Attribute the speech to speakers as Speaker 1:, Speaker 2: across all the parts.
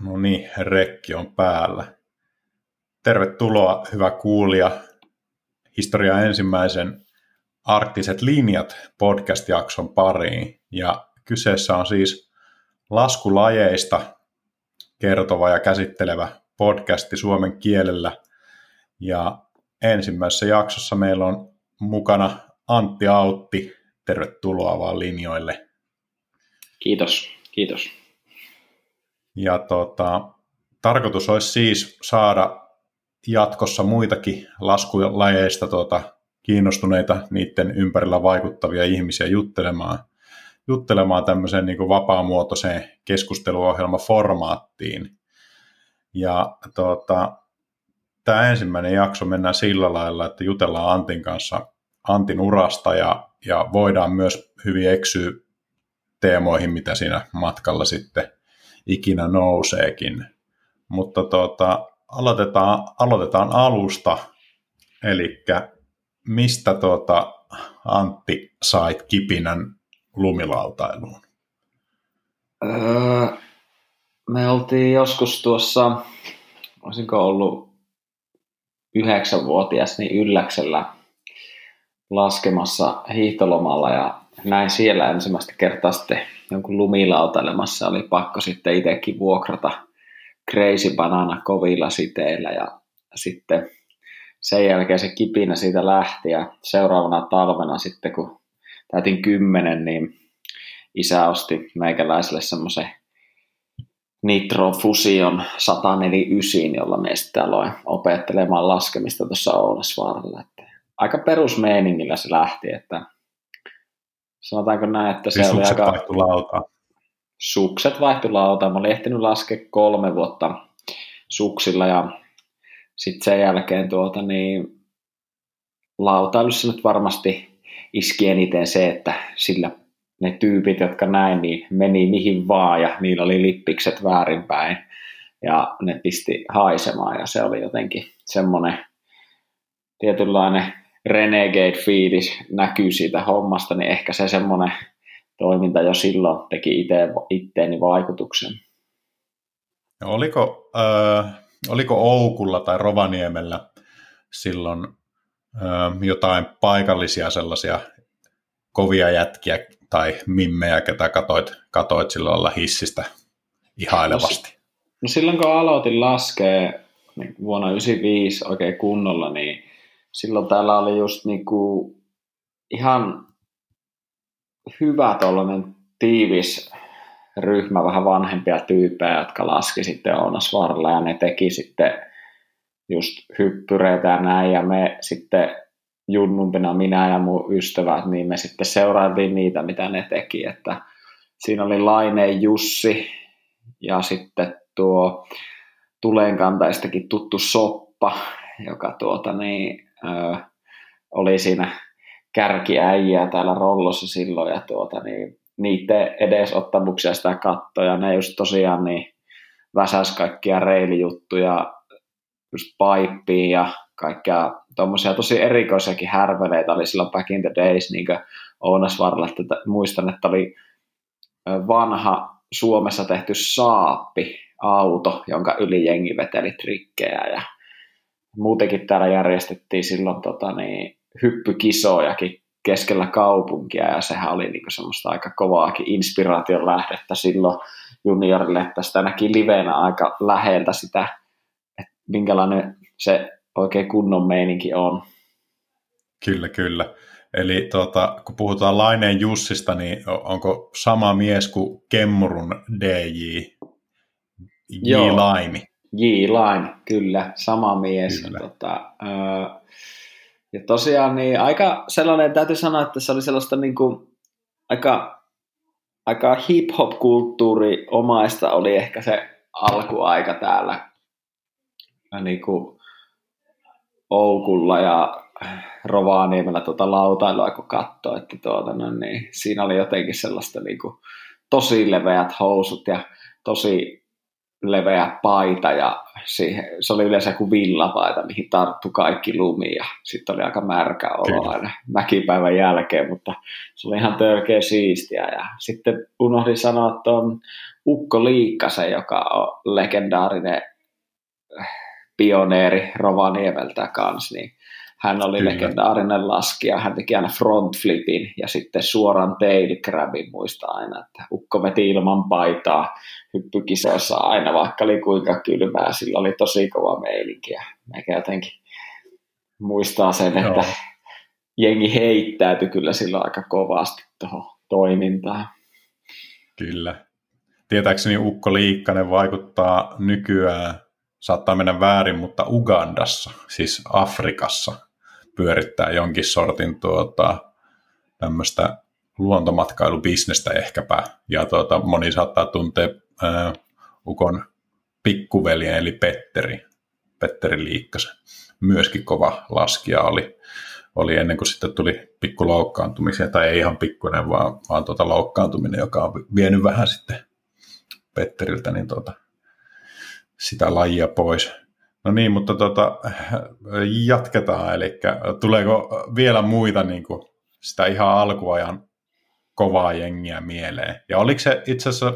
Speaker 1: No niin, rekki on päällä. Tervetuloa, hyvä kuulija, historian ensimmäisen Arktiset linjat podcast-jakson pariin. Ja kyseessä on siis laskulajeista kertova ja käsittelevä podcasti suomen kielellä. Ja ensimmäisessä jaksossa meillä on mukana Antti Autti. Tervetuloa vaan linjoille.
Speaker 2: Kiitos, kiitos.
Speaker 1: Ja tota, tarkoitus olisi siis saada jatkossa muitakin laskulajeista tota, kiinnostuneita niiden ympärillä vaikuttavia ihmisiä juttelemaan, juttelemaan tämmöiseen niin kuin vapaamuotoiseen keskusteluohjelmaformaattiin. Ja tota, tämä ensimmäinen jakso mennään sillä lailla, että jutellaan Antin kanssa Antin urasta ja, ja voidaan myös hyvin eksyä teemoihin, mitä siinä matkalla sitten ikinä nouseekin. Mutta tota, aloitetaan, aloitetaan alusta, eli mistä tota, Antti sait kipinän lumilautailuun?
Speaker 2: Öö, me oltiin joskus tuossa, olisinko ollut yhdeksänvuotias, niin ylläksellä laskemassa hiihtolomalla ja näin siellä ensimmäistä kertaa sitten jonkun lumilautailemassa. Oli pakko sitten itsekin vuokrata Crazy Banana kovilla siteillä ja sitten sen jälkeen se kipinä siitä lähti ja seuraavana talvena sitten kun täytin kymmenen, niin isä osti meikäläiselle semmoisen Nitro Fusion 149, jolla me sitten aloin opettelemaan laskemista tuossa Oulasvaaralla. Aika perusmeiningillä se lähti, että sanotaanko näin, että se,
Speaker 1: se
Speaker 2: oli aika...
Speaker 1: Vaihtu lauta.
Speaker 2: Sukset vaihtui lauta. Mä olin ehtinyt laskea kolme vuotta suksilla ja sitten sen jälkeen tuota, niin, lautailussa nyt varmasti iski eniten se, että sillä ne tyypit, jotka näin, niin meni mihin vaan ja niillä oli lippikset väärinpäin ja ne pisti haisemaan ja se oli jotenkin semmoinen tietynlainen renegade-fiilis näkyy siitä hommasta, niin ehkä se semmoinen toiminta jo silloin teki ite, itteeni vaikutuksen.
Speaker 1: No, oliko, äh, oliko Oukulla tai Rovaniemellä silloin äh, jotain paikallisia sellaisia kovia jätkiä tai mimmejä, ketä katoit, katoit silloin olla hissistä ihailevasti? No,
Speaker 2: no silloin kun aloitin laskea niin vuonna 1995 oikein kunnolla, niin silloin täällä oli just niinku ihan hyvä tollainen tiivis ryhmä vähän vanhempia tyyppejä, jotka laski sitten Ounasvaaralla ja ne teki sitten just hyppyreitä ja näin. Ja me sitten junnumpina minä ja mun ystävät, niin me sitten seurailtiin niitä, mitä ne teki, että siinä oli Laineen Jussi ja sitten tuo tulenkantaistakin tuttu Soppa, joka tuota niin, oli siinä kärkiäjiä täällä Rollossa silloin ja tuota, niin, niiden edesottamuksia sitä kattoja, ne just tosiaan niin väsäs kaikkia reilijuttuja just paippiin ja kaikkea tuommoisia tosi erikoisiakin härveleitä oli silloin back in the days, niin kuin Ounasvarrella, että muistan, että oli vanha Suomessa tehty saappi auto, jonka yli jengi veteli trikkejä ja muutenkin täällä järjestettiin silloin tota, niin, hyppykisojakin keskellä kaupunkia ja sehän oli niin semmoista aika kovaakin inspiraation lähdettä silloin juniorille, että sitä näki livenä aika läheltä sitä, että minkälainen se oikein kunnon meininki on.
Speaker 1: Kyllä, kyllä. Eli tuota, kun puhutaan Laineen Jussista, niin onko sama mies kuin Kemmurun DJ J. Laini?
Speaker 2: J. Line, kyllä, sama mies. Kyllä. Tota, öö, ja tosiaan niin aika sellainen, täytyy sanoa, että se oli sellaista niin kuin, aika, aika hip-hop-kulttuuri omaista oli ehkä se alkuaika täällä niin kuin Oukulla ja Rovaniemellä tuota lautailua kun katsoi, että tuota, no niin, siinä oli jotenkin sellaista niin kuin, tosi leveät housut ja tosi leveä paita ja siihen, se oli yleensä kuin villapaita, mihin tarttu kaikki lumi ja sitten oli aika märkä olo aina mäkipäivän jälkeen, mutta se oli ihan törkeä siistiä. Ja sitten unohdin sanoa tuon Ukko Liikkasen, joka on legendaarinen pioneeri Rovaniemeltä kanssa, niin hän oli Kyllä. legendaarinen laskija, hän teki aina front flipin ja sitten suoran tail grabin, muista aina, että ukko veti ilman paitaa hyppykisoissa aina, vaikka oli kuinka kylmää, sillä oli tosi kova meilinki ja meikä jotenkin muistaa sen, Joo. että jengi heittäytyi kyllä silloin aika kovasti tuohon toimintaan.
Speaker 1: Kyllä. Tietääkseni Ukko Liikkanen vaikuttaa nykyään, saattaa mennä väärin, mutta Ugandassa, siis Afrikassa, pyörittää jonkin sortin tuota, tämmöistä luontomatkailubisnestä ehkäpä. Ja tuota, moni saattaa tuntea ää, Ukon pikkuveljen eli Petteri, Petteri Liikkasen. Myöskin kova laskija oli, oli ennen kuin sitten tuli pikku loukkaantumisia, tai ei ihan pikkuinen, vaan, vaan tuota loukkaantuminen, joka on vienyt vähän sitten Petteriltä niin tuota, sitä lajia pois. No niin, mutta tota, jatketaan. Eli tuleeko vielä muita niin kuin sitä ihan alkuajan kovaa jengiä mieleen? Ja oliko se itse asiassa,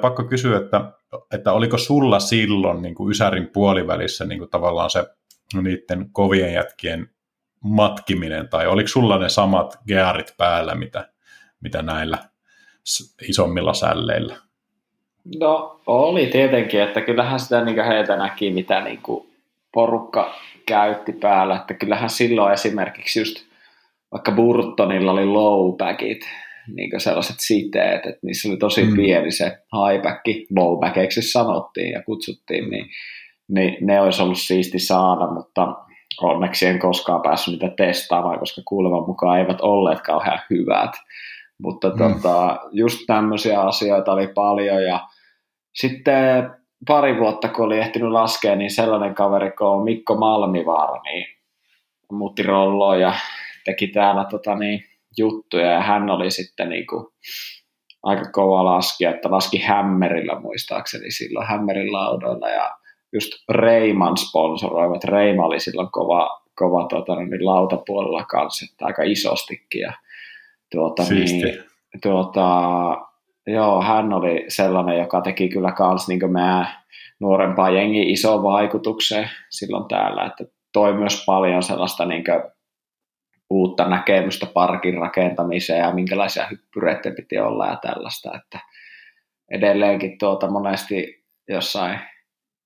Speaker 1: pakko kysyä, että, että oliko sulla silloin niin kuin Ysärin puolivälissä niin kuin tavallaan se niiden kovien jätkien matkiminen, tai oliko sulla ne samat gearit päällä, mitä, mitä näillä isommilla sälleillä?
Speaker 2: No oli tietenkin, että kyllähän sitä niin heitä näki, mitä niin porukka käytti päällä, että kyllähän silloin esimerkiksi just vaikka Burtonilla oli lowbackit, niin sellaiset siteet, että niissä oli tosi mm. pieni se highback, lowbackeiksi sanottiin ja kutsuttiin, niin, niin ne olisi ollut siisti saada, mutta onneksi en koskaan päässyt niitä testaamaan, koska kuuleman mukaan eivät olleet kauhean hyvät. Mutta mm. tota, just tämmöisiä asioita oli paljon ja sitten pari vuotta, kun oli ehtinyt laskea, niin sellainen kaveri kuin Mikko Malmivaara, niin muutti rolloon ja teki täällä tota, niin, juttuja ja hän oli sitten niin kuin, aika kova laskija, että laski hämmerillä muistaakseni silloin hämmerin laudoilla ja just Reiman sponsoroivat. Reima oli silloin kova, kova tota, niin lautapuolella kanssa, että aika isostikin. Ja, tuota, niin, tuota, Joo, hän oli sellainen, joka teki kyllä kans niin meidän nuorempaa jengi iso vaikutuksen silloin täällä, että toi myös paljon sellaista niin uutta näkemystä parkin rakentamiseen ja minkälaisia hyppyreitä piti olla ja tällaista, että edelleenkin tuota monesti jossain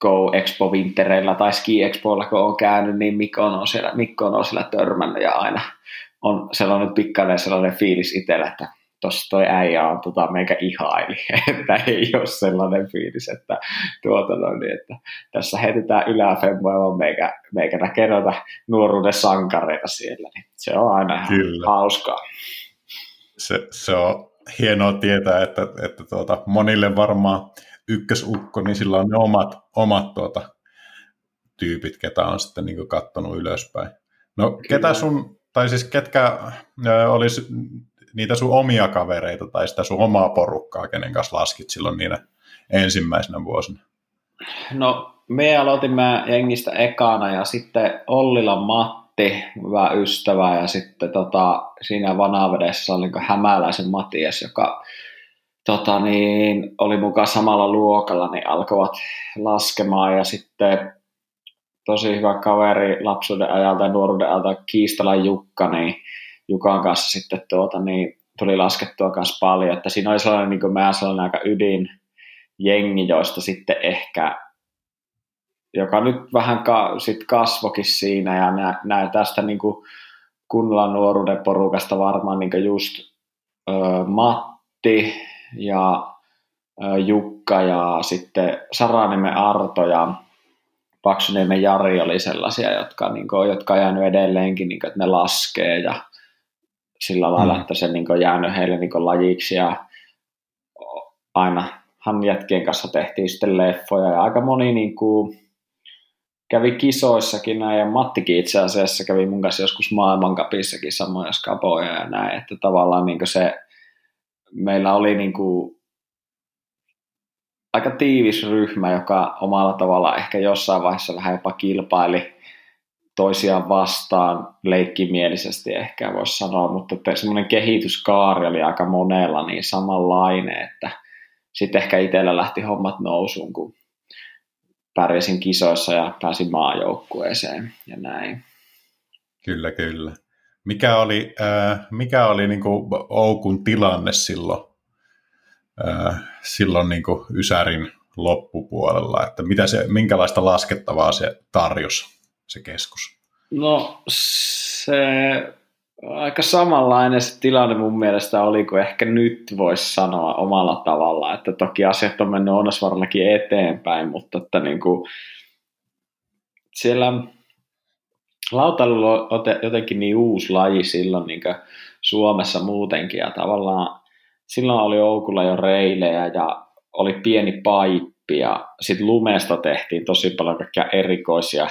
Speaker 2: Go Expo Wintereillä tai Ski Expoilla, kun on käynyt, niin Mikko on siellä, Mikko on siellä törmännyt ja aina on sellainen pikkainen sellainen fiilis itsellä, että tuossa toi äijä on tota, meikä ihaili, että ei ole sellainen fiilis, että, tuota noin, että tässä heitetään yläfemmoja, vaan meikä, meikä näkee noita nuoruuden sankareita siellä, niin se on aina ihan Kyllä. hauskaa.
Speaker 1: Se, se on hienoa tietää, että, että tuota, monille varmaan ykkösukko, niin sillä on ne omat, omat tuota, tyypit, ketä on sitten niin katsonut ylöspäin. No Kyllä. ketä sun, tai siis ketkä olisi niitä sun omia kavereita tai sitä sun omaa porukkaa, kenen kanssa laskit silloin niinä ensimmäisenä vuosina?
Speaker 2: No, me aloitimme jengistä ekana ja sitten Ollila Matti, hyvä ystävä, ja sitten tota, siinä Vanavedessä oli niin Hämäläisen Matias, joka tota, niin, oli mukaan samalla luokalla, niin alkoivat laskemaan ja sitten tosi hyvä kaveri lapsuuden ajalta ja nuoruuden ajalta Kiistala Jukka, niin Jukan kanssa sitten tuota, niin tuli laskettua myös paljon, että siinä oli sellainen niin kuin mä sellainen aika ydin jengi, joista sitten ehkä, joka nyt vähän ka, sit kasvokin siinä ja nä, tästä niin kuin kunnolla nuoruuden porukasta varmaan niin just ö, Matti ja ö, Jukka ja sitten Saraniemen Arto ja Paksuniemen Jari oli sellaisia, jotka, niin kuin, jotka on jäänyt edelleenkin, niin kuin, että ne laskee ja sillä lailla, mm. että se niin on jäänyt heille niin lajiksi ja aina han jätkien kanssa tehtiin sitten leffoja ja aika moni niin kuin, kävi kisoissakin näin ja Mattikin itse asiassa kävi mun kanssa joskus maailmankapissakin samoja skapoja ja näin, että tavallaan niin se meillä oli niin kuin, aika tiivis ryhmä, joka omalla tavalla ehkä jossain vaiheessa vähän jopa kilpaili toisiaan vastaan leikkimielisesti ehkä voisi sanoa, mutta semmoinen kehityskaari oli aika monella niin samanlainen, että sitten ehkä itsellä lähti hommat nousuun, kun pärjäsin kisoissa ja pääsin maajoukkueeseen ja näin.
Speaker 1: Kyllä, kyllä. Mikä oli, äh, mikä oli niin kuin Oukun tilanne silloin, äh, silloin niin kuin Ysärin loppupuolella? Että mitä se, minkälaista laskettavaa se tarjosi, se keskus?
Speaker 2: No se aika samanlainen se tilanne mun mielestä oli kuin ehkä nyt voisi sanoa omalla tavalla, että toki asiat on mennyt onnes varmaankin eteenpäin, mutta että niin kuin siellä lautailu on jotenkin niin uusi laji silloin niin Suomessa muutenkin ja tavallaan silloin oli Oukulla jo reilejä ja oli pieni paippi ja sitten lumesta tehtiin tosi paljon kaikkia erikoisia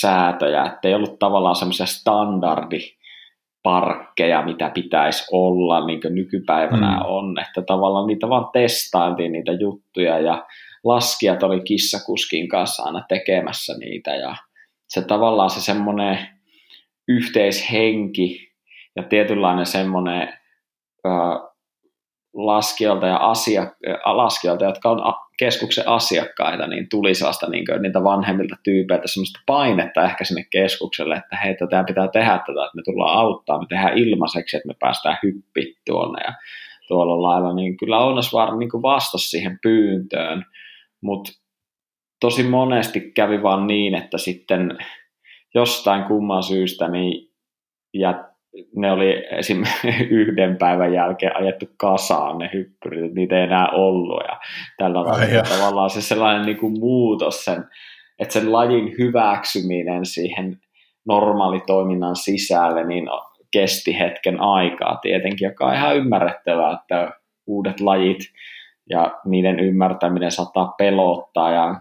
Speaker 2: säätöjä, että ei ollut tavallaan semmoisia standardiparkkeja, mitä pitäisi olla, niin kuin nykypäivänä mm. on, että tavallaan niitä vaan testailtiin niitä juttuja ja laskijat oli kissakuskin kanssa aina tekemässä niitä ja se tavallaan se semmoinen yhteishenki ja tietynlainen semmoinen laskijoilta ja asiak- laskijoilta, jotka on keskuksen asiakkaita, niin tuli sellaista niin kuin, niitä vanhemmilta tyypeiltä semmoista painetta ehkä sinne keskukselle, että hei, tämä pitää tehdä tätä, että me tullaan auttaa, me tehdään ilmaiseksi, että me päästään hyppi tuonne. Ja tuolla lailla, niin kyllä Ounasvaara niin vastasi siihen pyyntöön, mutta tosi monesti kävi vaan niin, että sitten jostain kumman syystä niin ja ne oli esim. yhden päivän jälkeen ajettu kasaan ne hyppyrit, että niitä ei enää ollut. Ja tällä Ai tavallaan se sellainen niin kuin muutos sen, että sen lajin hyväksyminen siihen normaalitoiminnan sisälle niin kesti hetken aikaa. Tietenkin, joka on ihan ymmärrettävää, että uudet lajit ja niiden ymmärtäminen saattaa pelottaa. Ja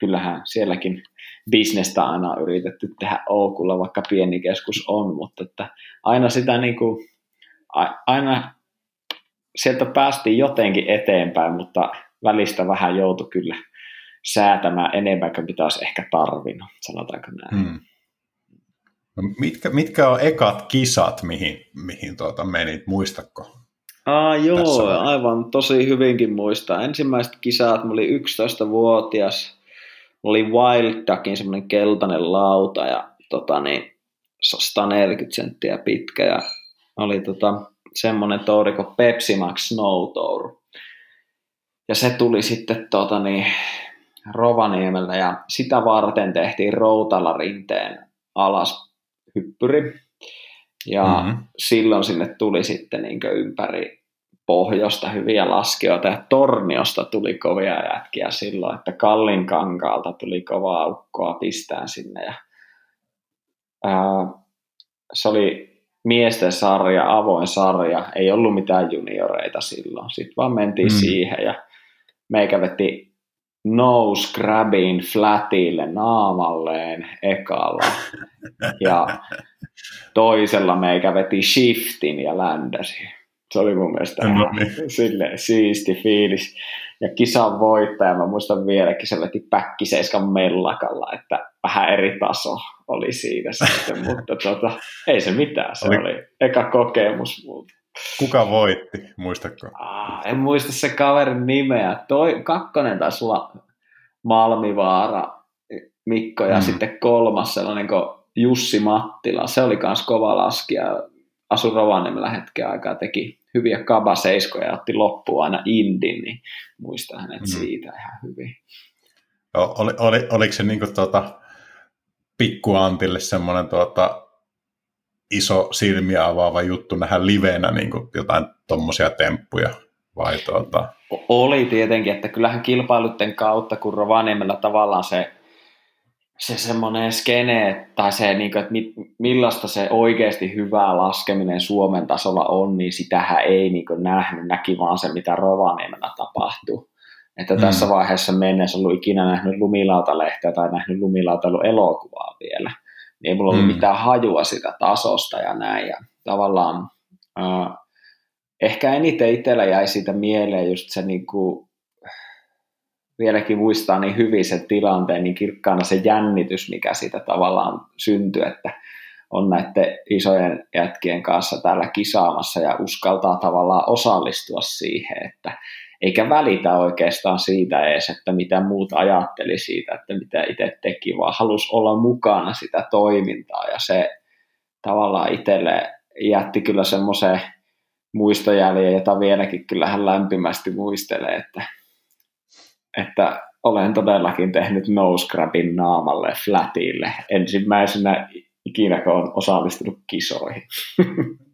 Speaker 2: kyllähän sielläkin bisnestä aina on yritetty tehdä Oukulla, vaikka pieni keskus on, mutta että aina sitä niin kuin, aina sieltä päästiin jotenkin eteenpäin, mutta välistä vähän joutui kyllä säätämään enemmän kuin pitäisi ehkä tarvinnut, sanotaanko näin. Hmm.
Speaker 1: No mitkä, mitkä on ekat kisat, mihin, mihin tuota menit, muistatko?
Speaker 2: Ah, joo, aivan tosi hyvinkin muistaa. Ensimmäiset kisat, mä olin 11-vuotias, oli Wild Duckin semmoinen keltainen lauta ja tota niin, 140 senttiä pitkä ja oli tota, semmoinen touri kuin Pepsi Max Snow Tour. Ja se tuli sitten tota niin, Rovaniemellä ja sitä varten tehtiin Routala rinteen alas hyppyri. Ja mm-hmm. silloin sinne tuli sitten niin ympäri pohjosta hyviä laskijoita ja Torniosta tuli kovia jätkiä silloin, että Kallin kankaalta tuli kovaa aukkoa pistää sinne ja ää, se oli miesten sarja, avoin sarja, ei ollut mitään junioreita silloin, sitten vaan mentiin mm. siihen ja meikä veti nose grabin flatille naamalleen ekalla. Ja toisella meikä veti shiftin ja ländäsi se oli mun mielestä no, niin. silleen, siisti fiilis. Ja kisan voittaja, mä muistan vieläkin, se veti päkkiseiskan mellakalla, että vähän eri taso oli siinä sitten, mutta tota, ei se mitään, se oli, oli eka kokemus multa.
Speaker 1: Kuka voitti, muistatko?
Speaker 2: Ah, en muista se kaverin nimeä. Toi, kakkonen taisi olla Malmivaara, Mikko, ja mm. sitten kolmas sellainen kuin Jussi Mattila. Se oli myös kova laskija asui Rovaniemellä hetken aikaa, teki hyviä kabaseiskoja ja otti loppuun aina indin, niin muistan hänet mm. siitä ihan hyvin.
Speaker 1: Oli, oli, oliko se niin tuota, pikku Antille semmoinen tuota, iso silmiä avaava juttu nähdä livenä niin jotain tuommoisia temppuja? Vai tuota...
Speaker 2: Oli tietenkin, että kyllähän kilpailutten kautta, kun Rovaniemellä tavallaan se se semmoinen skene tai se, niin kuin, että millaista se oikeasti hyvää laskeminen Suomen tasolla on, niin sitähän ei niin kuin, nähnyt, näki vaan se, mitä Rovaniemellä tapahtuu. Että mm. tässä vaiheessa mennessä ollut ikinä nähnyt lumilautalehtiä tai nähnyt lumilautailu elokuvaa vielä. Niin ei mulla ollut mm. mitään hajua sitä tasosta ja näin. Ja tavallaan äh, ehkä eniten itsellä jäi siitä mieleen just se niin kuin, vieläkin muistaa niin hyvin sen tilanteen, niin kirkkaana se jännitys, mikä siitä tavallaan syntyy, että on näiden isojen jätkien kanssa täällä kisaamassa ja uskaltaa tavallaan osallistua siihen, että eikä välitä oikeastaan siitä edes, että mitä muut ajatteli siitä, että mitä itse teki, vaan halusi olla mukana sitä toimintaa. Ja se tavallaan itselle jätti kyllä semmoisen muistojäljen, jota vieläkin kyllä hän lämpimästi muistelee, että, että olen todellakin tehnyt nosecrabin naamalle flatille ensimmäisenä ikinä, kun olen osallistunut kisoihin.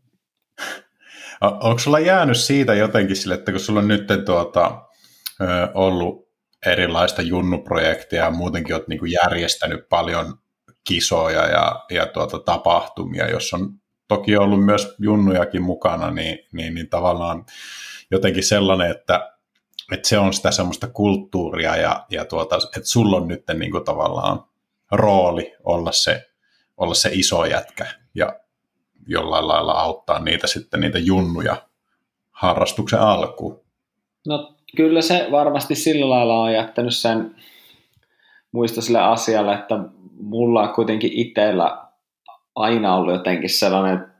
Speaker 1: Onko sulla jäänyt siitä jotenkin sille, että kun sulla on nyt tuota, ollut erilaista junnuprojektia ja muutenkin olet niin järjestänyt paljon kisoja ja, ja tuota, tapahtumia, jos on toki ollut myös junnujakin mukana, niin, niin, niin tavallaan jotenkin sellainen, että, että se on sitä semmoista kulttuuria ja, ja tuota, että sulla on nyt niin kuin tavallaan rooli olla se, olla se iso jätkä ja jollain lailla auttaa niitä sitten niitä junnuja harrastuksen alkuun.
Speaker 2: No kyllä se varmasti sillä lailla on jättänyt sen muista sille asialle, että mulla on kuitenkin itsellä aina ollut jotenkin sellainen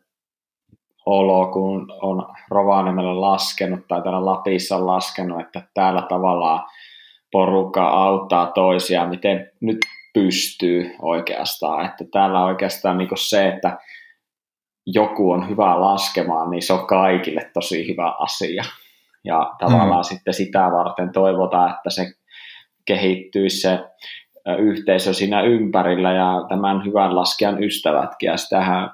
Speaker 2: olo, kun on Rovaniemellä laskenut tai täällä Lapissa laskenut, että täällä tavallaan porukka auttaa toisiaan, miten nyt pystyy oikeastaan. Että täällä oikeastaan niin se, että joku on hyvä laskemaan, niin se on kaikille tosi hyvä asia. Ja tavallaan mm. sitten sitä varten toivotaan, että se kehittyisi se yhteisö siinä ympärillä ja tämän hyvän laskejan ystävätkin. Ja sitähän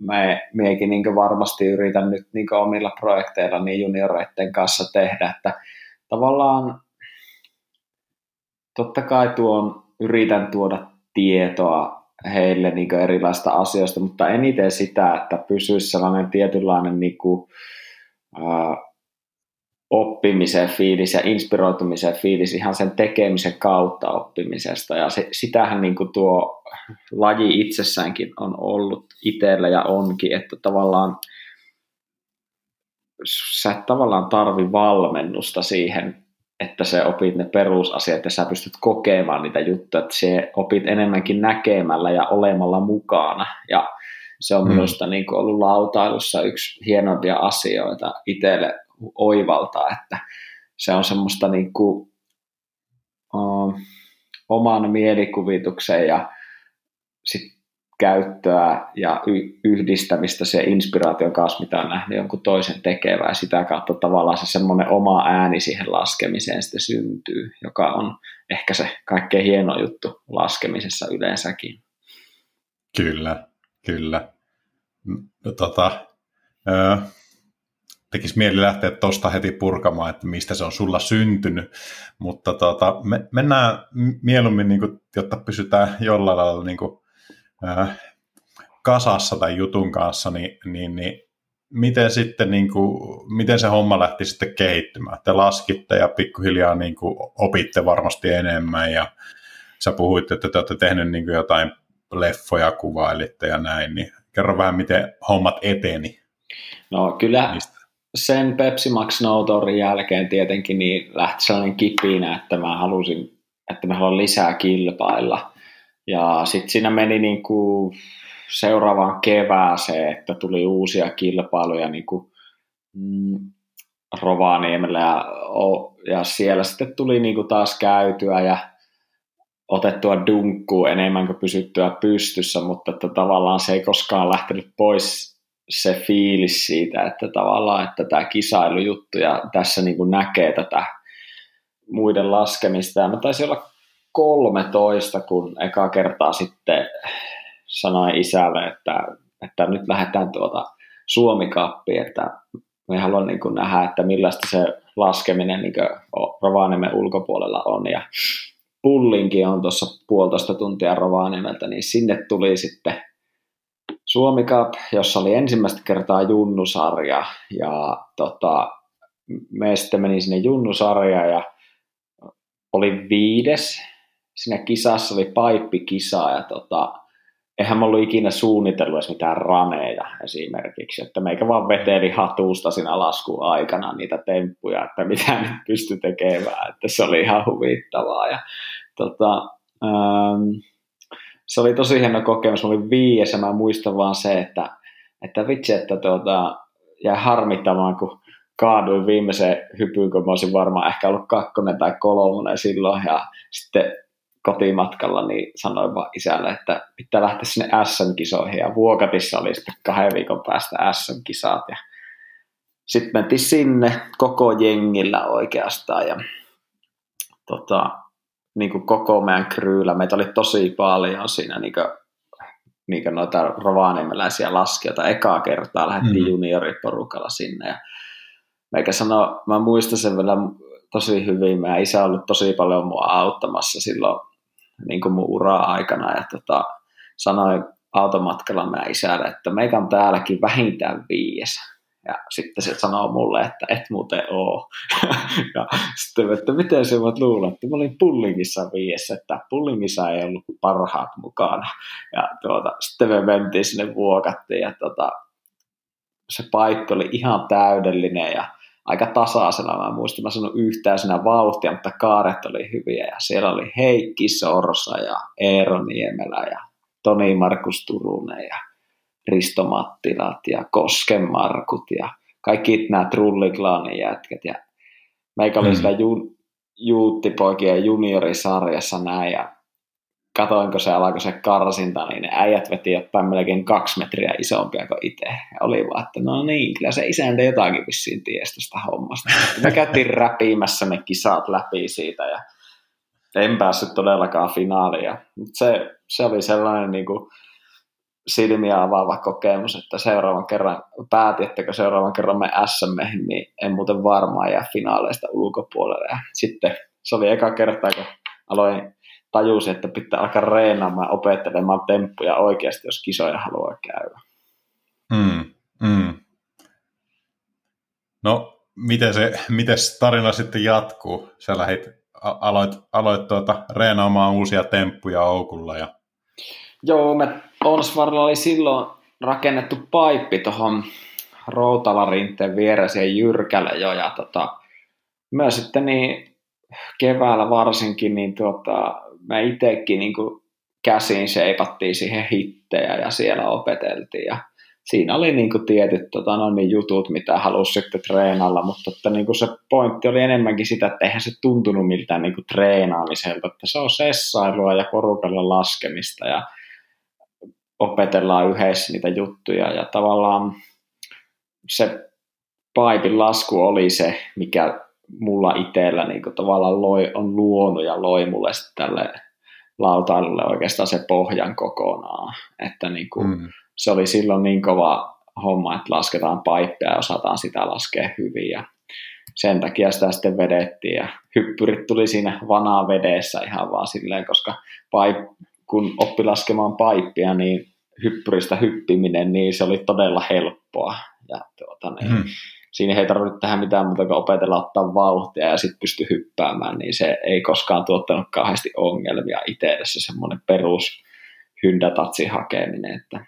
Speaker 2: me, miekin niin varmasti yritän nyt niin omilla projekteilla niin junioreiden kanssa tehdä, että tavallaan totta kai tuon yritän tuoda tietoa heille niin erilaista asioista, mutta eniten sitä, että pysyisi sellainen tietynlainen niin kuin, ää, oppimisen fiilis ja inspiroitumisen fiilis ihan sen tekemisen kautta oppimisesta. Ja se, sitähän niin kuin tuo laji itsessäänkin on ollut itsellä ja onkin, että tavallaan sä et tavallaan tarvi valmennusta siihen että sä opit ne perusasiat ja sä pystyt kokemaan niitä juttuja, että sä opit enemmänkin näkemällä ja olemalla mukana. Ja se on mm. minusta niin kuin ollut lautailussa yksi hienompia asioita itselle oivaltaa, että se on semmoista niin kuin, uh, oman mielikuvituksen ja sit käyttöä ja y- yhdistämistä se inspiraation kanssa, mitä on nähnyt jonkun toisen tekevää sitä kautta tavallaan se semmoinen oma ääni siihen laskemiseen sitten syntyy, joka on ehkä se kaikkein hieno juttu laskemisessa yleensäkin.
Speaker 1: Kyllä, kyllä. No, tota, ö, tekisi mieli lähteä tuosta heti purkamaan, että mistä se on sulla syntynyt, mutta tota, me, mennään mieluummin, niin kuin, jotta pysytään jollain lailla niin kuin, äh, kasassa tai jutun kanssa, niin, niin, niin miten sitten niin kuin, miten se homma lähti sitten kehittymään? Te laskitte ja pikkuhiljaa niin kuin, opitte varmasti enemmän ja sä puhuit, että te olette tehneet niin kuin jotain leffoja, kuvailitte ja näin, niin kerro vähän, miten hommat eteni.
Speaker 2: No kyllä Mistä? Sen Pepsi Max Snowtorin jälkeen tietenkin niin lähti sellainen kipinä, että mä halusin, että mä haluan lisää kilpailla. Ja sitten siinä meni niin kuin seuraavaan kevääseen, että tuli uusia kilpailuja niin kuin, mm, Rovaniemellä ja, ja siellä sitten tuli niin kuin taas käytyä ja otettua dunkkuu enemmän kuin pysyttyä pystyssä, mutta että tavallaan se ei koskaan lähtenyt pois se fiilis siitä, että tavallaan että tämä kisailujuttu ja tässä niin kuin näkee tätä muiden laskemista. Ja mä taisin olla 13, kun eka kertaa sitten sanoin isälle, että, että nyt lähdetään tuota Suomikappiin, että me haluan niin kuin nähdä, että millaista se laskeminen niin Rovaniemen ulkopuolella on. Ja pullinkin on tuossa puolitoista tuntia Rovaniemeltä, niin sinne tuli sitten Suomi Cup, jossa oli ensimmäistä kertaa junnusarja. Ja tota, me sitten menin sinne junnusarjaan ja oli viides siinä kisassa oli paippikisa ja tota, eihän mä ollut ikinä suunnitellut edes mitään raneja esimerkiksi, että meikä vaan veteli hatusta siinä laskuun aikana niitä temppuja, että mitä nyt pystyi tekemään, että se oli ihan huvittavaa. Ja tota, ähm, se oli tosi hieno kokemus, mä olin viies ja mä muistan vaan se, että, että vitsi, että tuota, jäi harmittamaan, kun kaaduin viimeiseen hypyyn, kun mä olisin varmaan ehkä ollut kakkonen tai kolmonen silloin. Ja sitten kotimatkalla, niin sanoin vaan isälle, että pitää lähteä sinne SM-kisoihin ja Vuokatissa oli sitten kahden viikon päästä SM-kisat ja sitten mentiin sinne koko jengillä oikeastaan. Ja tota, niin kuin koko meidän kryylä, meitä oli tosi paljon siinä niin kuin, niin kuin noita rovaniemeläisiä laskijoita. Ekaa kertaa lähdettiin mm. junioriporukalla sinne ja meikä sano, mä muistan sen vielä tosi hyvin, meidän isä on ollut tosi paljon mua auttamassa silloin niin kuin mun ura-aikana ja tota, sanoin automatkalla meidän isälle, että meitä on täälläkin vähintään viies. Ja sitten se sanoo mulle, että et muuten oo. ja sitten, että miten se voit luulla, että mä olin pullingissa viiessä, että pullingissa ei ollut parhaat mukana. Ja tuota, sitten me mentiin sinne vuokattiin ja tuota, se paikka oli ihan täydellinen ja aika tasaisena. Mä muistan, mä sanon yhtään sinä vauhtia, mutta kaaret oli hyviä ja siellä oli Heikki Sorsa ja Eero Niemelä ja Toni Markus Turunen ja Risto Mattilat ja Kosken Markut ja kaikki nämä Trulliklaanin jätkät ja meikä oli mm. sitä ju, juuttipoikien juniorisarjassa näin ja katoinko se alkoi se karsinta, niin ne äijät veti jotain melkein kaksi metriä isompia kuin itse. Ja oli vaan, että no niin, kyllä se isäntä jotakin vissiin ties tästä hommasta. Me käytiin räpimässä ne kisat läpi siitä ja en päässyt todellakaan finaaliin. Se, se oli sellainen niin kuin silmiä avaava kokemus, että seuraavan kerran kun seuraavan kerran me SM, niin en muuten varmaan jää finaaleista ulkopuolelle. Ja sitten se oli eka kerta, kun aloin tajusin, että pitää alkaa reenaamaan opettelemaan temppuja oikeasti, jos kisoja haluaa käydä.
Speaker 1: Mm, mm. No, miten se miten tarina sitten jatkuu? Sä lähit, aloit, aloit tuota, reenaamaan uusia temppuja Oukulla. Ja...
Speaker 2: Joo, me Onsvarilla oli silloin rakennettu paippi tuohon Routalarinteen viereen jyrkälle jo, ja tota, myös sitten niin keväällä varsinkin, niin tuota, me itsekin niin käsin seipattiin siihen hittejä ja siellä opeteltiin ja siinä oli niin kuin tietyt tota, no niin, jutut, mitä halusi sitten treenalla, mutta että niin kuin se pointti oli enemmänkin sitä, että eihän se tuntunut miltään niin kuin treenaamiselta, että se on sessailua ja porukalla laskemista ja opetellaan yhdessä niitä juttuja ja tavallaan se paipin lasku oli se, mikä mulla itsellä niin tavallaan loi, on luonut ja loi mulle tälle lautailulle oikeastaan se pohjan kokonaan. Että niin kuin, mm. se oli silloin niin kova homma, että lasketaan paippeja ja osataan sitä laskea hyvin. Ja sen takia sitä sitten vedettiin ja hyppyrit tuli siinä vanaa vedessä ihan vaan silleen, koska paip, kun oppi laskemaan paippia, niin hyppyristä hyppiminen, niin se oli todella helppoa. Ja tuota, niin, mm siinä ei tarvitse tehdä mitään muuta kuin opetella ottaa vauhtia ja sitten pysty hyppäämään, niin se ei koskaan tuottanut kauheasti ongelmia itsellessä semmoinen perus hyndätatsin hakeminen, että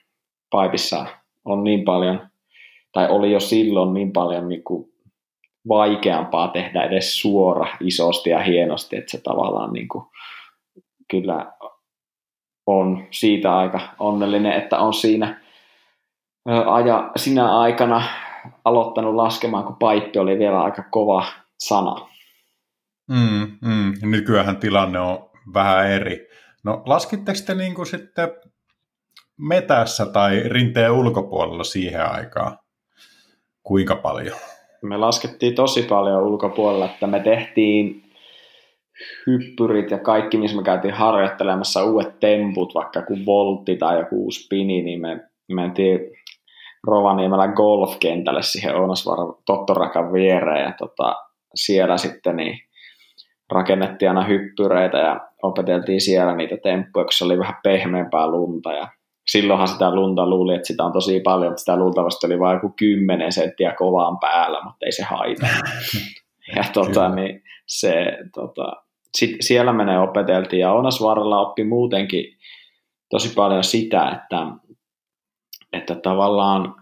Speaker 2: paipissa on niin paljon, tai oli jo silloin niin paljon niin kuin vaikeampaa tehdä edes suora isosti ja hienosti, että se tavallaan niin kuin, kyllä on siitä aika onnellinen, että on siinä aja, sinä aikana aloittanut laskemaan, kun paippi oli vielä aika kova sana.
Speaker 1: Mm, mm. Nykyään tilanne on vähän eri. No laskitteko te niin kuin sitten metässä tai rinteen ulkopuolella siihen aikaan? Kuinka paljon?
Speaker 2: Me laskettiin tosi paljon ulkopuolella, että me tehtiin hyppyrit ja kaikki, missä me käytiin harjoittelemassa uudet temput, vaikka kuin voltti tai joku spini, niin me mentiin Rovaniemellä golfkentälle siihen Ounasvaaran Tottorakan viereen ja tota, siellä sitten niin rakennettiin aina hyppyreitä ja opeteltiin siellä niitä temppuja, kun se oli vähän pehmeämpää lunta ja silloinhan sitä lunta luuli, että sitä on tosi paljon, että sitä luultavasti oli vain joku 10 senttiä kovaan päällä, mutta ei se haita. ja tota, niin se, tota, sit siellä menee opeteltiin ja Ounasvaaralla oppi muutenkin tosi paljon sitä, että, että tavallaan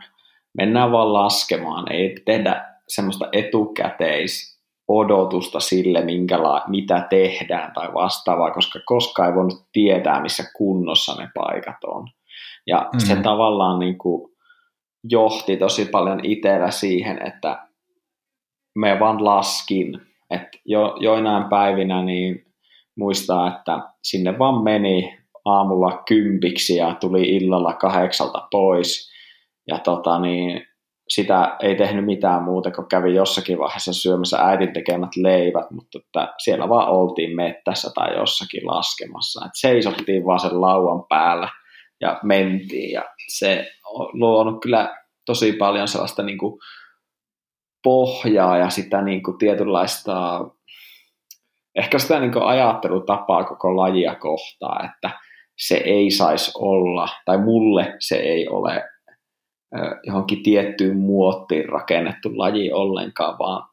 Speaker 2: mennään vaan laskemaan, ei tehdä semmoista etukäteis odotusta sille, minkäla- mitä tehdään tai vastaavaa, koska koskaan ei voinut tietää, missä kunnossa ne paikat on. Ja mm-hmm. se tavallaan niin kuin johti tosi paljon itsellä siihen, että me vaan laskin, että jo, joinain päivinä niin muistaa, että sinne vaan meni aamulla kympiksi ja tuli illalla kahdeksalta pois. Ja tota niin, sitä ei tehnyt mitään muuta, kun kävi jossakin vaiheessa syömässä äidin tekemät leivät, mutta että siellä vaan oltiin mettässä tai jossakin laskemassa. Et seisottiin vaan sen lauan päällä ja mentiin ja se on luonut kyllä tosi paljon sellaista niin kuin pohjaa ja sitä niin kuin tietynlaista ehkä sitä niin kuin ajattelutapaa koko lajia kohtaa, että se ei saisi olla, tai mulle se ei ole johonkin tiettyyn muottiin rakennettu laji ollenkaan, vaan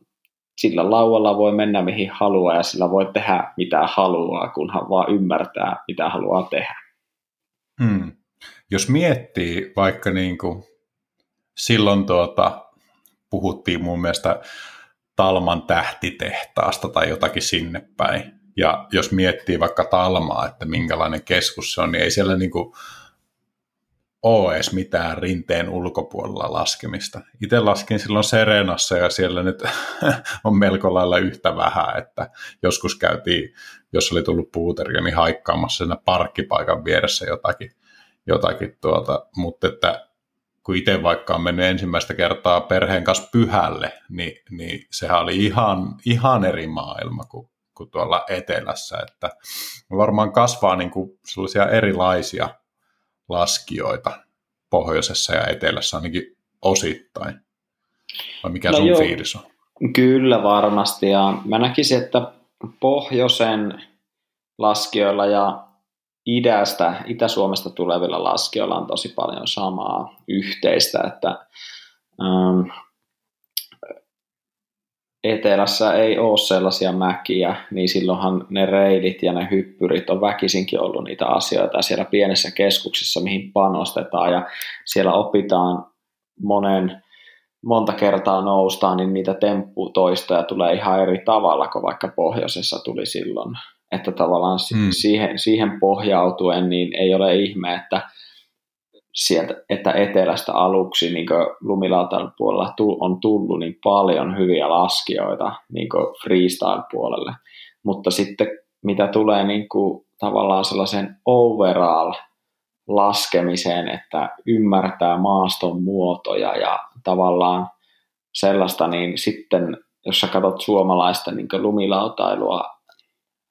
Speaker 2: sillä laualla voi mennä mihin haluaa ja sillä voi tehdä mitä haluaa, kunhan vaan ymmärtää mitä haluaa tehdä.
Speaker 1: Hmm. Jos miettii vaikka niin kuin silloin tuota, puhuttiin mun mielestä Talman tähtitehtaasta tai jotakin sinne päin. Ja jos miettii vaikka Talmaa, että minkälainen keskus se on, niin ei siellä niin kuin ole edes mitään rinteen ulkopuolella laskemista. Itse laskin silloin Serenassa ja siellä nyt on melko lailla yhtä vähän, että joskus käytiin, jos oli tullut puuteria, niin haikkaamassa siinä parkkipaikan vieressä jotakin, jotakin tuota, mutta että kun itse vaikka on mennyt ensimmäistä kertaa perheen kanssa pyhälle, niin, niin sehän oli ihan, ihan eri maailma kuin, kuin tuolla etelässä, että varmaan kasvaa niin kuin sellaisia erilaisia laskijoita pohjoisessa ja etelässä ainakin osittain. Vai mikä no sun joo, fiilis on?
Speaker 2: Kyllä varmasti ja mä näkisin, että pohjoisen laskijoilla ja idästä, Itä-Suomesta tulevilla laskijoilla on tosi paljon samaa yhteistä, että ähm, etelässä ei ole sellaisia mäkiä, niin silloinhan ne reilit ja ne hyppyrit on väkisinkin ollut niitä asioita siellä pienessä keskuksessa, mihin panostetaan ja siellä opitaan monen, monta kertaa noustaan, niin niitä tempputoistoja tulee ihan eri tavalla kuin vaikka pohjoisessa tuli silloin. Että tavallaan mm. siihen, siihen pohjautuen niin ei ole ihme, että sieltä, että etelästä aluksi niin lumilautan puolella on tullut niin paljon hyviä laskijoita niin freestyle-puolelle. Mutta sitten mitä tulee niin kuin, tavallaan sellaisen overall laskemiseen, että ymmärtää maaston muotoja ja tavallaan sellaista, niin sitten jos sä katsot suomalaista niin lumilautailua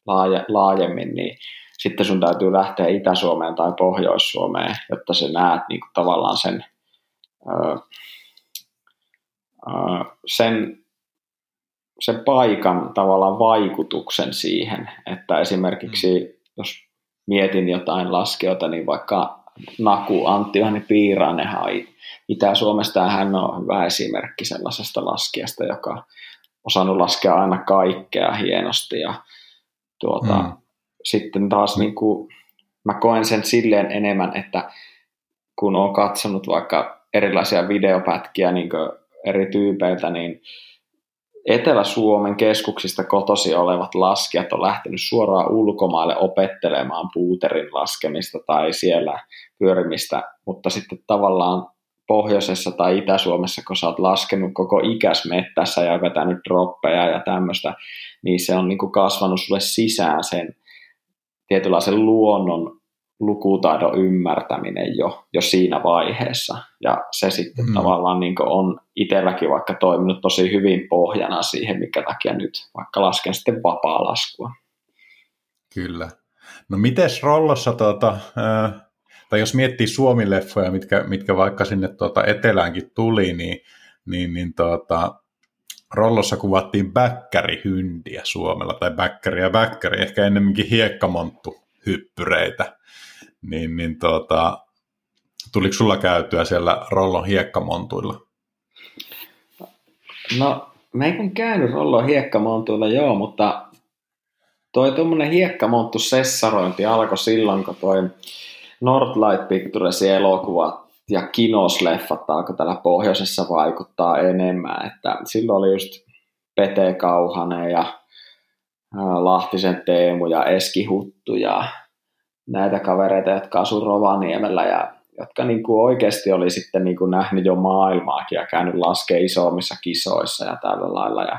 Speaker 2: laaje, laajemmin, niin sitten sun täytyy lähteä Itä-Suomeen tai Pohjois-Suomeen, jotta sä näet niin kuin tavallaan sen, öö, öö, sen, sen paikan tavallaan vaikutuksen siihen, että esimerkiksi mm. jos mietin jotain laskijoita, niin vaikka Naku, Antti Johanni Piirainenhan Itä-Suomesta ja hän on hyvä esimerkki sellaisesta laskijasta, joka on osannut laskea aina kaikkea hienosti ja tuota, mm. sitten taas niin kuin, mä koen sen silleen enemmän, että kun on katsonut vaikka erilaisia videopätkiä niin eri tyypeiltä, niin Etelä-Suomen keskuksista kotosi olevat laskijat on lähtenyt suoraan ulkomaille opettelemaan puuterin laskemista tai siellä pyörimistä, mutta sitten tavallaan pohjoisessa tai Itä-Suomessa, kun sä oot laskenut koko ikäs mettässä ja vetänyt droppeja ja tämmöistä, niin se on niin kuin kasvanut sulle sisään sen tietynlaisen luonnon lukutaidon ymmärtäminen jo, jo siinä vaiheessa. Ja se sitten mm. tavallaan niin on itselläkin vaikka toiminut tosi hyvin pohjana siihen, mikä takia nyt vaikka lasken sitten vapaa-laskua.
Speaker 1: Kyllä. No mites Rollossa, tuota, äh, tai jos miettii Suomi-leffoja, mitkä, mitkä vaikka sinne tuota eteläänkin tuli, niin, niin, niin tuota, Rollossa kuvattiin bäkkärihyndiä Suomella, tai bäkkäri ja bäkkäri, ehkä ennemminkin hiekkamonttu hyppyreitä. Niin, niin tuota, tuliko sulla käytyä siellä Rollon hiekkamontuilla?
Speaker 2: No, mä en käynyt Rollon hiekkamontuilla, joo, mutta toi tuommoinen hiekkamonttu sessarointi alkoi silloin, kun toi Northlight Picturesin elokuvat ja kinosleffat alkoi täällä pohjoisessa vaikuttaa enemmän. Että silloin oli just Pete Kauhanen ja Lahtisen Teemu ja Eski Huttu ja näitä kavereita, jotka asuivat Rovaniemellä ja jotka niin kuin oikeasti oli sitten niin kuin nähnyt jo maailmaakin ja käynyt laskea isommissa kisoissa ja tällä lailla. Ja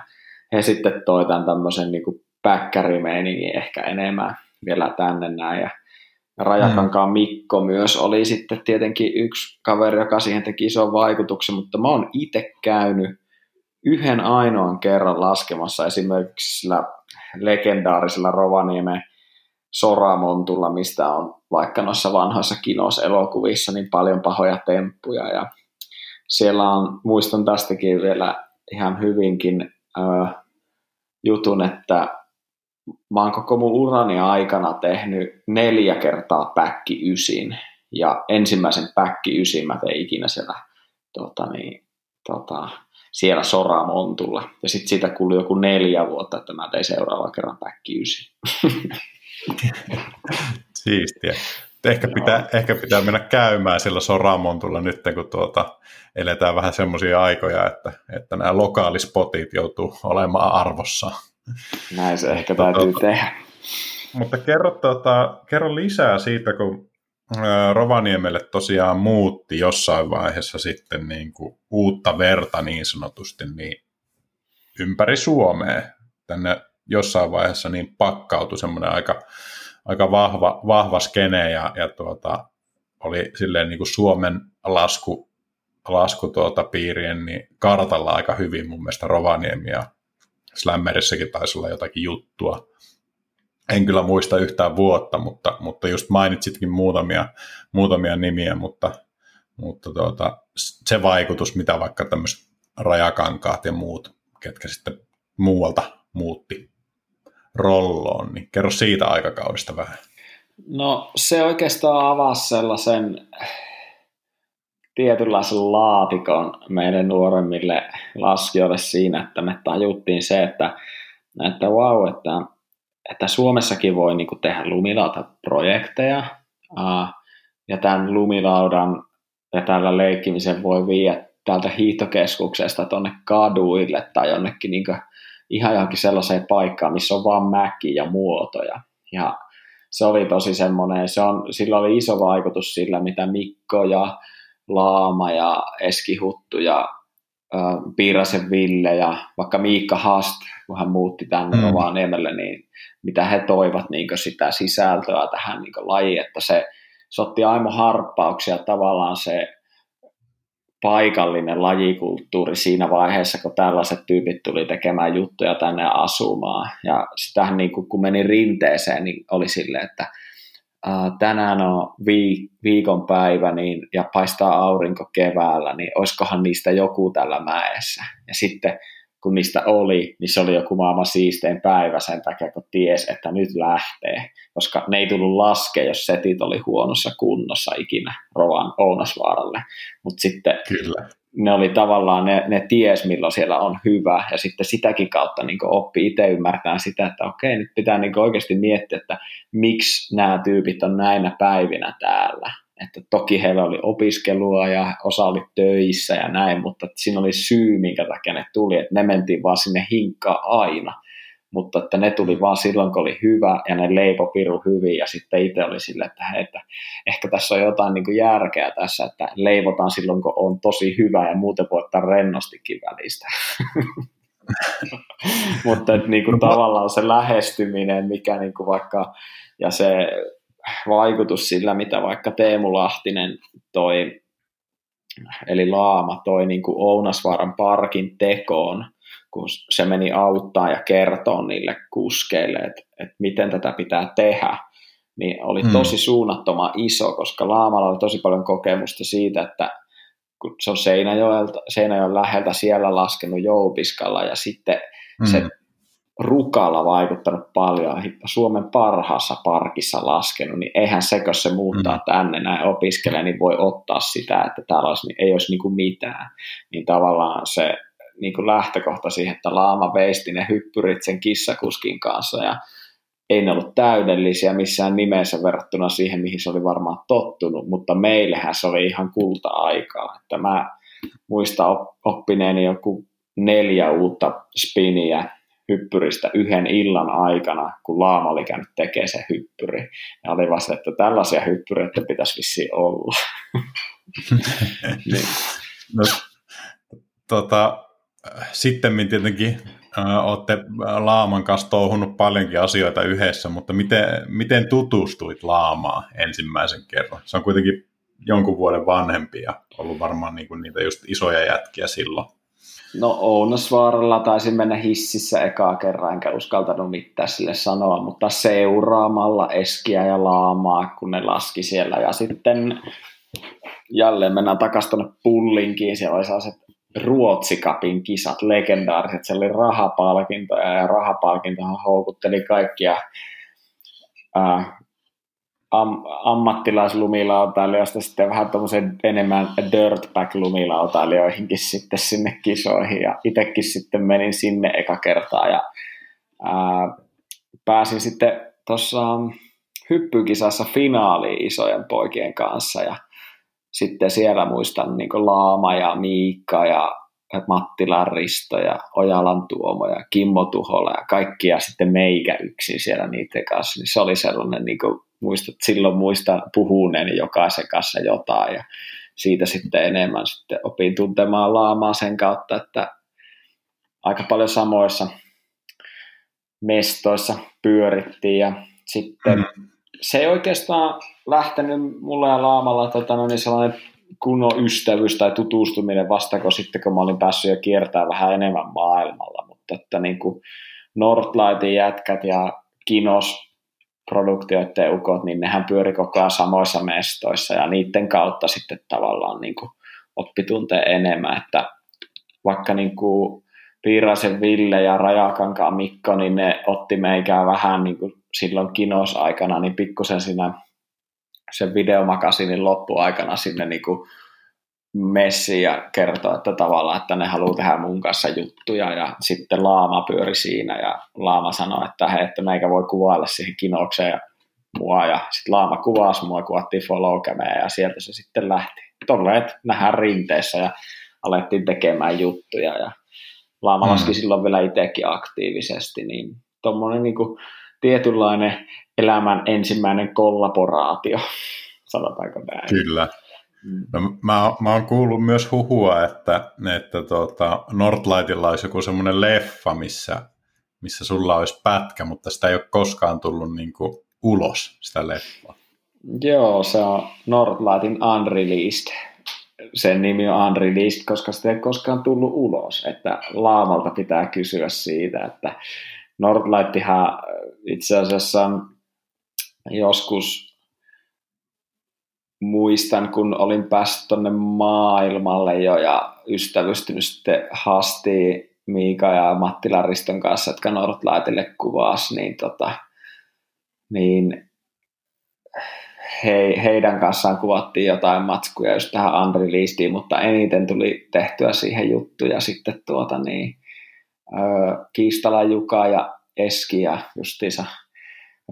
Speaker 2: he sitten toi tämän tämmöisen niin kuin päkkärimeiningin ehkä enemmän vielä tänne näin. Ja Rajakankaan mm. Mikko myös oli sitten tietenkin yksi kaveri, joka siihen teki ison vaikutuksen, mutta mä oon itse käynyt yhden ainoan kerran laskemassa esimerkiksi sillä legendaarisella Rovaniemen Soramontulla, mistä on vaikka noissa vanhoissa kinoselokuvissa niin paljon pahoja temppuja ja siellä on, muistan tästäkin vielä ihan hyvinkin jutun, että mä oon koko mun urani aikana tehnyt neljä kertaa päkki ysin ja ensimmäisen päkki ysin mä tein ikinä siellä, tota niin, tota, siellä Soramontulla ja sitten siitä kului joku neljä vuotta, että mä tein seuraavan kerran päkki ysin.
Speaker 1: Siistiä. Ehkä pitää, ehkä pitää mennä käymään sillä Soramontulla nyt, kun tuota, eletään vähän semmoisia aikoja, että, että nämä lokaalispotit joutuu olemaan arvossa.
Speaker 2: Näin se ehkä täytyy tuota, tehdä.
Speaker 1: Mutta kerro, tuota, kerro lisää siitä, kun Rovaniemelle tosiaan muutti jossain vaiheessa sitten niin kuin uutta verta niin sanotusti niin ympäri Suomea. Tänne jossain vaiheessa niin pakkautui semmoinen aika, aika vahva, vahva skene ja, ja tuota, oli silleen niin kuin Suomen lasku, lasku tuota piirien niin kartalla aika hyvin mun mielestä Rovaniemi ja Slammerissäkin taisi olla jotakin juttua. En kyllä muista yhtään vuotta, mutta, mutta just mainitsitkin muutamia, muutamia nimiä, mutta, mutta tuota, se vaikutus, mitä vaikka tämmöiset rajakankaat ja muut, ketkä sitten muualta muutti rolloon, niin kerro siitä aikakaudesta vähän.
Speaker 2: No se oikeastaan avasi sellaisen tietynlaisen laatikon meidän nuoremmille laskijoille siinä, että me tajuttiin se, että, että wow, että, että Suomessakin voi niin kuin tehdä lumilauta-projekteja ja tämän lumilaudan ja tällä leikkimisen voi viedä täältä hiihtokeskuksesta tuonne kaduille tai jonnekin niin ihan johonkin sellaiseen paikkaan, missä on vain mäki ja muotoja. Ja se oli tosi semmoinen, se on, sillä oli iso vaikutus sillä, mitä Mikko ja Laama ja Eski Huttu ja äh, Piirasen Ville ja vaikka Miikka Hast, kun hän muutti tänne mm. Rovaniemelle, niin mitä he toivat niin sitä sisältöä tähän niin lajiin, että se, se otti aimo harppauksia tavallaan se paikallinen lajikulttuuri siinä vaiheessa, kun tällaiset tyypit tuli tekemään juttuja tänne asumaan. Ja sitähän niin kun meni rinteeseen, niin oli silleen, että ää, tänään on viik- viikonpäivä niin, ja paistaa aurinko keväällä, niin olisikohan niistä joku tällä mäessä. Ja sitten kun niistä oli, niin se oli joku maailman siistein päivä sen takia, kun ties, että nyt lähtee. Koska ne ei tullut laskea, jos setit oli huonossa kunnossa ikinä Rovan Ounasvaaralle. Mutta sitten Kyllä. Ne oli tavallaan, ne, ne ties milloin siellä on hyvä, ja sitten sitäkin kautta niin oppi itse ymmärtämään sitä, että okei, nyt pitää niin oikeasti miettiä, että miksi nämä tyypit on näinä päivinä täällä. Että toki heillä oli opiskelua ja osa oli töissä ja näin, mutta siinä oli syy, minkä takia ne tuli, että ne mentiin vaan sinne hinkkaan aina, mutta että ne tuli vaan silloin, kun oli hyvä ja ne leipo piru hyvin ja sitten itse oli sille, että, hei, että ehkä tässä on jotain niin kuin järkeä tässä, että leivotaan silloin, kun on tosi hyvä ja muuten voi ottaa rennostikin välistä. mutta että niin kuin no, tavallaan se lähestyminen, mikä niin kuin vaikka, ja se vaikutus sillä, mitä vaikka Teemu Lahtinen toi, eli Laama toi niin kuin Ounasvaaran parkin tekoon, kun se meni auttaa ja kertoo niille kuskeille, että, että miten tätä pitää tehdä, niin oli hmm. tosi suunnattoma iso, koska Laamalla oli tosi paljon kokemusta siitä, että kun se on Seinäjoelta, Seinäjoen läheltä siellä laskenut Joupiskalla ja sitten hmm. se Rukalla vaikuttanut paljon, Suomen parhaassa parkissa laskenut, niin eihän se, kun se muuttaa mm. tänne näin opiskelee, niin voi ottaa sitä, että täällä olisi, ei olisi niin kuin mitään. Niin tavallaan se niin kuin lähtökohta siihen, että Laama veisti ne hyppyrit sen kissakuskin kanssa ja ei ne ollut täydellisiä missään nimessä verrattuna siihen, mihin se oli varmaan tottunut, mutta meillähän se oli ihan kulta-aikaa. Että mä muistan oppineeni joku neljä uutta spiniä hyppyristä yhden illan aikana, kun Laama oli käynyt tekemään se hyppyri. Ja oli vasta, että tällaisia hyppyreitä pitäisi vissiin olla.
Speaker 1: niin. no, tota, sitten tietenkin äh, olette Laaman kanssa touhunut paljonkin asioita yhdessä, mutta miten, miten tutustuit Laamaan ensimmäisen kerran? Se on kuitenkin jonkun vuoden vanhempi ja ollut varmaan niinku niitä just isoja jätkiä silloin.
Speaker 2: No Ounasvaaralla taisin mennä hississä ekaa kerran, enkä uskaltanut mitään sille sanoa, mutta seuraamalla Eskiä ja Laamaa, kun ne laski siellä. Ja sitten jälleen mennään takaisin tuonne pullinkiin, siellä oli sellaiset Ruotsikapin kisat, legendaariset, se oli rahapalkintoja ja rahapalkintohan houkutteli kaikkia ää, am, ammattilaislumilautailijoista sitten vähän tuommoisen enemmän dirtbag-lumilautailijoihinkin sitten sinne kisoihin. Ja itsekin sitten menin sinne eka kertaa ja ää, pääsin sitten tuossa hyppykisassa finaaliin isojen poikien kanssa ja sitten siellä muistan niin Laama ja Miikka ja Mattilan Risto ja Ojalan Tuomo ja Kimmo Tuhola ja kaikkia sitten meikä yksin siellä niiden kanssa, niin se oli sellainen, niin kuin, muistat, silloin muistan puhuneeni jokaisen kanssa jotain ja siitä sitten enemmän sitten opin tuntemaan laamaa sen kautta, että aika paljon samoissa mestoissa pyörittiin ja sitten mm se ei oikeastaan lähtenyt mulle ja Laamalla tota, no niin sellainen kunnon ystävyys tai tutustuminen vasta, kun sitten kun mä olin päässyt jo kiertää vähän enemmän maailmalla, mutta että niin kuin Nordlightin jätkät ja Kinos produktioiden ukot, niin nehän pyöri koko ajan samoissa mestoissa ja niiden kautta sitten tavallaan niin kuin oppi tuntee enemmän, että vaikka niin kuin Piiraisen Ville ja Rajakankaan Mikko, niin ne otti meikää vähän niin kuin silloin kinos-aikana, niin pikkusen siinä sen videomakasinin loppuaikana sinne niin kuin messi ja kertoi, että tavallaan, että ne haluaa tehdä mun kanssa juttuja ja sitten Laama pyöri siinä ja Laama sanoi, että hei, että meikä voi kuvailla siihen kinokseen ja mua ja sitten Laama kuvasi mua, kuvattiin follow ja sieltä se sitten lähti. Tolleen, että nähdään rinteessä ja alettiin tekemään juttuja ja Laama mm. laski silloin vielä itsekin aktiivisesti, niin tuommoinen niin tietynlainen elämän ensimmäinen kollaboraatio, sanotaanko näin.
Speaker 1: Kyllä. No, mä, mä oon kuullut myös huhua, että, että tuota, Nordlightilla olisi joku semmoinen leffa, missä, missä sulla olisi pätkä, mutta sitä ei ole koskaan tullut niin kuin ulos, sitä leffaa.
Speaker 2: Joo, se on Nordlightin Unreleased. Sen nimi on Unreleased, koska sitä ei koskaan tullut ulos. Että Laamalta pitää kysyä siitä, että Nordlighttihan itse asiassa joskus muistan, kun olin päässyt tuonne maailmalle jo ja ystävystynyt sitten Hasti, Miika ja Matti Lariston kanssa, jotka Nordlightille kuvasi, niin, tota, niin he, heidän kanssaan kuvattiin jotain matskuja just tähän Unreleasediin, mutta eniten tuli tehtyä siihen juttuja sitten tuota niin, Kiistala Juka ja Eski ja justiinsa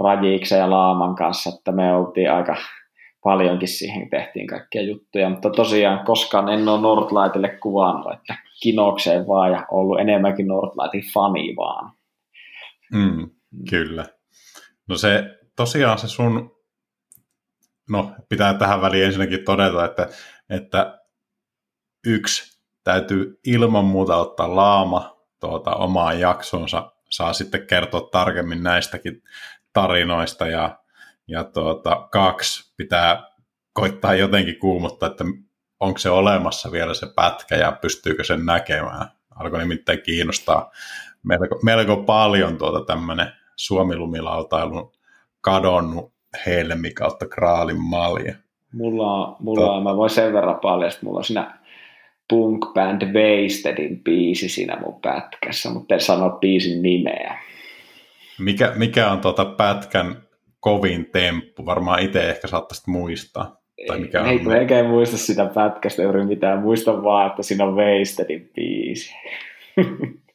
Speaker 2: Rajiksen ja Laaman kanssa, että me oltiin aika paljonkin siihen tehtiin kaikkia juttuja, mutta tosiaan koskaan en ole Nordlightille kuvannut, että kinokseen vaan ja ollut enemmänkin Nordlightin fani vaan.
Speaker 1: Mm, kyllä. No se tosiaan se sun, no pitää tähän väliin ensinnäkin todeta, että, että yksi täytyy ilman muuta ottaa laama tuota, omaan jaksonsa saa sitten kertoa tarkemmin näistäkin tarinoista ja, ja tuota, kaksi pitää koittaa jotenkin kuumuttaa, että onko se olemassa vielä se pätkä ja pystyykö sen näkemään. Alkoi nimittäin kiinnostaa melko, melko paljon tuota tämmöinen suomilumilautailun kadonnut helmi kautta kraalin malja.
Speaker 2: Mulla on, mulla on, mä voin sen verran paljon, että mulla on siinä punk band Wastedin biisi siinä mun pätkässä, mutta en sano biisin nimeä.
Speaker 1: Mikä, mikä on tuota pätkän kovin temppu? Varmaan itse ehkä saattaisit muistaa.
Speaker 2: Tai mikä ei, on ei ei muista sitä pätkästä juuri mitään. Muista vaan, että siinä on Wastedin biisi.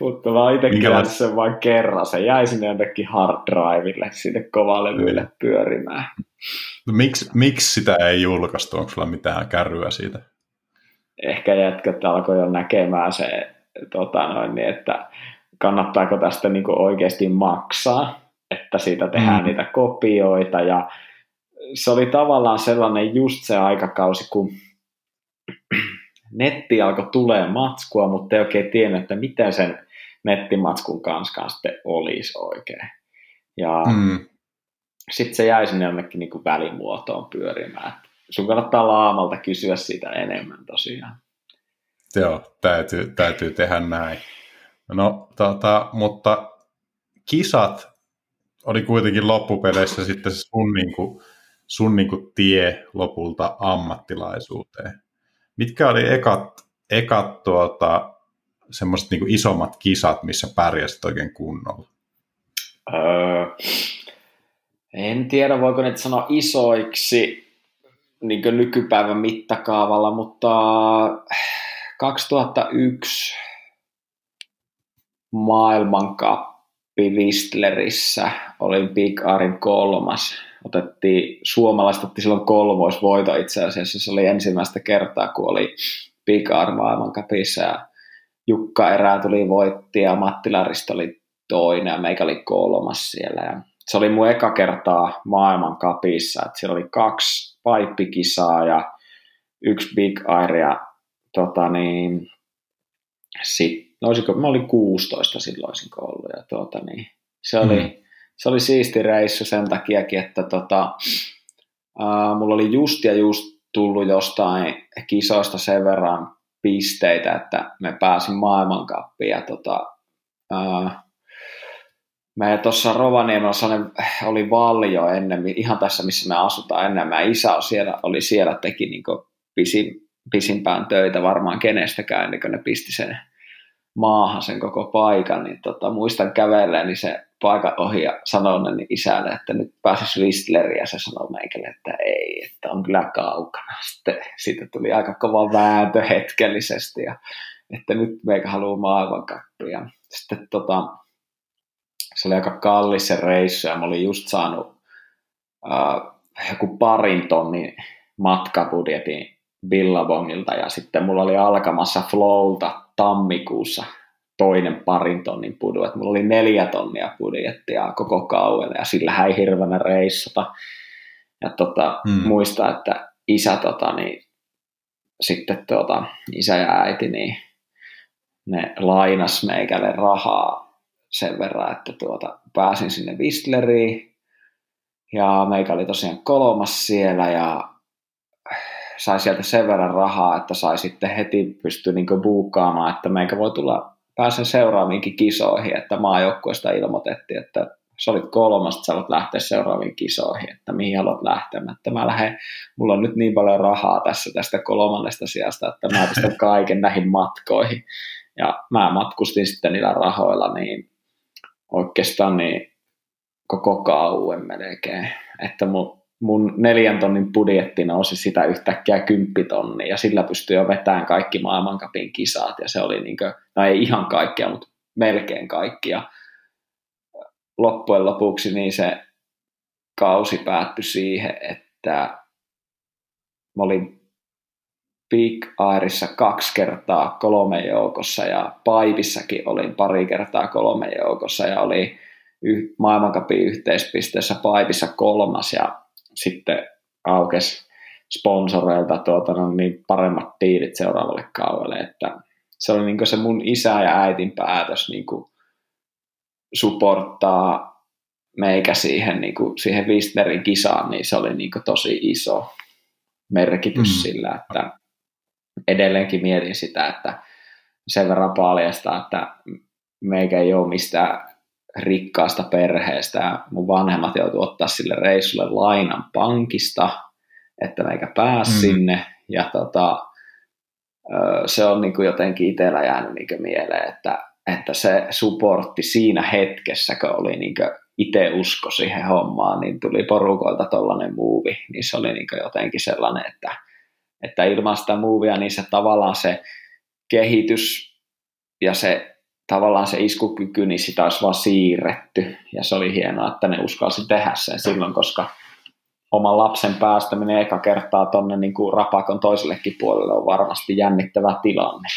Speaker 2: Mutta mä itse Minkälaista... sen vain kerran. Se jäi sinne jonnekin hard drivelle, sinne kovalevyille mm. pyörimään.
Speaker 1: Miksi, miksi sitä ei julkaistu? Onko sulla mitään kärryä siitä?
Speaker 2: Ehkä jätkät alkoi jo näkemään se, tota noin, niin, että kannattaako tästä niin oikeasti maksaa, että siitä tehdään mm. niitä kopioita. Ja se oli tavallaan sellainen just se aikakausi, kun netti alkoi tulee matskua, mutta ei oikein tiennyt, että miten sen nettimatskun kanssa sitten olisi oikein. Ja mm. sitten se jäi sinne jonnekin niin kuin välimuotoon pyörimään. Sun kannattaa laamalta kysyä siitä enemmän tosiaan.
Speaker 1: Joo, täytyy, täytyy tehdä näin. No, tota, mutta kisat oli kuitenkin loppupeleissä sitten sun, niin kuin, sun niin kuin tie lopulta ammattilaisuuteen. Mitkä oli ekat, ekat tuota, semmoiset niin isommat kisat, missä pärjäsit oikein kunnolla? Öö,
Speaker 2: en tiedä, voiko ne sanoa isoiksi niin nykypäivän mittakaavalla, mutta 2001 maailmankappi Whistlerissä olin Big Arin kolmas otettiin, suomalaiset otti silloin kolmoisvoito itse asiassa, se oli ensimmäistä kertaa, kun oli Big R maailmankapissa ja Jukka Erää tuli voitti ja Matti Larista oli toinen ja meikä oli kolmas siellä. Ja se oli mun eka kertaa maailmankapissa, että siellä oli kaksi paippikisaa ja yksi Big Air ja tota niin, sit, no olisiko, mä olin 16 silloin ollut ja tuota niin, se oli, mm. se oli siisti reissu sen takiakin, että tota, ää, mulla oli just ja just tullut jostain kisoista sen verran pisteitä, että me pääsin maailmankappiin ja tota, ää, me tuossa Rovaniemellä oli valjo ennen, ihan tässä missä me asutaan ennen, mä isä on siellä, oli siellä, teki niin pisin, pisimpään töitä varmaan kenestäkään, ennen kuin ne pisti sen maahan sen koko paikan, niin tota, muistan kävelleen, niin se paikan ohi ja sanoin niin isälle, että nyt pääsisi Whistleriin ja se sanoi meikälle, että ei, että on kyllä kaukana. Sitten siitä tuli aika kova vääntö hetkellisesti ja että nyt meikä haluaa maailmankappia. Sitten tota, se oli aika kallis se reissu ja mä olin just saanut uh, joku parin tonnin matkabudjetin Billabongilta ja sitten mulla oli alkamassa Flowlta tammikuussa toinen parin tonnin pudu, että mulla oli neljä tonnia budjettia koko kauelle ja sillä ei hirveänä reissata. Ja tota, hmm. muista, että isä tota, niin, sitten tota, isä ja äiti, niin ne lainas meikälle rahaa sen verran, että tuota, pääsin sinne Whistleriin ja meikä oli tosiaan kolmas siellä ja sai sieltä sen verran rahaa, että sai sitten heti pystyä niin buukkaamaan, että meikä voi tulla pääsen seuraaviinkin kisoihin, että maajoukkueesta ilmoitettiin, että sä olit kolmas, sä haluat lähteä seuraaviin kisoihin, että mihin haluat lähteä. Että mä lähden, mulla on nyt niin paljon rahaa tässä tästä kolmannesta sijasta, että mä pistän kaiken näihin matkoihin. Ja mä matkustin sitten niillä rahoilla niin oikeastaan niin koko kauan melkein. Että mun, mun neljän tonnin budjetti nousi sitä yhtäkkiä kymppitonni ja sillä pystyi jo vetämään kaikki maailmankapin kisat ja se oli niin kuin, no ei ihan kaikkia, mutta melkein kaikkia. Loppujen lopuksi niin se kausi päättyi siihen, että mä olin Big Airissa kaksi kertaa kolme joukossa ja Paipissakin olin pari kertaa kolme joukossa ja oli maailmankapin yhteispisteessä Paipissa kolmas ja sitten aukesi sponsoreilta tuota, no, niin paremmat tiilit seuraavalle kaudelle, että se oli niin se mun isä ja äitin päätös niin supporttaa meikä siihen, niin kuin, siihen Wistnerin kisaan, niin se oli niin tosi iso merkitys mm. sillä, että edelleenkin mietin sitä, että sen verran paljasta, että meikä ei ole mistään rikkaasta perheestä. Ja mun vanhemmat joutuivat ottaa sille reissulle lainan pankista, että meikä pääsi mm. sinne. Ja tota, se on niin kuin jotenkin itsellä jäänyt niin mieleen, että, että se supportti siinä hetkessä, kun oli niin itse usko siihen hommaan, niin tuli porukoilta tollainen muuvi, niin se oli niin jotenkin sellainen, että, että ilman sitä muuvia, niin se tavallaan se kehitys ja se tavallaan se iskukyky, niin sitä olisi vaan siirretty. Ja se oli hienoa, että ne uskalsi tehdä sen silloin, koska oman lapsen päästäminen eka kertaa tuonne niin kuin rapakon toisellekin puolelle on varmasti jännittävä tilanne.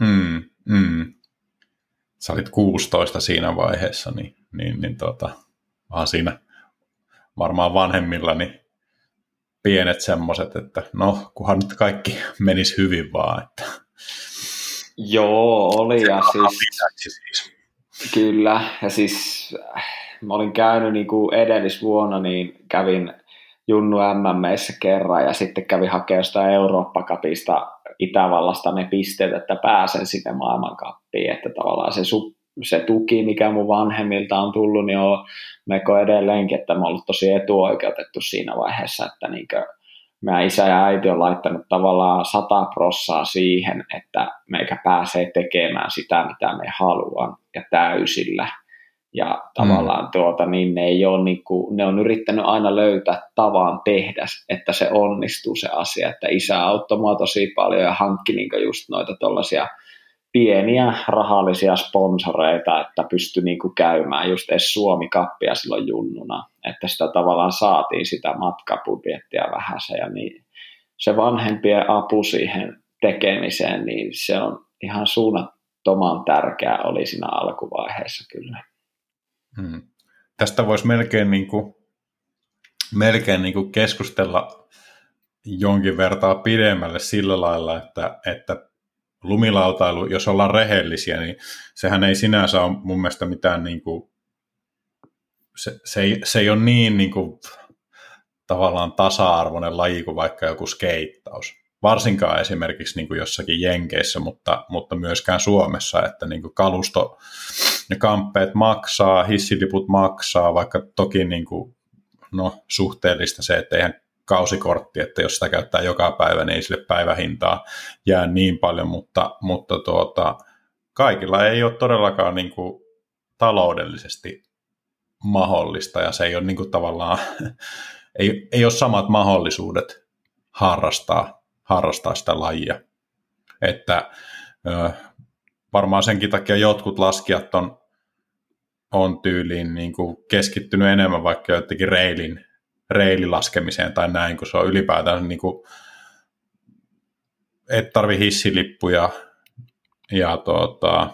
Speaker 1: Mm, mm. Sä olit 16 siinä vaiheessa, niin, niin, niin tota, vaan siinä varmaan vanhemmillani pienet semmoiset, että no, kunhan nyt kaikki menisi hyvin vaan. Että.
Speaker 2: Joo, oli ja siis, siis, kyllä, ja siis mä olin käynyt niin kuin edellisvuonna, niin kävin Junnu MMEissä kerran ja sitten kävin hakemaan sitä Eurooppa-kapista Itävallasta ne pisteet, että pääsen sinne maailmankappiin, että tavallaan se, se tuki, mikä mun vanhemmilta on tullut, niin on meko edelleenkin, että mä oon ollut tosi etuoikeutettu siinä vaiheessa, että niinkö meidän isä ja äiti on laittanut tavallaan sata prossaa siihen, että meikä pääsee tekemään sitä, mitä me haluan ja täysillä. Ja tavallaan mm. tuota, niin ne, ei ole, niin kuin, ne on yrittänyt aina löytää tavan tehdä, että se onnistuu se asia. Että isä auttoi mua tosi paljon ja hankki niin just noita tuollaisia pieniä rahallisia sponsoreita, että pystyi niin kuin käymään just edes Suomi-kappia silloin junnuna. Että sitä tavallaan saatiin sitä matkabudjettia vähän se ja niin. Se vanhempien apu siihen tekemiseen, niin se on ihan suunnattoman tärkeää oli siinä alkuvaiheessa kyllä.
Speaker 1: Hmm. Tästä voisi melkein, niin kuin, melkein niin kuin keskustella jonkin vertaa pidemmälle sillä lailla, että, että lumilautailu, jos ollaan rehellisiä, niin sehän ei sinänsä ole mun mielestä mitään niin kuin, se, se, ei, se ei ole niin, niin kuin, tavallaan tasa-arvoinen laji kuin vaikka joku skeittaus. Varsinkaan esimerkiksi niin kuin jossakin Jenkeissä, mutta, mutta myöskään Suomessa, että niin kuin kalusto, ne kamppeet maksaa, hissiliput maksaa, vaikka toki niin kuin, no, suhteellista se, että eihän kausikortti, että jos sitä käyttää joka päivä, niin ei sille päivähintaa jää niin paljon, mutta, mutta tuota, kaikilla ei ole todellakaan niin kuin taloudellisesti mahdollista ja se ei ole niin kuin tavallaan, ei, ei ole samat mahdollisuudet harrastaa harrastaa sitä lajia. Että varmaan senkin takia jotkut laskijat on, on tyyliin niin kuin keskittynyt enemmän vaikka jotenkin reilin, reililaskemiseen tai näin, kun se on ylipäätään niin kuin, et tarvi hissilippuja ja tuota,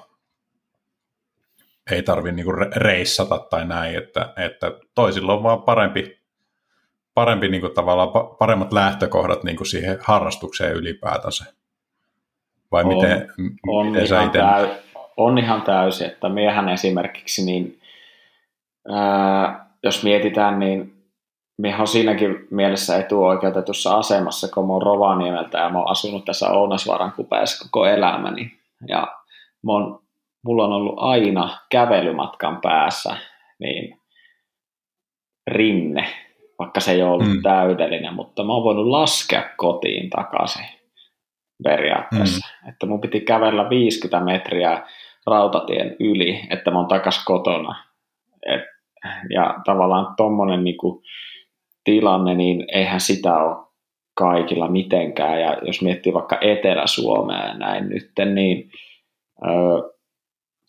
Speaker 1: ei tarvi niinku reissata tai näin, että, että toisilla on vaan parempi parempi niin kuin, tavallaan paremmat lähtökohdat niin kuin siihen harrastukseen ylipäätänsä? Vai on, miten,
Speaker 2: on, miten sä itse... Täy, on ihan täysin, että miehän esimerkiksi, niin ää, jos mietitään, niin miehän on siinäkin mielessä etuoikeutetussa asemassa, kun mä oon Rovaniemeltä ja mä oon asunut tässä Ounasvaran kupeessa koko elämäni. Ja mä oon, mulla on ollut aina kävelymatkan päässä niin rinne, vaikka se ei ole ollut mm. täydellinen, mutta mä oon voinut laskea kotiin takaisin periaatteessa. Mm. Että mun piti kävellä 50 metriä rautatien yli, että mä oon takas kotona. Et, ja tavallaan tommonen niinku tilanne, niin eihän sitä ole kaikilla mitenkään. Ja jos miettii vaikka Etelä-Suomea näin nyt, niin ö,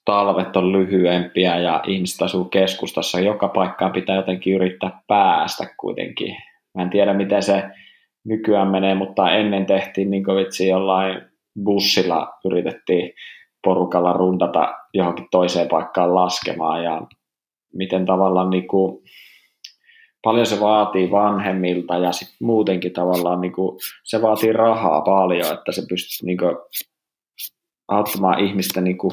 Speaker 2: talvet on lyhyempiä ja ihmiset asuu keskustassa. Joka paikkaan pitää jotenkin yrittää päästä kuitenkin. Mä en tiedä, miten se nykyään menee, mutta ennen tehtiin niin vitsi jollain bussilla yritettiin porukalla rundata johonkin toiseen paikkaan laskemaan ja miten tavallaan niin kuin, paljon se vaatii vanhemmilta ja sit muutenkin tavallaan niin kuin, se vaatii rahaa paljon, että se pystyy niin kuin, auttamaan ihmistä niin kuin,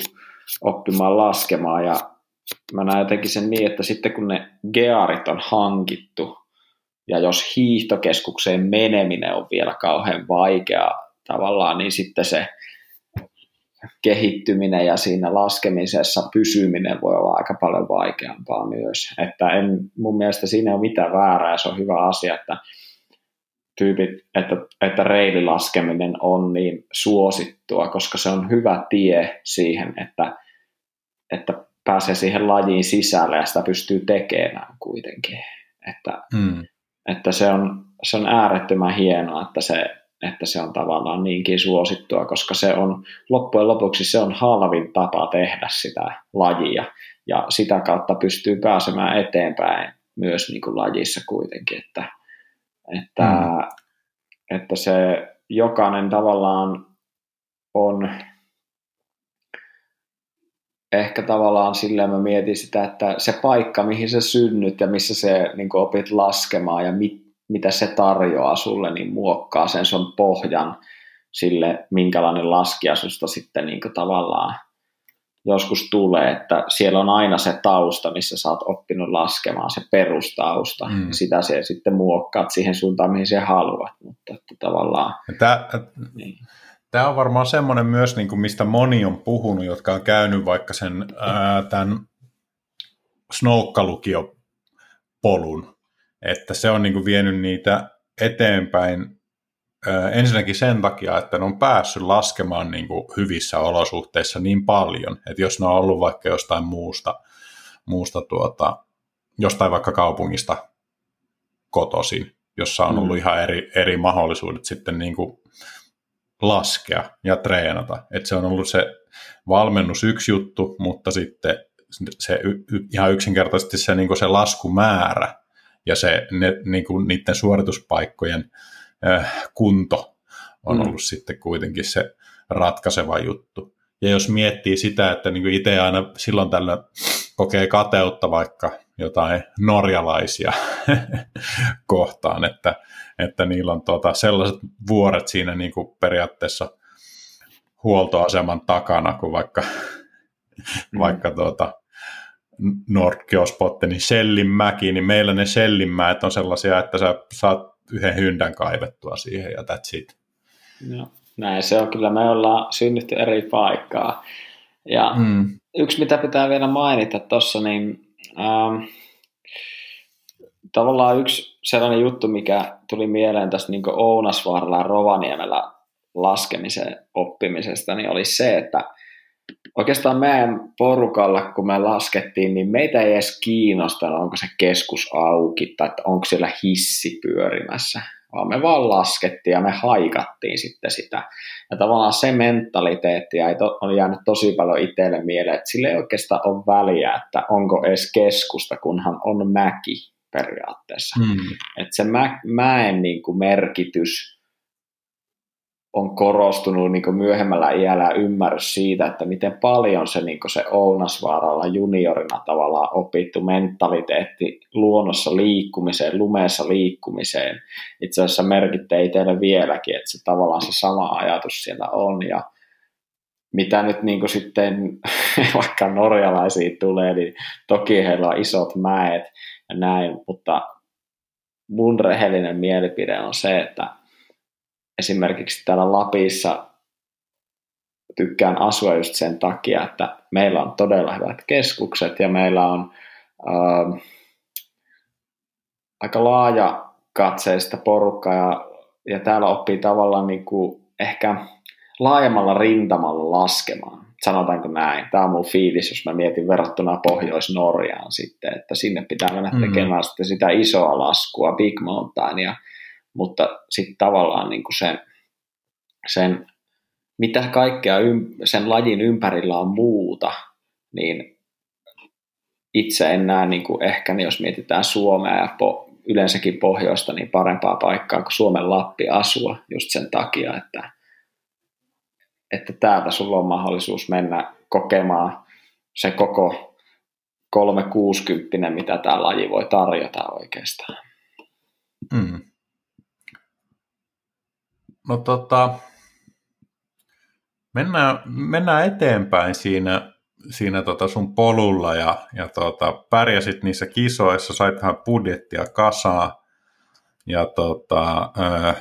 Speaker 2: oppimaan laskemaan. Ja mä näen jotenkin sen niin, että sitten kun ne gearit on hankittu ja jos hiihtokeskukseen meneminen on vielä kauhean vaikeaa tavallaan, niin sitten se kehittyminen ja siinä laskemisessa pysyminen voi olla aika paljon vaikeampaa myös. Että en, mun mielestä siinä ei ole mitään väärää, se on hyvä asia, että tyypit, että, että reililaskeminen on niin suosittua, koska se on hyvä tie siihen, että, että pääsee siihen lajiin sisälle ja sitä pystyy tekemään kuitenkin. Että, mm. että se, on, se on äärettömän hienoa, että se että se on tavallaan niinkin suosittua, koska se on loppujen lopuksi se on halvin tapa tehdä sitä lajia ja sitä kautta pystyy pääsemään eteenpäin myös niin kuin lajissa kuitenkin, että, että, mm. että se jokainen tavallaan on ehkä tavallaan silleen mä mietin sitä, että se paikka, mihin sä synnyt ja missä se niin opit laskemaan ja mit, mitä se tarjoaa sulle, niin muokkaa sen sun pohjan sille, minkälainen laskija susta sitten niin tavallaan joskus tulee, että siellä on aina se tausta, missä sä oot oppinut laskemaan, se perustausta. Mm. Sitä se sitten muokkaat siihen suuntaan, mihin se haluat. Mutta että tavallaan...
Speaker 1: Tämä, niin. tämä on varmaan semmoinen myös, niin kuin mistä moni on puhunut, jotka on käynyt vaikka sen ää, tämän Snoukka-lukiopolun, että se on niin kuin vienyt niitä eteenpäin ensinnäkin sen takia, että ne on päässyt laskemaan niin kuin hyvissä olosuhteissa niin paljon, että jos ne on ollut vaikka jostain muusta, muusta tuota, jostain vaikka kaupungista kotoisin, jossa on ollut mm. ihan eri, eri mahdollisuudet sitten niin kuin laskea ja treenata. että se on ollut se valmennus yksi juttu, mutta sitten se ihan yksinkertaisesti se, niin se laskumäärä ja se, ne, niin kuin niiden suorituspaikkojen Äh, kunto on mm. ollut sitten kuitenkin se ratkaiseva juttu. Ja jos miettii sitä, että niin itse aina silloin tällä kokee kateutta vaikka jotain norjalaisia kohtaan, että, että niillä on tuota sellaiset vuoret siinä niin kuin periaatteessa huoltoaseman takana, kuin vaikka, mm. vaikka tuota, Nordgeospotte, niin Sellinmäki, niin meillä ne Sellinmäet on sellaisia, että sä saat yhden hyndän kaivettua siihen ja that's it.
Speaker 2: No, näin se on kyllä. Me ollaan synnytty eri paikkaa. Ja mm. yksi, mitä pitää vielä mainita tuossa, niin ähm, tavallaan yksi sellainen juttu, mikä tuli mieleen tästä niin Ounasvaaralla ja Rovaniemellä laskemisen oppimisesta, niin oli se, että oikeastaan meidän porukalla, kun me laskettiin, niin meitä ei edes kiinnosta, onko se keskus auki tai onko siellä hissi pyörimässä, vaan me vaan laskettiin ja me haikattiin sitten sitä. Ja tavallaan se mentaliteetti on jäänyt tosi paljon itselle mieleen, että sille ei oikeastaan ole väliä, että onko edes keskusta, kunhan on mäki periaatteessa. Mm. Että se mä, mäen niin kuin merkitys on korostunut niin myöhemmällä iällä ymmärrys siitä, että miten paljon se, niin se Ounasvaaralla juniorina tavallaan opittu mentaliteetti luonnossa liikkumiseen, lumeessa liikkumiseen, itse asiassa merkitte teille vieläkin, että se tavallaan se sama ajatus siellä on. Ja mitä nyt niin sitten vaikka norjalaisiin tulee, niin toki heillä on isot mäet ja näin, mutta mun rehellinen mielipide on se, että esimerkiksi täällä Lapissa tykkään asua just sen takia, että meillä on todella hyvät keskukset ja meillä on äh, aika laaja katseista porukkaa ja, ja täällä oppii tavallaan niin kuin ehkä laajemmalla rintamalla laskemaan. Sanotaanko näin? Tämä on mun fiilis, jos mä mietin verrattuna Pohjois-Norjaan sitten, että sinne pitää mennä mm-hmm. tekemään mm. sitten sitä isoa laskua, Big Mountainia, mutta sitten tavallaan niin kuin sen, sen, mitä kaikkea sen lajin ympärillä on muuta, niin itse en näe niin kuin ehkä, niin jos mietitään Suomea ja po, yleensäkin pohjoista, niin parempaa paikkaa kuin Suomen Lappi asua just sen takia, että, että täältä sulla on mahdollisuus mennä kokemaan se koko 360, mitä tämä laji voi tarjota oikeastaan. Mm.
Speaker 1: No tota, mennään, mennään eteenpäin siinä, siinä tota sun polulla ja, ja tota, pärjäsit niissä kisoissa, sait vähän budjettia kasaa ja tota, ö,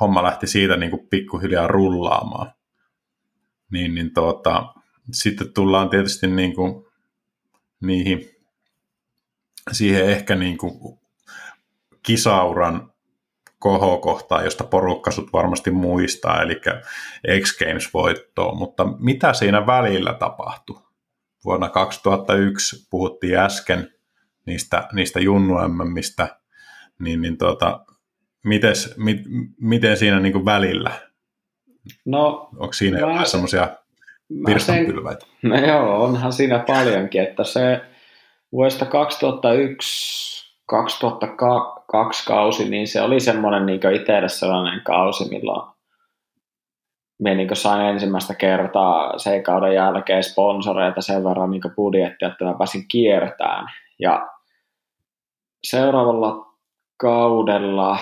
Speaker 1: homma lähti siitä niin kuin pikkuhiljaa rullaamaan. Niin, niin tota, sitten tullaan tietysti niin kuin niihin, siihen ehkä niin kuin kisauran kohokohtaa, josta porukka sut varmasti muistaa, eli X Games-voittoa, mutta mitä siinä välillä tapahtui? Vuonna 2001 puhuttiin äsken niistä, niistä junnu niin, niin tuota, mites, mit, miten siinä niin välillä?
Speaker 2: No,
Speaker 1: Onko siinä mä, jotain semmoisia virstanpylväitä?
Speaker 2: No joo, onhan siinä paljonkin, että se vuodesta 2001 2002 kausi, niin se oli semmoinen niin itselle sellainen kausi, milloin me niin sain ensimmäistä kertaa sen kauden jälkeen sponsoreita sen verran niin budjettia, että mä pääsin kiertämään. Ja seuraavalla kaudella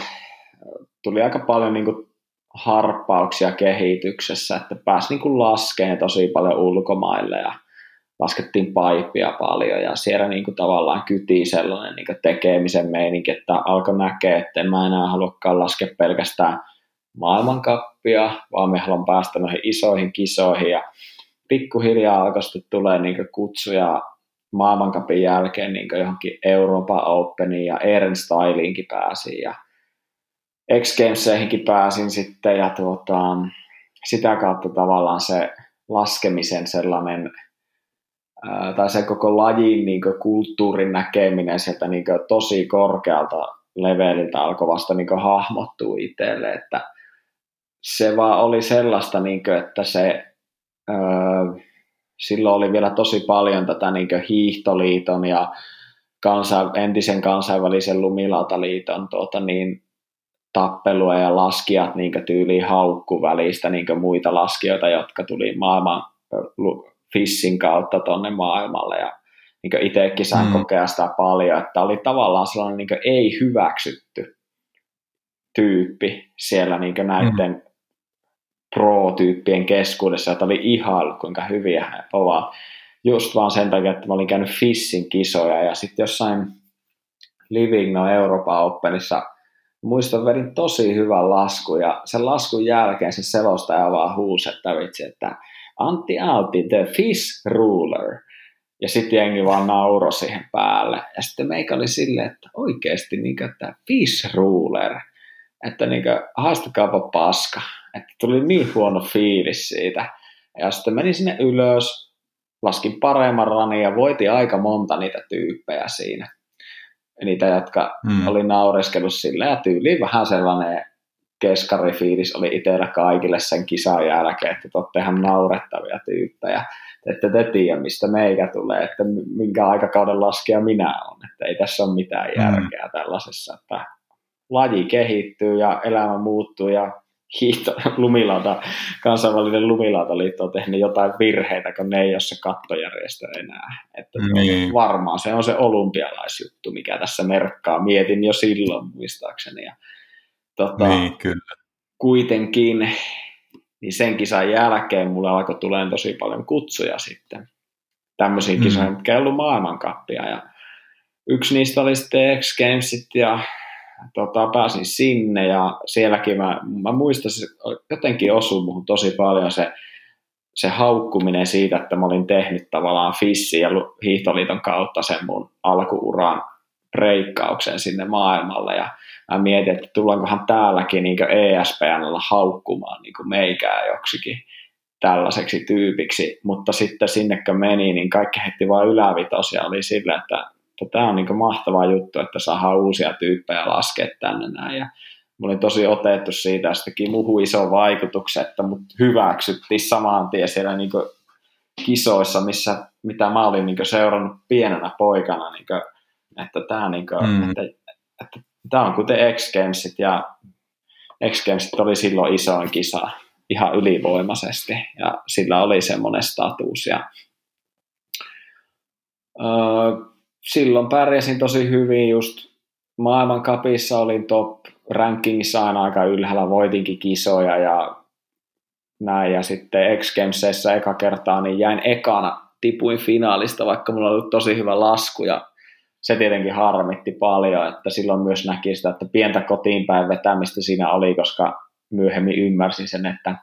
Speaker 2: tuli aika paljon niin kuin harppauksia kehityksessä, että pääsi niin kuin laskeen tosi paljon ulkomaille ja laskettiin paipia paljon ja siellä niin kuin tavallaan kyti sellainen niin kuin tekemisen meininki, että alkoi näkeä, että en mä enää haluakaan laskea pelkästään maailmankappia, vaan me haluan päästä noihin isoihin kisoihin ja pikkuhiljaa alkoi sitten tulee niin kutsuja maailmankapin jälkeen niin johonkin Euroopan Openiin ja Eren Styliinkin pääsin ja X Gameseihinkin pääsin sitten ja tuota, sitä kautta tavallaan se laskemisen sellainen tai se koko lajin niin kulttuurin näkeminen sieltä niin tosi korkealta leveliltä alkoi vasta niin hahmottua itselle, että se vaan oli sellaista, niin kuin, että se silloin oli vielä tosi paljon tätä niin hiihtoliiton ja kansa, entisen kansainvälisen lumilautaliiton tuota, niin, tappelua ja laskijat niin tyyliin haukku välistä niin muita laskijoita, jotka tuli maailman Fissin kautta tonne maailmalle ja niin itsekin sain mm. kokea sitä paljon, että oli tavallaan sellainen niin ei hyväksytty tyyppi siellä niin näiden mm. pro-tyyppien keskuudessa, että oli ihailu, kuinka hyviä he ovat. Just vaan sen takia, että mä olin käynyt Fissin kisoja ja sitten jossain Living No Euroopan Openissa muistan, vedin tosi hyvän lasku ja sen laskun jälkeen se selostaja vaan huusi, että vitsi, että Antti Alti, the fish ruler. Ja sitten jengi vaan nauro siihen päälle. Ja sitten meikä oli silleen, että oikeasti niin että fish ruler. Että niin kuin, haastakaapa paska. Että tuli niin huono fiilis siitä. Ja sitten menin sinne ylös, laskin paremman ranin ja voitin aika monta niitä tyyppejä siinä. Niitä, jotka hmm. oli naureskellut sille ja tyyliin vähän sellainen keskarifiilis oli itsellä kaikille sen kisan jälkeen, että te olette ihan naurettavia tyyppejä. Että te tiedä, mistä meikä tulee, että minkä aikakauden laskija minä olen. Että ei tässä ole mitään mm. järkeä mm. tällaisessa, että laji kehittyy ja elämä muuttuu ja hiihto, lumilauta, kansainvälinen lumilautaliitto on tehnyt jotain virheitä, kun ne ei ole se kattojärjestö enää. Että niin. Varmaan se on se olympialaisjuttu, mikä tässä merkkaa. Mietin jo silloin muistaakseni. Ja tota,
Speaker 1: niin, kyllä.
Speaker 2: kuitenkin niin sen kisan jälkeen mulle alkoi tulemaan tosi paljon kutsuja sitten tämmöisiin mm. kisoihin, mitkä ei ollut maailmankappia. Ja yksi niistä oli sitten X Gamesit ja tota, pääsin sinne ja sielläkin mä, mä muistan, se jotenkin osui muhun tosi paljon se, se haukkuminen siitä, että mä olin tehnyt tavallaan Fissin ja Hiihtoliiton kautta sen mun alkuuran breikkauksen sinne maailmalle. Ja mä mietin, että tullaankohan täälläkin niin ESPNllä haukkumaan niin meikää joksikin tällaiseksi tyypiksi, mutta sitten sinne kun meni, niin kaikki heti vaan ylävitosia. Oli sillä, että, että tämä on niin mahtava juttu, että saadaan uusia tyyppejä laskea tänne näin. Ja Mä olin tosi otettu siitä, ja teki muuhun vaikutuksen, että mut hyväksyttiin saman tien siellä niin kisoissa, missä, mitä mä olin niin seurannut pienenä poikana, niin että tämä niin kuin, mm. että, että tämä on kuten X Gamesit ja X Gamesit oli silloin isoin kisa ihan ylivoimaisesti ja sillä oli semmoinen status ja öö, silloin pärjäsin tosi hyvin just maailmankapissa olin top rankingissa aina aika ylhäällä, voitinkin kisoja ja näin ja sitten X Gamesissa eka kertaa niin jäin ekana, tipuin finaalista, vaikka mulla oli tosi hyvä lasku ja se tietenkin harmitti paljon, että silloin myös näki sitä, että pientä kotiin päin vetämistä siinä oli, koska myöhemmin ymmärsin sen, että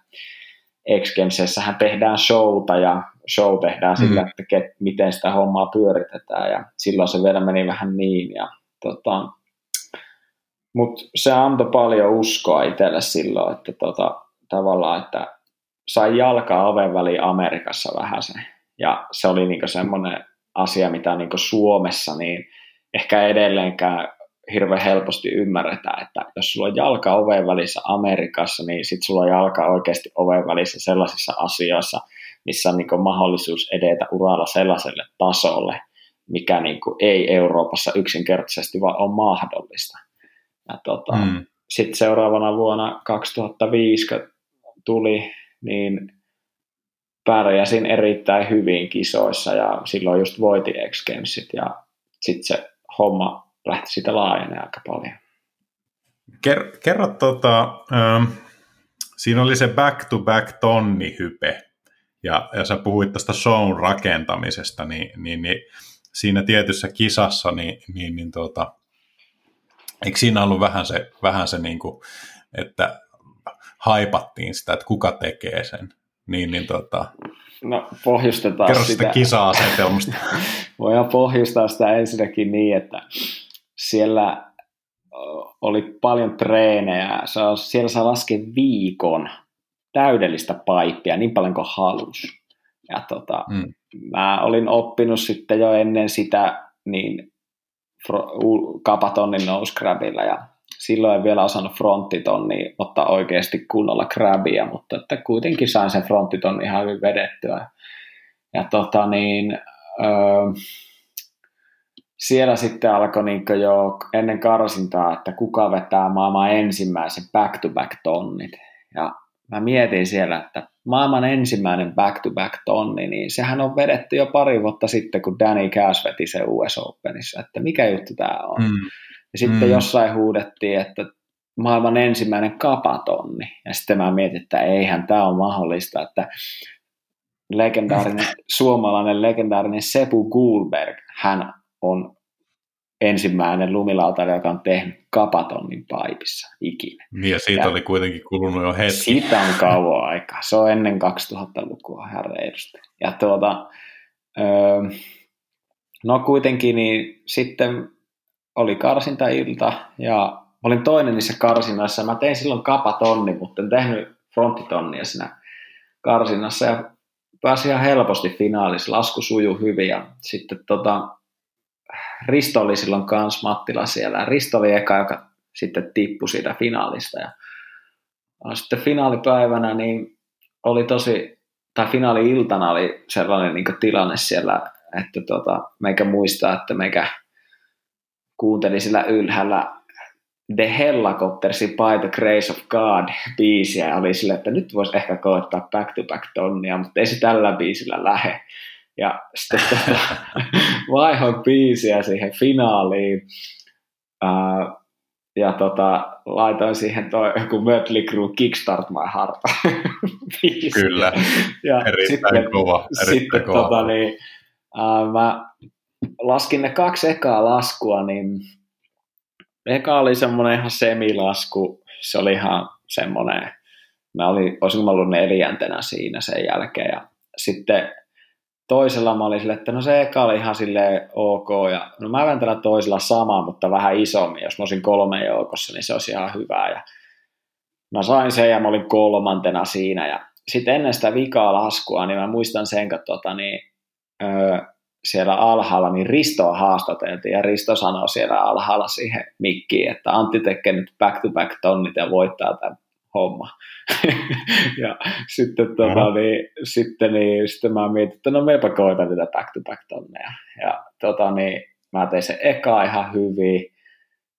Speaker 2: X Gamesissähän tehdään showta ja show tehdään mm. sillä, että ket, miten sitä hommaa pyöritetään ja silloin se vielä meni vähän niin ja tota, mutta se antoi paljon uskoa itselle silloin, että tota, tavallaan, että sai jalkaa oven väliin Amerikassa vähän se. Ja se oli niinku semmoinen asia, mitä niin Suomessa niin ehkä edelleenkään hirveän helposti ymmärretään, että jos sulla on jalka oven välissä Amerikassa, niin sitten sulla on jalka oikeasti oven välissä sellaisissa asioissa, missä on niin mahdollisuus edetä uralla sellaiselle tasolle, mikä niin ei Euroopassa yksinkertaisesti vaan ole mahdollista. Ja tota, mm. Sitten seuraavana vuonna 2005 tuli, niin pärjäsin erittäin hyvin kisoissa ja silloin just voitin X ja sitten se homma lähti sitä laajenee aika paljon.
Speaker 1: Ker- kerro, tota, ähm, siinä oli se back-to-back tonnihype, ja, ja sä puhuit tästä shown rakentamisesta, niin, niin, niin siinä tietyssä kisassa, niin, niin, niin tota, eikö siinä ollut vähän se, vähän se niin kuin, että haipattiin sitä, että kuka tekee sen? Niin, niin tota,
Speaker 2: No pohjustetaan
Speaker 1: Kerro sitä. sitä kisa-asetelmasta.
Speaker 2: Voidaan pohjustaa sitä ensinnäkin niin, että siellä oli paljon treenejä. Siellä saa laskea viikon täydellistä paippia niin paljon kuin halus. Ja tota, mm. mä olin oppinut sitten jo ennen sitä niin kapatonnin nose grabilla ja silloin en vielä osannut fronttitonni ottaa oikeasti kunnolla grabia, mutta että kuitenkin sain sen fronttiton ihan hyvin vedettyä. Ja tota niin, öö, siellä sitten alkoi niin jo ennen karsintaa, että kuka vetää maailman ensimmäisen back-to-back tonnit. Ja mä mietin siellä, että maailman ensimmäinen back-to-back tonni, niin sehän on vedetty jo pari vuotta sitten, kun Danny Cash veti se US Openissa, että mikä juttu tämä on. Mm. Ja sitten mm. jossain huudettiin, että maailman ensimmäinen kapatonni. Ja sitten mä mietin, että eihän tämä ole mahdollista, että legendaarinen, suomalainen legendaarinen Sepu Goulberg, hän on ensimmäinen lumilautailija, joka on tehnyt kapatonnin paipissa ikinä.
Speaker 1: Niin ja siitä ja oli kuitenkin kulunut jo hetki.
Speaker 2: Siitä on kauan aikaa. Se on ennen 2000-lukua, herra edustaja. Ja tuota, öö, no kuitenkin niin sitten oli karsintailta ja olin toinen niissä karsinnoissa. Mä tein silloin kapatonni, mutta en tehnyt fronttitonnia siinä karsinnassa ja pääsin ihan helposti finaalissa. Lasku sujuu hyvin ja sitten tota, Risto oli silloin kans Mattila siellä. Risto oli eka, joka sitten tippui siitä finaalista. Ja sitten finaalipäivänä niin oli tosi, tai finaali-iltana oli sellainen niin tilanne siellä, että tota, meikä muistaa, että meikä kuunteli sillä ylhäällä The Helicoptersin By the Grace of God biisiä ja oli sille, että nyt voisi ehkä koettaa back to back tonnia, mutta ei se tällä biisillä lähe. Ja sitten tota, vaihoin biisiä siihen finaaliin. Ää, ja tota, laitoin siihen toi joku Mötley Crue Kickstart My Heart.
Speaker 1: Kyllä, ja erittäin sitten, kova. Erittäin
Speaker 2: sitten
Speaker 1: kova.
Speaker 2: Tota, niin, ää, mä laskin ne kaksi ekaa laskua, niin eka oli semmoinen ihan semilasku, se oli ihan semmoinen, mä olin, olisin ollut neljäntenä siinä sen jälkeen. Ja sitten toisella mä olin sille, että no se eka oli ihan silleen ok. Ja no mä tällä toisella sama, mutta vähän isommin, jos mä olisin kolme joukossa, niin se olisi ihan hyvä ja mä sain sen ja mä olin kolmantena siinä. Ja sitten ennen sitä vikaa laskua, niin mä muistan sen, että tota, niin, öö, siellä alhaalla, niin Ristoa haastateltiin ja Risto sanoi siellä alhaalla siihen mikkiin, että Antti tekee nyt back-to-back tonnit ja voittaa tämän homma. ja sitten, tota, niin, sitten, niin, sitten mä mietin, että no meipä koitan tätä back-to-back tonneja. Ja tota, niin, mä tein se eka ihan hyvin,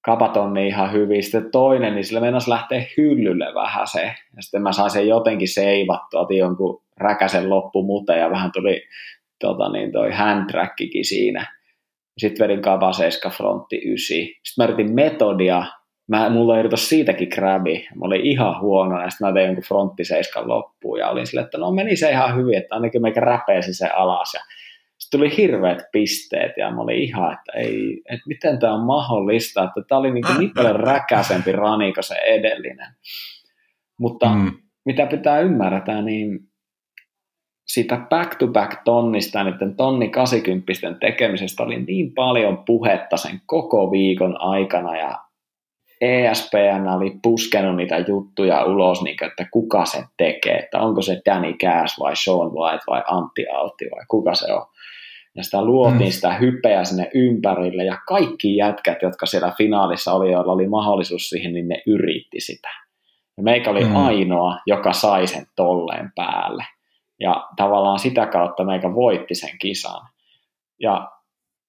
Speaker 2: kapatonni ihan hyvin, sitten toinen, niin sillä meinasi lähteä hyllylle vähän se, ja sitten mä sain sen jotenkin seivattua, otin jonkun räkäsen loppumute ja vähän tuli tota, niin toi handtrackikin siinä. Sitten vedin kaba 7 frontti 9. Sitten mä yritin metodia, mä, mulla ei siitäkin grabi, mä olin ihan huono, ja sitten mä tein jonkun frontti 7 loppuun, ja olin silleen, että no meni se ihan hyvin, että ainakin meikä räpeesi se alas, ja sitten tuli hirveät pisteet, ja mä olin ihan, että ei, että miten tämä on mahdollista, että tämä oli niin, niin paljon räkäisempi rani kuin se edellinen. Mutta mm. mitä pitää ymmärtää, niin siitä back-to-back tonnista, niiden tonni 80 tekemisestä oli niin paljon puhetta sen koko viikon aikana ja ESPN oli puskenut niitä juttuja ulos, niin kuin, että kuka se tekee, että onko se Danny Cash vai Sean White vai Antti Altti vai kuka se on. ja sitä luotiin mm. sitä hypeä sinne ympärille, ja kaikki jätkät, jotka siellä finaalissa oli, joilla oli mahdollisuus siihen, niin ne yritti sitä. Ja meikä oli mm. ainoa, joka sai sen tolleen päälle. Ja tavallaan sitä kautta meikä voitti sen kisan. Ja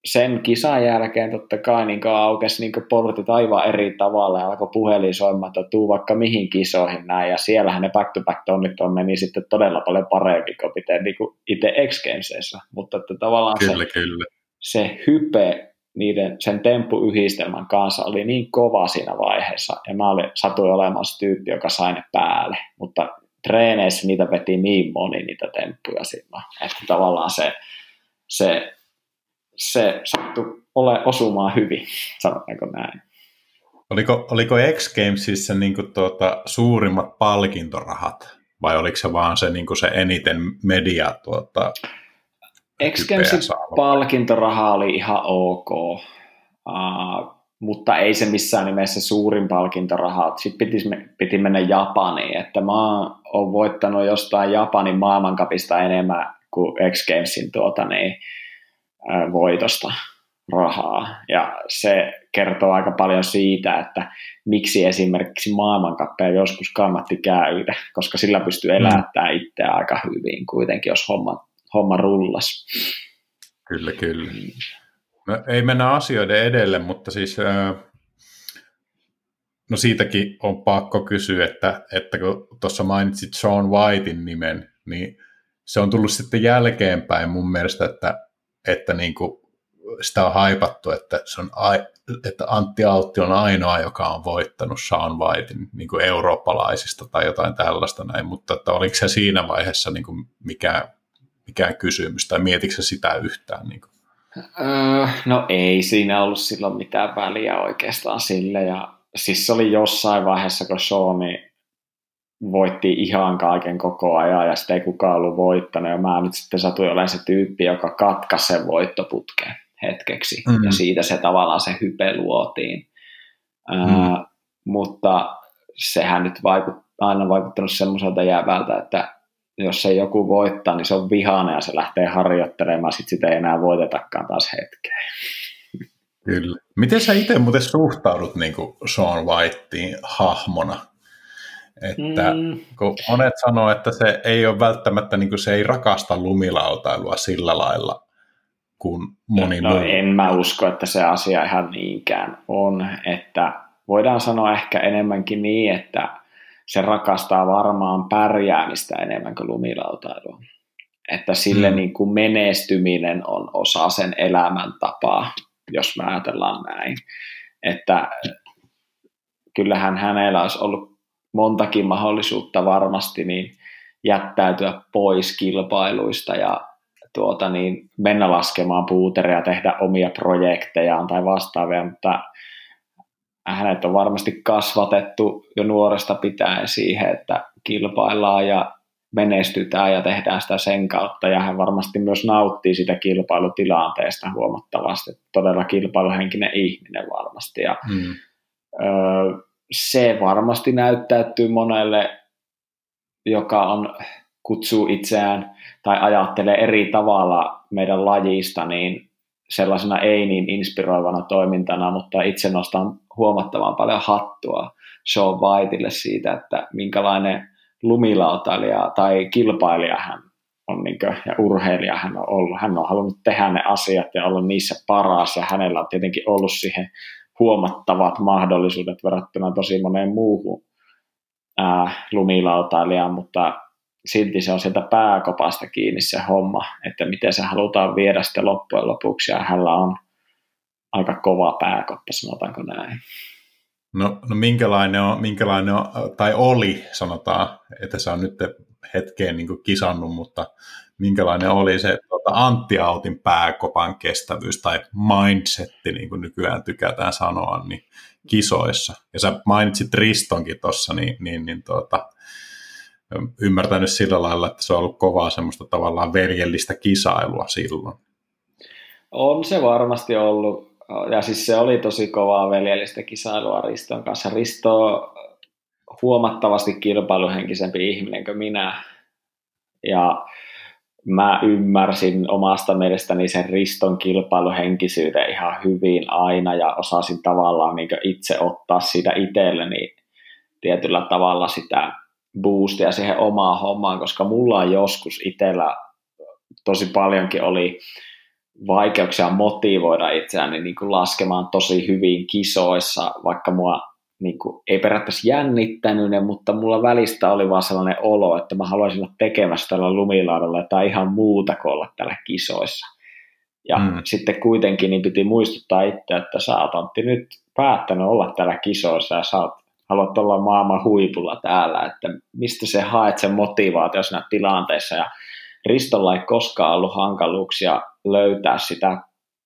Speaker 2: sen kisan jälkeen totta kai niin aukesi niin portit aivan eri tavalla ja alkoi puhelin soimaan, että tuu vaikka mihin kisoihin näin. Ja siellähän ne back-to-back-tonnit on meni sitten todella paljon paremmin kuin miten niin itse X. Mutta että tavallaan
Speaker 1: kyllä,
Speaker 2: se,
Speaker 1: kyllä.
Speaker 2: se hype niiden, sen temppuyhdistelmän kanssa oli niin kova siinä vaiheessa. Ja mä olin, satuin olemaan se tyyppi, joka sai ne päälle. Mutta treeneissä niitä veti niin moni niitä temppuja silloin. Että tavallaan se, se se sattui ole osumaan hyvin, sanotaanko näin.
Speaker 1: Oliko, oliko X Gamesissa niin tuota, suurimmat palkintorahat, vai oliko se vaan se, niin se eniten media tuota,
Speaker 2: X Gamesin palkintoraha oli ihan ok, uh, mutta ei se missään nimessä suurin palkintoraha. Sitten piti, piti mennä Japaniin, että mä oon voittanut jostain Japanin maailmankapista enemmän kuin X Gamesin tuota, niin, voitosta rahaa. Ja se kertoo aika paljon siitä, että miksi esimerkiksi maailmankappeja joskus kannatti käydä, koska sillä pystyy mm. elättämään itseä aika hyvin kuitenkin, jos homma, homma rullas.
Speaker 1: Kyllä, kyllä. No, ei mennä asioiden edelle, mutta siis no siitäkin on pakko kysyä, että, että kun tuossa mainitsit Sean Whitein nimen, niin se on tullut sitten jälkeenpäin mun mielestä, että että niin kuin sitä on haipattu, että, se on, että Antti Altti on ainoa, joka on voittanut Sean Whitein niin kuin eurooppalaisista tai jotain tällaista näin, mutta että oliko se siinä vaiheessa niin kuin mikään, mikään kysymys tai mietitkö sitä yhtään? Niin kuin?
Speaker 2: Öö, no ei siinä ollut silloin mitään väliä oikeastaan sille ja siis se oli jossain vaiheessa, kun Sean voitti ihan kaiken koko ajan ja sitten ei kukaan ollut voittanut ja mä nyt sitten satuin olemaan se tyyppi, joka katkaisi sen voittoputkeen hetkeksi mm-hmm. ja siitä se tavallaan se hype luotiin. Mm-hmm. Uh, mutta sehän nyt vaikut, aina vaikuttanut semmoiselta jäävältä, että jos ei joku voittaa, niin se on vihane ja se lähtee harjoittelemaan, sitten sitä ei enää voitetakaan taas hetkeen.
Speaker 1: Kyllä. Miten sä itse muuten suhtaudut niin kuin Sean Whiteen hahmona? Että mm. kun monet sanoo, että se ei ole välttämättä, niin kuin se ei rakasta lumilautailua sillä lailla kuin moni
Speaker 2: no,
Speaker 1: muu.
Speaker 2: en mä usko, että se asia ihan niinkään on, että voidaan sanoa ehkä enemmänkin niin, että se rakastaa varmaan pärjäämistä enemmän kuin lumilautailua. Että sille mm. niin kuin menestyminen on osa sen elämäntapaa, jos mä ajatellaan näin. Että kyllähän hänellä olisi ollut montakin mahdollisuutta varmasti niin jättäytyä pois kilpailuista ja tuota, niin mennä laskemaan puuteria, tehdä omia projektejaan tai vastaavia, mutta hänet on varmasti kasvatettu jo nuoresta pitäen siihen, että kilpaillaan ja menestytään ja tehdään sitä sen kautta. Ja hän varmasti myös nauttii sitä kilpailutilanteesta huomattavasti. Todella kilpailuhenkinen ihminen varmasti. Ja öö, se varmasti näyttäytyy monelle, joka on, kutsuu itseään tai ajattelee eri tavalla meidän lajista, niin sellaisena ei niin inspiroivana toimintana, mutta itse nostan huomattavan paljon hattua Sean Whiteille siitä, että minkälainen lumilautailija tai kilpailija hän on niin kuin, ja urheilija hän on ollut. Hän on halunnut tehdä ne asiat ja olla niissä paras ja hänellä on tietenkin ollut siihen huomattavat mahdollisuudet verrattuna tosi moneen muuhun ää, lumilautailijaan, mutta silti se on sieltä pääkopasta kiinni se homma, että miten se halutaan viedä sitten loppujen lopuksi, ja hänellä on aika kova pääkoppa, sanotaanko näin.
Speaker 1: No, no minkälainen, on, minkälainen on, tai oli, sanotaan, että se on nyt hetkeen niin kisannut, mutta minkälainen oli se tuota, Antti Autin pääkopan kestävyys tai mindsetti, niin kuin nykyään tykätään sanoa, niin kisoissa. Ja sä mainitsit Ristonkin tuossa, niin, niin, niin tuota, ymmärtänyt sillä lailla, että se on ollut kovaa semmoista tavallaan verjellistä kisailua silloin.
Speaker 2: On se varmasti ollut. Ja siis se oli tosi kovaa veljellistä kisailua Riston kanssa. Risto huomattavasti kilpailuhenkisempi ihminen kuin minä. Ja mä ymmärsin omasta mielestäni sen riston kilpailuhenkisyyden ihan hyvin aina ja osasin tavallaan niin itse ottaa siitä itselleni tietyllä tavalla sitä boostia siihen omaan hommaan, koska mulla joskus itsellä tosi paljonkin oli vaikeuksia motivoida itseäni niin kuin laskemaan tosi hyvin kisoissa, vaikka mua niin kuin, ei periaatteessa jännittänyt ne, mutta mulla välistä oli vaan sellainen olo, että mä haluaisin olla tekemässä tällä lumilaudalla tai ihan muuta kuin olla tällä kisoissa. Ja mm. sitten kuitenkin niin piti muistuttaa itse, että sä oot Antti nyt päättänyt olla täällä kisoissa ja sä oot, haluat olla maailman huipulla täällä, että mistä se haet sen motivaatio siinä tilanteessa. Ja Ristolla ei koskaan ollut hankaluuksia löytää sitä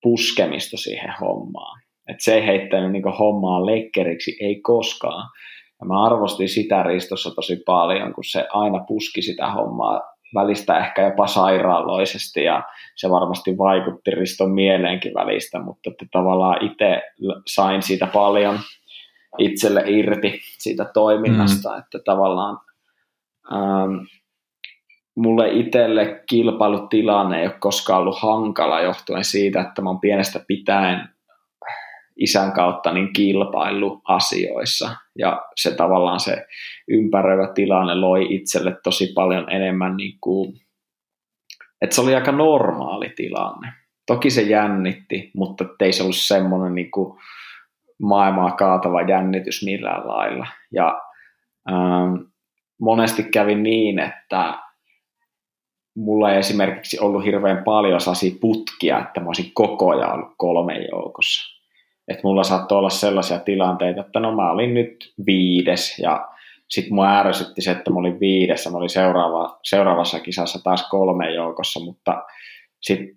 Speaker 2: puskemista siihen hommaan. Et se ei heittänyt niin hommaa lekkeriksi, ei koskaan. Ja mä arvostin sitä Ristossa tosi paljon, kun se aina puski sitä hommaa välistä ehkä jopa sairaaloisesti ja se varmasti vaikutti Riston mieleenkin välistä, mutta että tavallaan itse sain siitä paljon itselle irti siitä toiminnasta, mm. että tavallaan ähm, mulle itselle kilpailutilanne ei ole koskaan ollut hankala johtuen siitä, että mä oon pienestä pitäen isän kautta niin kilpailu asioissa ja se tavallaan se ympäröivä tilanne loi itselle tosi paljon enemmän niin kuin, että se oli aika normaali tilanne. Toki se jännitti, mutta ei se ollut semmoinen niin kuin maailmaa kaatava jännitys millään lailla. Ja ähm, monesti kävi niin, että mulla ei esimerkiksi ollut hirveän paljon sellaisia putkia, että mä olisin koko ajan ollut kolmen joukossa. Että mulla saattoi olla sellaisia tilanteita, että no mä olin nyt viides ja sitten mua ärsytti se, että mä olin viidessä, mä olin seuraava, seuraavassa kisassa taas kolme joukossa, mutta sitten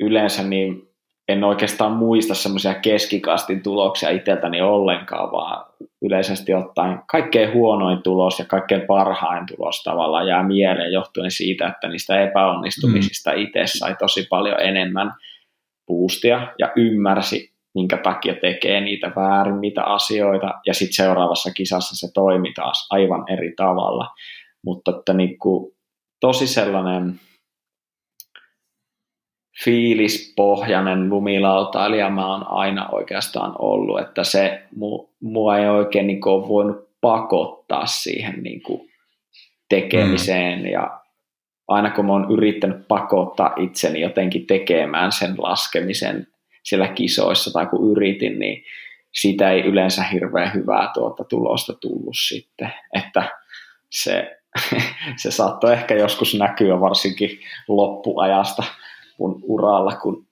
Speaker 2: yleensä niin en oikeastaan muista semmoisia keskikastin tuloksia itseltäni ollenkaan, vaan yleisesti ottaen kaikkein huonoin tulos ja kaikkein parhain tulos tavallaan jää mieleen johtuen siitä, että niistä epäonnistumisista mm. itse sai tosi paljon enemmän boostia ja ymmärsi, minkä takia tekee niitä väärin, niitä asioita, ja sitten seuraavassa kisassa se toimi taas aivan eri tavalla. Mutta että niin kuin, tosi sellainen fiilispohjainen lumilautailija mä oon aina oikeastaan ollut, että se mu, mua ei oikein niin ole voinut pakottaa siihen niin kuin, tekemiseen. Mm. ja aina kun mä oon yrittänyt pakottaa itseni jotenkin tekemään sen laskemisen siellä kisoissa tai kun yritin, niin siitä ei yleensä hirveän hyvää tuota tulosta tullut sitten, että se, se saattoi ehkä joskus näkyä varsinkin loppuajasta mun uralla, kun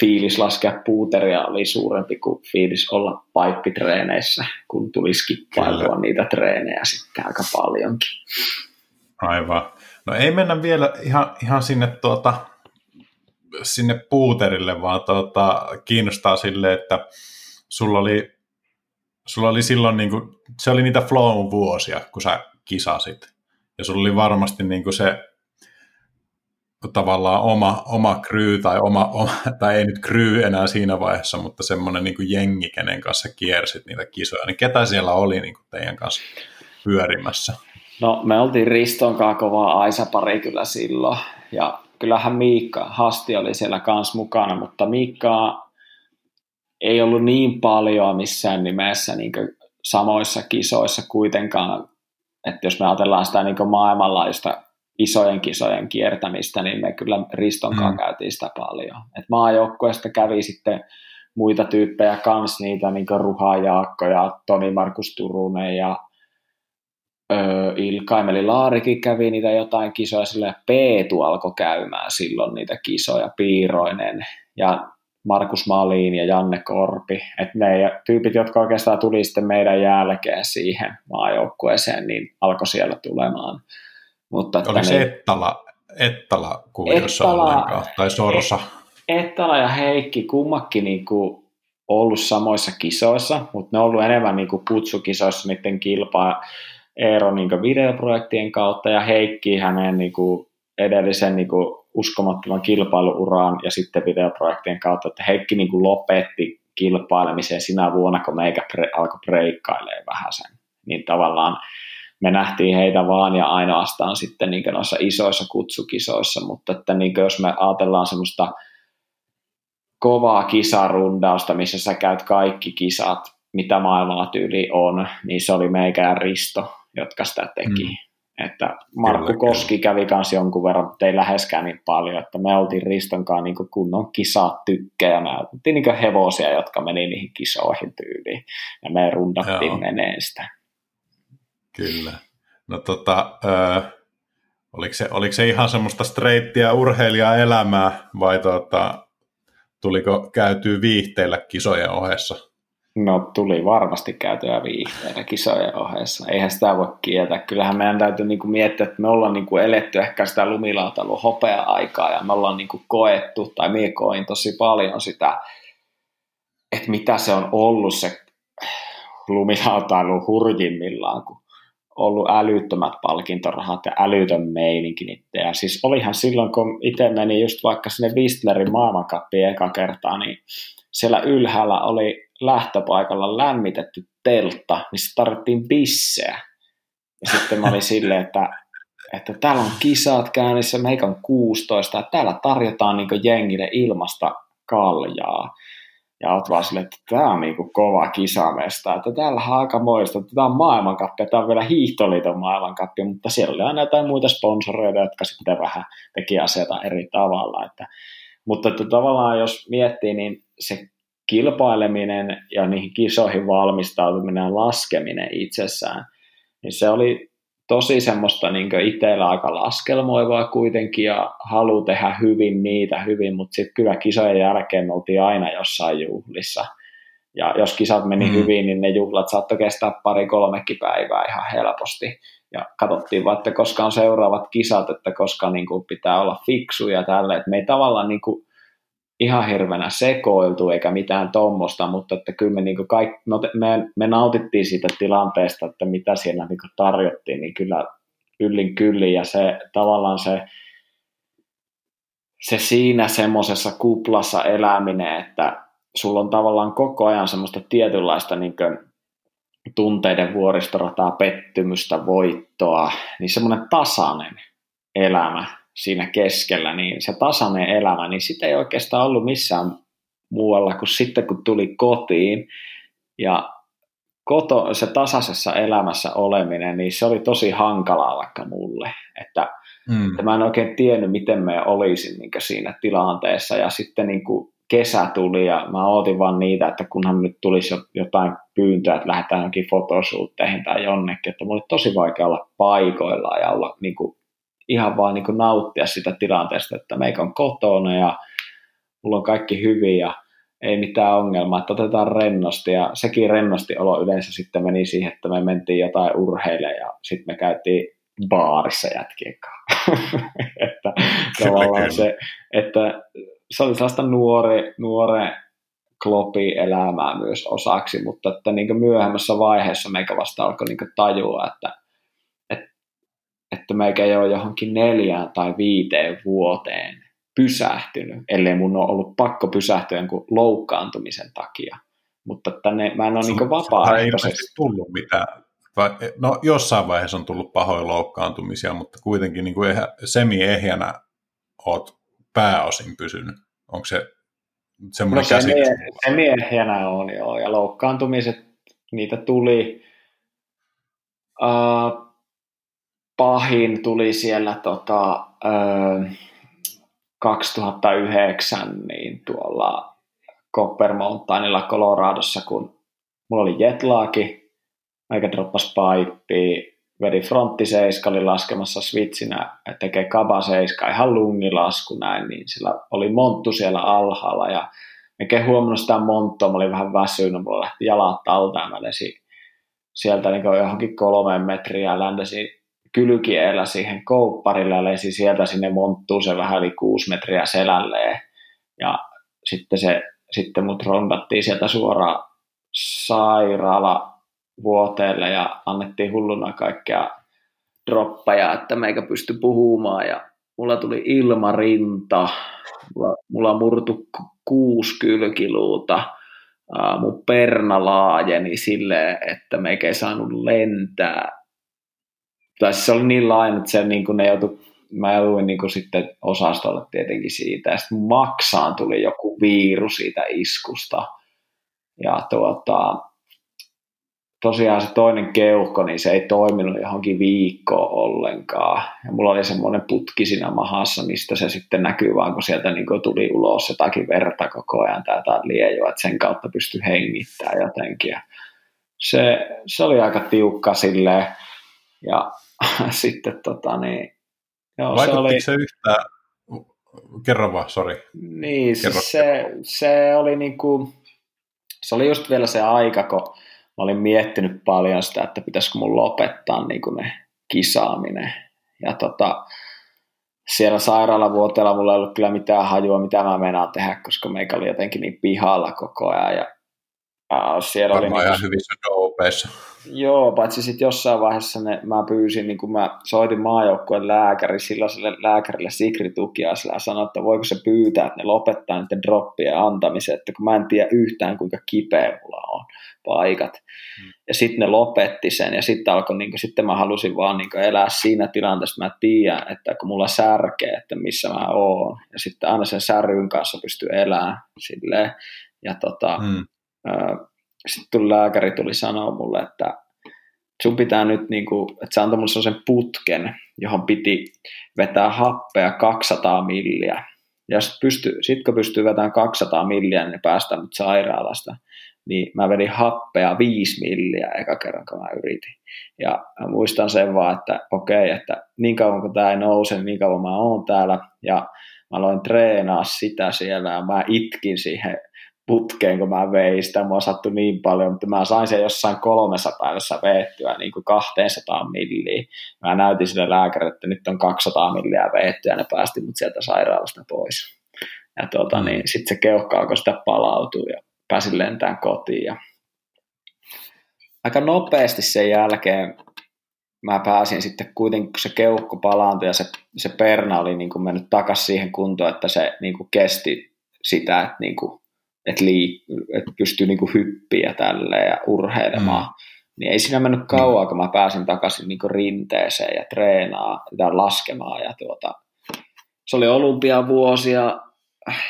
Speaker 2: fiilis laskea puuteria oli suurempi kuin fiilis olla paippitreeneissä, kun tuli skippailtua niitä treenejä sitten aika paljonkin.
Speaker 1: Aivan. No ei mennä vielä ihan, ihan sinne, tuota, sinne puuterille, vaan tuota, kiinnostaa sille, että sulla oli, sulla oli silloin, niin kuin, se oli niitä flow vuosia, kun sä kisasit. Ja sulla oli varmasti niin kuin se tavallaan oma, oma crew tai, oma, oma, tai ei nyt crew enää siinä vaiheessa, mutta semmoinen niin jengi, kenen kanssa kiersit niitä kisoja, niin ketä siellä oli niin kuin teidän kanssa pyörimässä?
Speaker 2: No me oltiin Riston kanssa kovaa Aisa-pari kyllä silloin ja kyllähän Miikka Hasti oli siellä kanssa mukana, mutta Miikka ei ollut niin paljon missään nimessä niin samoissa kisoissa kuitenkaan, että jos me ajatellaan sitä niin maailmanlaajuista isojen kisojen kiertämistä, niin me kyllä Ristonkaan mm. käytiin sitä paljon. Et maajoukkueesta kävi sitten muita tyyppejä kans, niitä niin Ruha Jaakko ja Toni Markus Turunen ja öö, Ilka Emeli Laarikin kävi niitä jotain kisoja, sillä Peetu alkoi käymään silloin niitä kisoja, Piiroinen ja Markus Malin ja Janne Korpi, että ne tyypit, jotka oikeastaan tuli sitten meidän jälkeen siihen maajoukkueeseen, niin alkoi siellä tulemaan
Speaker 1: mutta Oliko se niin, Ettala, Ettala kuviossa Ettala, ollenkaan, tai Sorsa?
Speaker 2: Ettala ja Heikki kummakin niin kuin ollut samoissa kisoissa, mutta ne on ollut enemmän niin kuin kutsukisoissa niiden kilpaa Eero niin videoprojektien kautta ja Heikki hänen niin kuin edellisen niin kuin uskomattoman kilpailuuraan ja sitten videoprojektien kautta, että Heikki niin kuin lopetti kilpailemiseen sinä vuonna, kun meikä pre, alkoi breikkailemaan vähän sen. Niin tavallaan me nähtiin heitä vaan ja ainoastaan sitten niin noissa isoissa kutsukisoissa, mutta että niin jos me ajatellaan semmoista kovaa kisarundausta, missä sä käyt kaikki kisat, mitä maailmalla tyyli on, niin se oli meikään Risto, jotka sitä teki. Mm. Että Markku kyllä, Koski kyllä. kävi kanssa jonkun verran, mutta ei läheskään niin paljon, että me oltiin Riston kanssa niin kunnon kisatykkejä, me oltiin niin hevosia, jotka meni niihin kisoihin tyyliin, ja me rundattiin Joo. meneen sitä.
Speaker 1: Kyllä. No tota, ö, oliko, se, oliko se ihan semmoista streittiä urheilijaa elämää, vai tota, tuliko käytyä viihteillä kisojen ohessa?
Speaker 2: No tuli varmasti käytyä viihteellä kisojen ohessa. Eihän sitä voi kieltää. Kyllähän meidän täytyy niinku miettiä, että me ollaan niinku eletty ehkä sitä lumilautailun hopea-aikaa ja me ollaan niinku koettu, tai minä koin tosi paljon sitä, että mitä se on ollut se lumilautailu hurjimmillaan, kun ollut älyttömät palkintorahat ja älytön meininki niitä. Ja siis olihan silloin, kun itse meni just vaikka sinne Whistlerin maailmankappiin eka kertaa, niin siellä ylhäällä oli lähtöpaikalla lämmitetty teltta, missä tarvittiin bisseä. Ja sitten mä olin silleen, että, että täällä on kisat käynnissä, meikä on 16, että täällä tarjotaan niin jengille ilmasta kaljaa. Ja oot vaan silleen, että tämä on niinku kova kisamesta, että täällä on aika moista, että tämä on maailmankappi, tämä on vielä hiihtoliiton maailmankappi, mutta siellä oli aina jotain muita sponsoreita, jotka sitten vähän teki asioita eri tavalla. Että, mutta että tavallaan jos miettii, niin se kilpaileminen ja niihin kisoihin valmistautuminen ja laskeminen itsessään, niin se oli tosi semmoista niin itsellä aika laskelmoivaa kuitenkin ja halu tehdä hyvin niitä hyvin, mutta sitten kyllä kisojen jälkeen oltiin aina jossain juhlissa. Ja jos kisat meni mm. hyvin, niin ne juhlat saattoi kestää pari-kolmekin päivää ihan helposti. Ja katsottiin vaan, että koska on seuraavat kisat, että koska niin kuin pitää olla fiksuja tälle. Että me ei tavallaan niin kuin ihan hirveänä sekoiltu eikä mitään tuommoista, mutta että kyllä me, niin kaik, no, me, me nautittiin siitä tilanteesta, että mitä siellä niin tarjottiin, niin kyllä yllin kyllin ja se tavallaan se, se siinä semmoisessa kuplassa eläminen, että sulla on tavallaan koko ajan semmoista tietynlaista niin tunteiden vuoristorataa, pettymystä, voittoa, niin semmoinen tasainen elämä, siinä keskellä, niin se tasainen elämä, niin sitä ei oikeastaan ollut missään muualla kuin sitten, kun tuli kotiin. Ja koto, se tasaisessa elämässä oleminen, niin se oli tosi hankalaa vaikka mulle. Että, mm. että mä en oikein tiennyt, miten me olisin niin siinä tilanteessa. Ja sitten niin kuin kesä tuli ja mä ootin vaan niitä, että kunhan nyt tulisi jotain pyyntöä, että lähdetään jonkin fotosuutteihin tai jonnekin. Että mulla oli tosi vaikea olla paikoilla ja olla niin kuin ihan vaan niin nauttia sitä tilanteesta, että meikä on kotona ja mulla on kaikki hyvin ja ei mitään ongelmaa, että otetaan rennosti ja sekin rennosti olo yleensä sitten meni siihen, että me mentiin jotain urheille ja sitten me käytiin baarissa jätkien kanssa. että tavallaan se, että se oli sellaista nuori, nuore klopi elämää myös osaksi, mutta että niin myöhemmässä vaiheessa meikä vasta alkoi niin tajua, että että meikä ei ole johonkin neljään tai viiteen vuoteen pysähtynyt, ellei mun ole ollut pakko pysähtyä jonkun loukkaantumisen takia. Mutta että ne, mä en ole niin vapaaehtoisesti.
Speaker 1: Ei tullut mitään. No jossain vaiheessa on tullut pahoja loukkaantumisia, mutta kuitenkin niin kuin semi-ehjänä oot pääosin pysynyt. Onko se semmoinen no, käsitys?
Speaker 2: Semi-ehjänä on joo, ja loukkaantumiset, niitä tuli. Uh, pahin tuli siellä tota, ö, 2009 niin tuolla Copper Mountainilla Coloradossa, kun mulla oli jetlagi, aika droppas paippi, vedi frontti seiska, oli laskemassa switchinä, tekee kaba seiska, ihan lungilasku näin, niin sillä oli monttu siellä alhaalla ja Eikä huomannut sitä monttua, mä olin vähän väsynyt, mulla lähti jalat alta ja mä lesin sieltä niin johonkin kolme metriä ja ländesin kylkiellä siihen koupparille ja lesi sieltä sinne monttuu se vähän yli kuusi metriä selälleen. Ja sitten, se, sitten mut rondattiin sieltä suoraan sairaala vuoteelle ja annettiin hulluna kaikkea droppeja, että meikä pysty puhumaan. Ja mulla tuli ilmarinta, mulla, mulla murtu kuusi kylkiluuta, mun perna laajeni silleen, että meikä ei saanut lentää tai se oli niin lain, että se, niin kuin ne joutu, mä jouduin niin kuin sitten osastolle tietenkin siitä, ja sitten maksaan tuli joku viiru siitä iskusta, ja tuota, tosiaan se toinen keuhko, niin se ei toiminut johonkin viikkoon ollenkaan. Ja mulla oli semmoinen putki siinä mahassa, mistä se sitten näkyy vaan, kun sieltä niin tuli ulos jotakin verta koko ajan tai jotain liejua, että sen kautta pystyi hengittämään jotenkin. Ja se, se oli aika tiukka silleen. Ja sitten tota niin,
Speaker 1: joo, se oli... se yhtään, kerro vaan, sori.
Speaker 2: Niin, siis se, se oli niinku, se oli just vielä se aika, kun mä olin miettinyt paljon sitä, että pitäisikö mun lopettaa niin kuin ne kisaaminen. Ja tota, siellä sairaalavuoteella mulla ei ollut kyllä mitään hajua, mitä mä meinaan tehdä, koska meikä oli jotenkin niin pihalla koko ajan. Ja, siellä
Speaker 1: Varmaan oli niin, hyvissä dopeissa.
Speaker 2: Joo, paitsi sitten jossain vaiheessa ne, mä pyysin, niin kun mä soitin maajoukkueen lääkäri, silloiselle lääkärille Sigri Tukiaiselle ja sanoin, että voiko se pyytää, että ne lopettaa niiden droppien antamisen, että kun mä en tiedä yhtään kuinka kipeä mulla on paikat. Hmm. Ja sitten ne lopetti sen ja sitten alkoi, niin kun, sitten mä halusin vaan niin elää siinä tilanteessa, että mä tiedän, että kun mulla särkee, että missä mä oon. Ja sitten aina sen säryn kanssa pystyy elämään silleen. Ja tota, hmm. Sitten tuli lääkäri tuli sanoa mulle, että sun pitää nyt, niin kuin, että se antoi mulle sellaisen putken, johon piti vetää happea 200 milliä. Ja sitten pysty, sit kun pystyy vetämään 200 milliä, niin päästään nyt sairaalasta. Niin mä vedin happea 5 milliä eka kerran, kun mä yritin. Ja mä muistan sen vaan, että okei, että niin kauan kun tämä ei nouse, niin kauan mä oon täällä. Ja mä aloin treenaa sitä siellä ja mä itkin siihen putkeen, kun mä vein sitä, mua sattui niin paljon, mutta mä sain sen jossain kolmessa päivässä veettyä niin kuin 200 milliä. Mä näytin sille lääkärille, että nyt on 200 milliä veettyä, ja ne päästi mut sieltä sairaalasta pois. Ja tuota, mm. niin sitten se keuhka alkoi sitä palautua ja pääsin lentämään kotiin. Ja aika nopeasti sen jälkeen mä pääsin sitten kuitenkin, kun se keuhko palaantui ja se, se perna oli niin kuin mennyt takaisin siihen kuntoon, että se niin kuin kesti sitä, että niin kuin että, liik- että pystyy niin kuin hyppiä tälleen ja urheilemaan. Mm. Niin ei siinä mennyt kauan, mm. kun mä pääsin takaisin niin kuin rinteeseen ja treenaa ja laskemaan. Ja tuota, se oli olympiavuosia.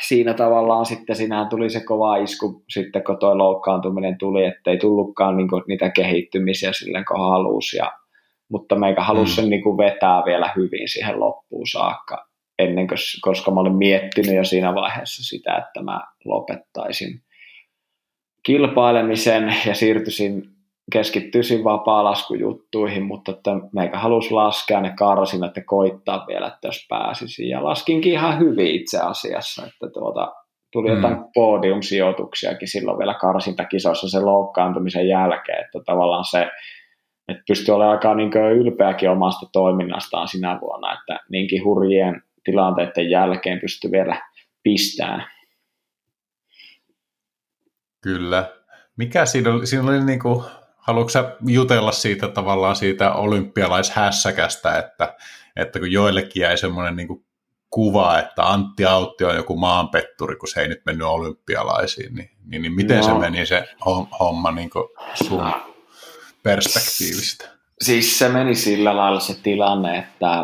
Speaker 2: Siinä tavallaan sitten sinähän tuli se kova isku sitten, kun toi loukkaantuminen tuli, että ei tullutkaan niin kuin niitä kehittymisiä silleen, kun halusi. Ja, mutta meikä halusi mm. sen niin kuin vetää vielä hyvin siihen loppuun saakka ennen kuin, koska mä olin miettinyt jo siinä vaiheessa sitä, että mä lopettaisin kilpailemisen ja siirtyisin, keskittyisin vapaa-laskujuttuihin, mutta että meikä halusi laskea ne karsinat ja koittaa vielä, että jos pääsisin. Ja laskinkin ihan hyvin itse asiassa, että tuota, tuli mm. jotain podiumsijoituksiakin silloin vielä karsintakisoissa sen loukkaantumisen jälkeen, että tavallaan se, että pystyi olemaan aika niin ylpeäkin omasta toiminnastaan sinä vuonna, että niinkin hurjien tilanteiden jälkeen pysty vielä pistämään.
Speaker 1: Kyllä. Mikä siinä oli, siinä oli niin kuin, haluatko sä jutella siitä tavallaan siitä olympialaishässäkästä, että, että kun joillekin jäi semmoinen niin kuin kuva, että Antti Autti on joku maanpetturi, kun se ei nyt mennyt olympialaisiin, niin, niin, niin miten no. se meni se homma niin kuin sun no. perspektiivistä?
Speaker 2: Siis se meni sillä lailla se tilanne, että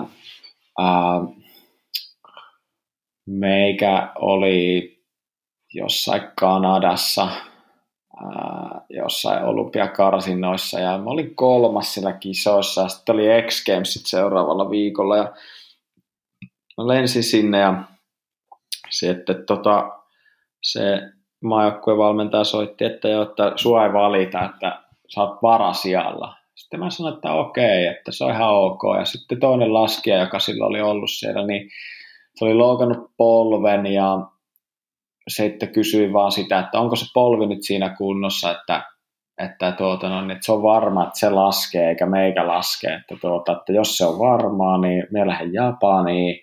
Speaker 2: äh, meikä oli jossain Kanadassa, ää, jossain olympiakarsinnoissa ja mä olin kolmas siellä kisoissa ja sitten oli X Gamesit seuraavalla viikolla ja mä lensin sinne ja sitten tota, se maajoukkueen valmentaja soitti, että, jo, että sua ei valita, että sä oot varasijalla. Sitten mä sanoin, että okei, että se on ihan ok. Ja sitten toinen laskija, joka silloin oli ollut siellä, niin se oli loukannut polven ja sitten kysyi vaan sitä, että onko se polvi nyt siinä kunnossa, että, että, tuota, no, että se on varma, että se laskee eikä meikä laske. Että, tuota, että jos se on varmaa, niin me lähden Japaniin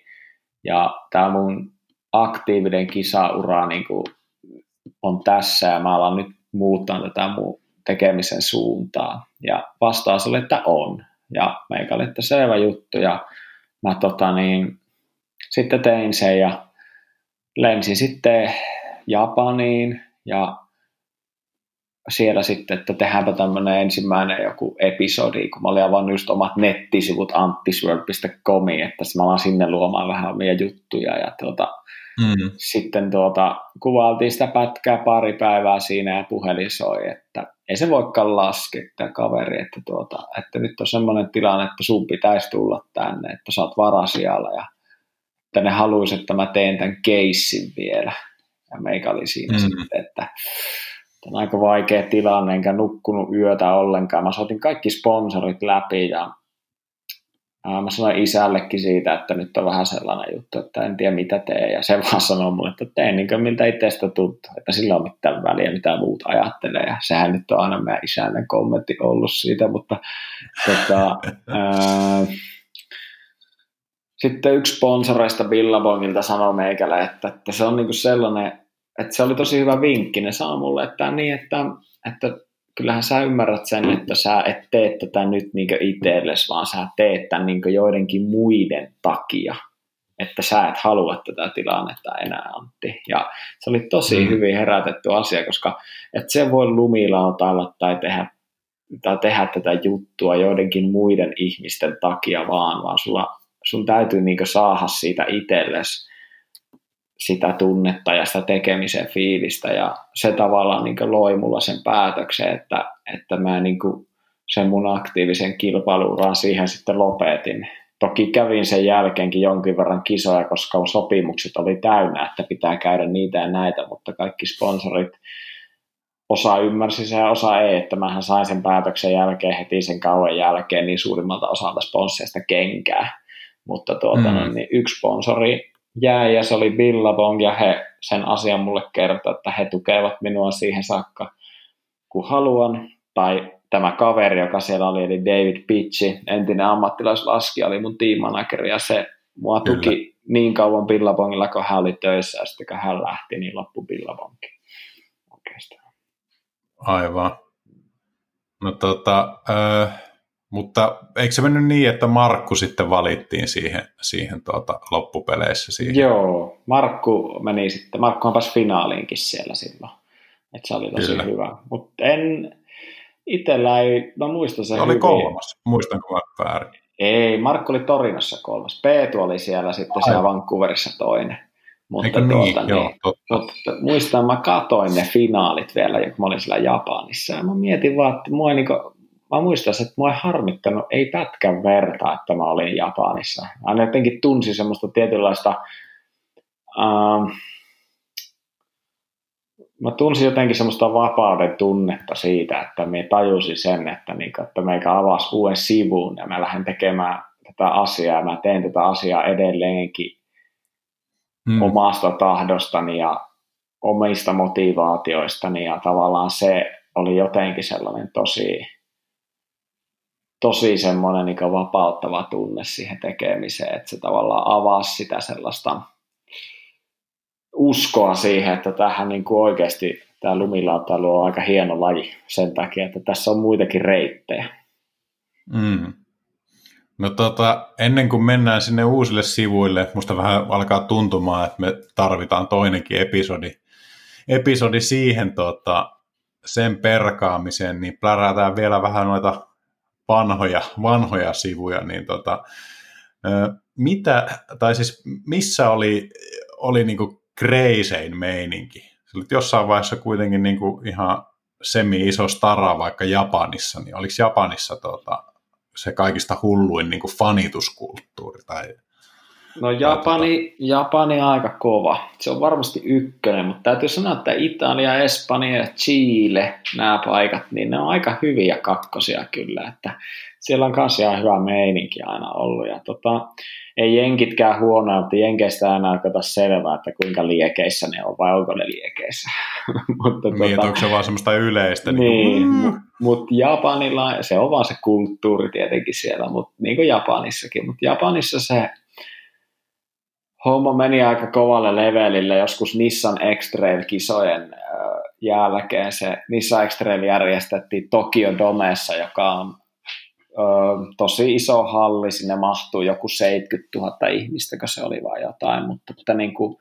Speaker 2: ja tämä mun aktiivinen kisaura niin kuin on tässä ja mä alan nyt muuttaa tätä mun tekemisen suuntaa. Ja vastaus oli, että on. Ja meikä oli, että selvä juttu. Ja mä tota, niin, sitten tein sen ja lensin sitten Japaniin ja siellä sitten, että tehdäänpä tämmöinen ensimmäinen joku episodi, kun mä olin avannut just omat nettisivut antisword.comi, että mä alan sinne luomaan vähän omia juttuja ja tuota, mm. sitten tuota, kuvailtiin sitä pätkää pari päivää siinä ja puhelin soi, että ei se voikaan laskea tämä kaveri, että, tuota, että nyt on semmoinen tilanne, että sun pitäisi tulla tänne, että sä oot varasijalla ja että ne haluaisi, että mä teen tämän keissin vielä. Ja meikä oli siinä mm. sitten, että Tämä on aika vaikea tilanne, enkä nukkunut yötä ollenkaan. Mä soitin kaikki sponsorit läpi ja mä sanoin isällekin siitä, että nyt on vähän sellainen juttu, että en tiedä mitä tee. Ja se vaan sanoi mulle, että teen niin kuin miltä itsestä tuntuu, että sillä on mitään väliä, mitä muut ajattelee. Ja sehän nyt on aina meidän isälle kommentti ollut siitä, mutta tota, ää, sitten yksi sponsoreista Billabongilta sanoi meikälle, että, että se on niin kuin sellainen että se oli tosi hyvä vinkki. Ne sanoi mulle, että, niin, että, että kyllähän sä ymmärrät sen, että sä et tee tätä nyt niin itsellesi, vaan sä teet tämän niin joidenkin muiden takia. Että sä et halua tätä tilannetta enää, Antti. Ja se oli tosi mm. hyvin herätetty asia, koska et se voi lumilautailla tai tehdä, tai tehdä tätä juttua joidenkin muiden ihmisten takia vaan, vaan sulla, sun täytyy niin saada siitä itsellesi sitä tunnetta ja sitä tekemisen fiilistä ja se tavallaan niin loi mulla sen päätöksen, että, että mä niin sen mun aktiivisen kilpailuuran siihen sitten lopetin. Toki kävin sen jälkeenkin jonkin verran kisoja, koska sopimukset oli täynnä, että pitää käydä niitä ja näitä, mutta kaikki sponsorit osa ymmärsi sen ja osa ei, että mähän sain sen päätöksen jälkeen heti sen kauan jälkeen niin suurimmalta osalta sponsseista kenkää. Mutta tuota, mm. niin yksi sponsori jäi ja se oli Billabong ja he sen asian mulle kertoi, että he tukevat minua siihen saakka, kun haluan. Tai tämä kaveri, joka siellä oli, eli David Pitchi, entinen ammattilaislaskija, oli mun teammanageri ja se mua tuki Kyllä. niin kauan Billabongilla, kun hän oli töissä ja sitten kun hän lähti, niin loppu Billabongi oikeastaan.
Speaker 1: Aivan. No tota, äh, mutta eikö se mennyt niin, että Markku sitten valittiin siihen, siihen tuota, loppupeleissä? Siihen?
Speaker 2: Joo, Markku meni sitten, Markku pääsi finaaliinkin siellä silloin. Että se oli tosi Kyllä. hyvä. Mutta en, itsellä ei, mä muistan sen
Speaker 1: se oli kolmas, muistanko mä väärin?
Speaker 2: Ei, Markku oli Torinossa kolmas. Peetu oli siellä sitten Aivan. siellä Vancouverissa toinen. Mutta, Eikö niin? tuota, Joo, niin, mutta muistan, mä katoin ne finaalit vielä, kun mä olin siellä Japanissa. Ja mä mietin vaan, että mua ei niin mä muistan, että mua ei harmittanut ei pätkän verta, että mä olin Japanissa. Mä jotenkin tunsin semmoista tietynlaista, ähm, mä tunsin jotenkin semmoista vapauden tunnetta siitä, että me tajusin sen, että, niin, että meikä avasi uuden sivun ja mä lähden tekemään tätä asiaa ja mä teen tätä asiaa edelleenkin hmm. omasta tahdostani ja omista motivaatioistani ja tavallaan se oli jotenkin sellainen tosi tosi semmoinen niin vapauttava tunne siihen tekemiseen, että se tavallaan avaa sitä sellaista uskoa siihen, että tähän niin kuin oikeasti tämä lumilautailu on aika hieno laji sen takia, että tässä on muitakin reittejä.
Speaker 1: Mm. No tota, ennen kuin mennään sinne uusille sivuille, musta vähän alkaa tuntumaan, että me tarvitaan toinenkin episodi, episodi siihen tota, sen perkaamiseen, niin plärätään vielä vähän noita vanhoja, vanhoja sivuja, niin tota, mitä, tai siis missä oli, oli niinku kreisein meininki? Olit jossain vaiheessa kuitenkin niinku ihan semi-iso stara vaikka Japanissa, niin oliko Japanissa tota, se kaikista hulluin niinku fanituskulttuuri? Tai,
Speaker 2: no Japani, Japani aika kova. Se on varmasti ykkönen, mutta täytyy sanoa, että Italia, Espanja, Chile, nämä paikat, niin ne on aika hyviä kakkosia kyllä. Että siellä on kanssa ihan hyvä meininki aina ollut. Ja tota, ei jenkitkään huonoa, mutta jenkeistä aina kato selvää, että kuinka liekeissä ne on vai onko ne liekeissä.
Speaker 1: mutta, niin, tota, onko se vaan semmoista yleistä?
Speaker 2: Niin, niin mm. mutta Japanilla, se on vaan se kulttuuri tietenkin siellä, mutta niin kuin Japanissakin. Mutta Japanissa se homma meni aika kovalle levelille joskus Nissan X-Trail-kisojen jälkeen. Se Nissan X-Trail järjestettiin Tokio Domessa, joka on ö, tosi iso halli, sinne mahtuu joku 70 000 ihmistä, kun se oli vai jotain, mutta, mutta niin kuin,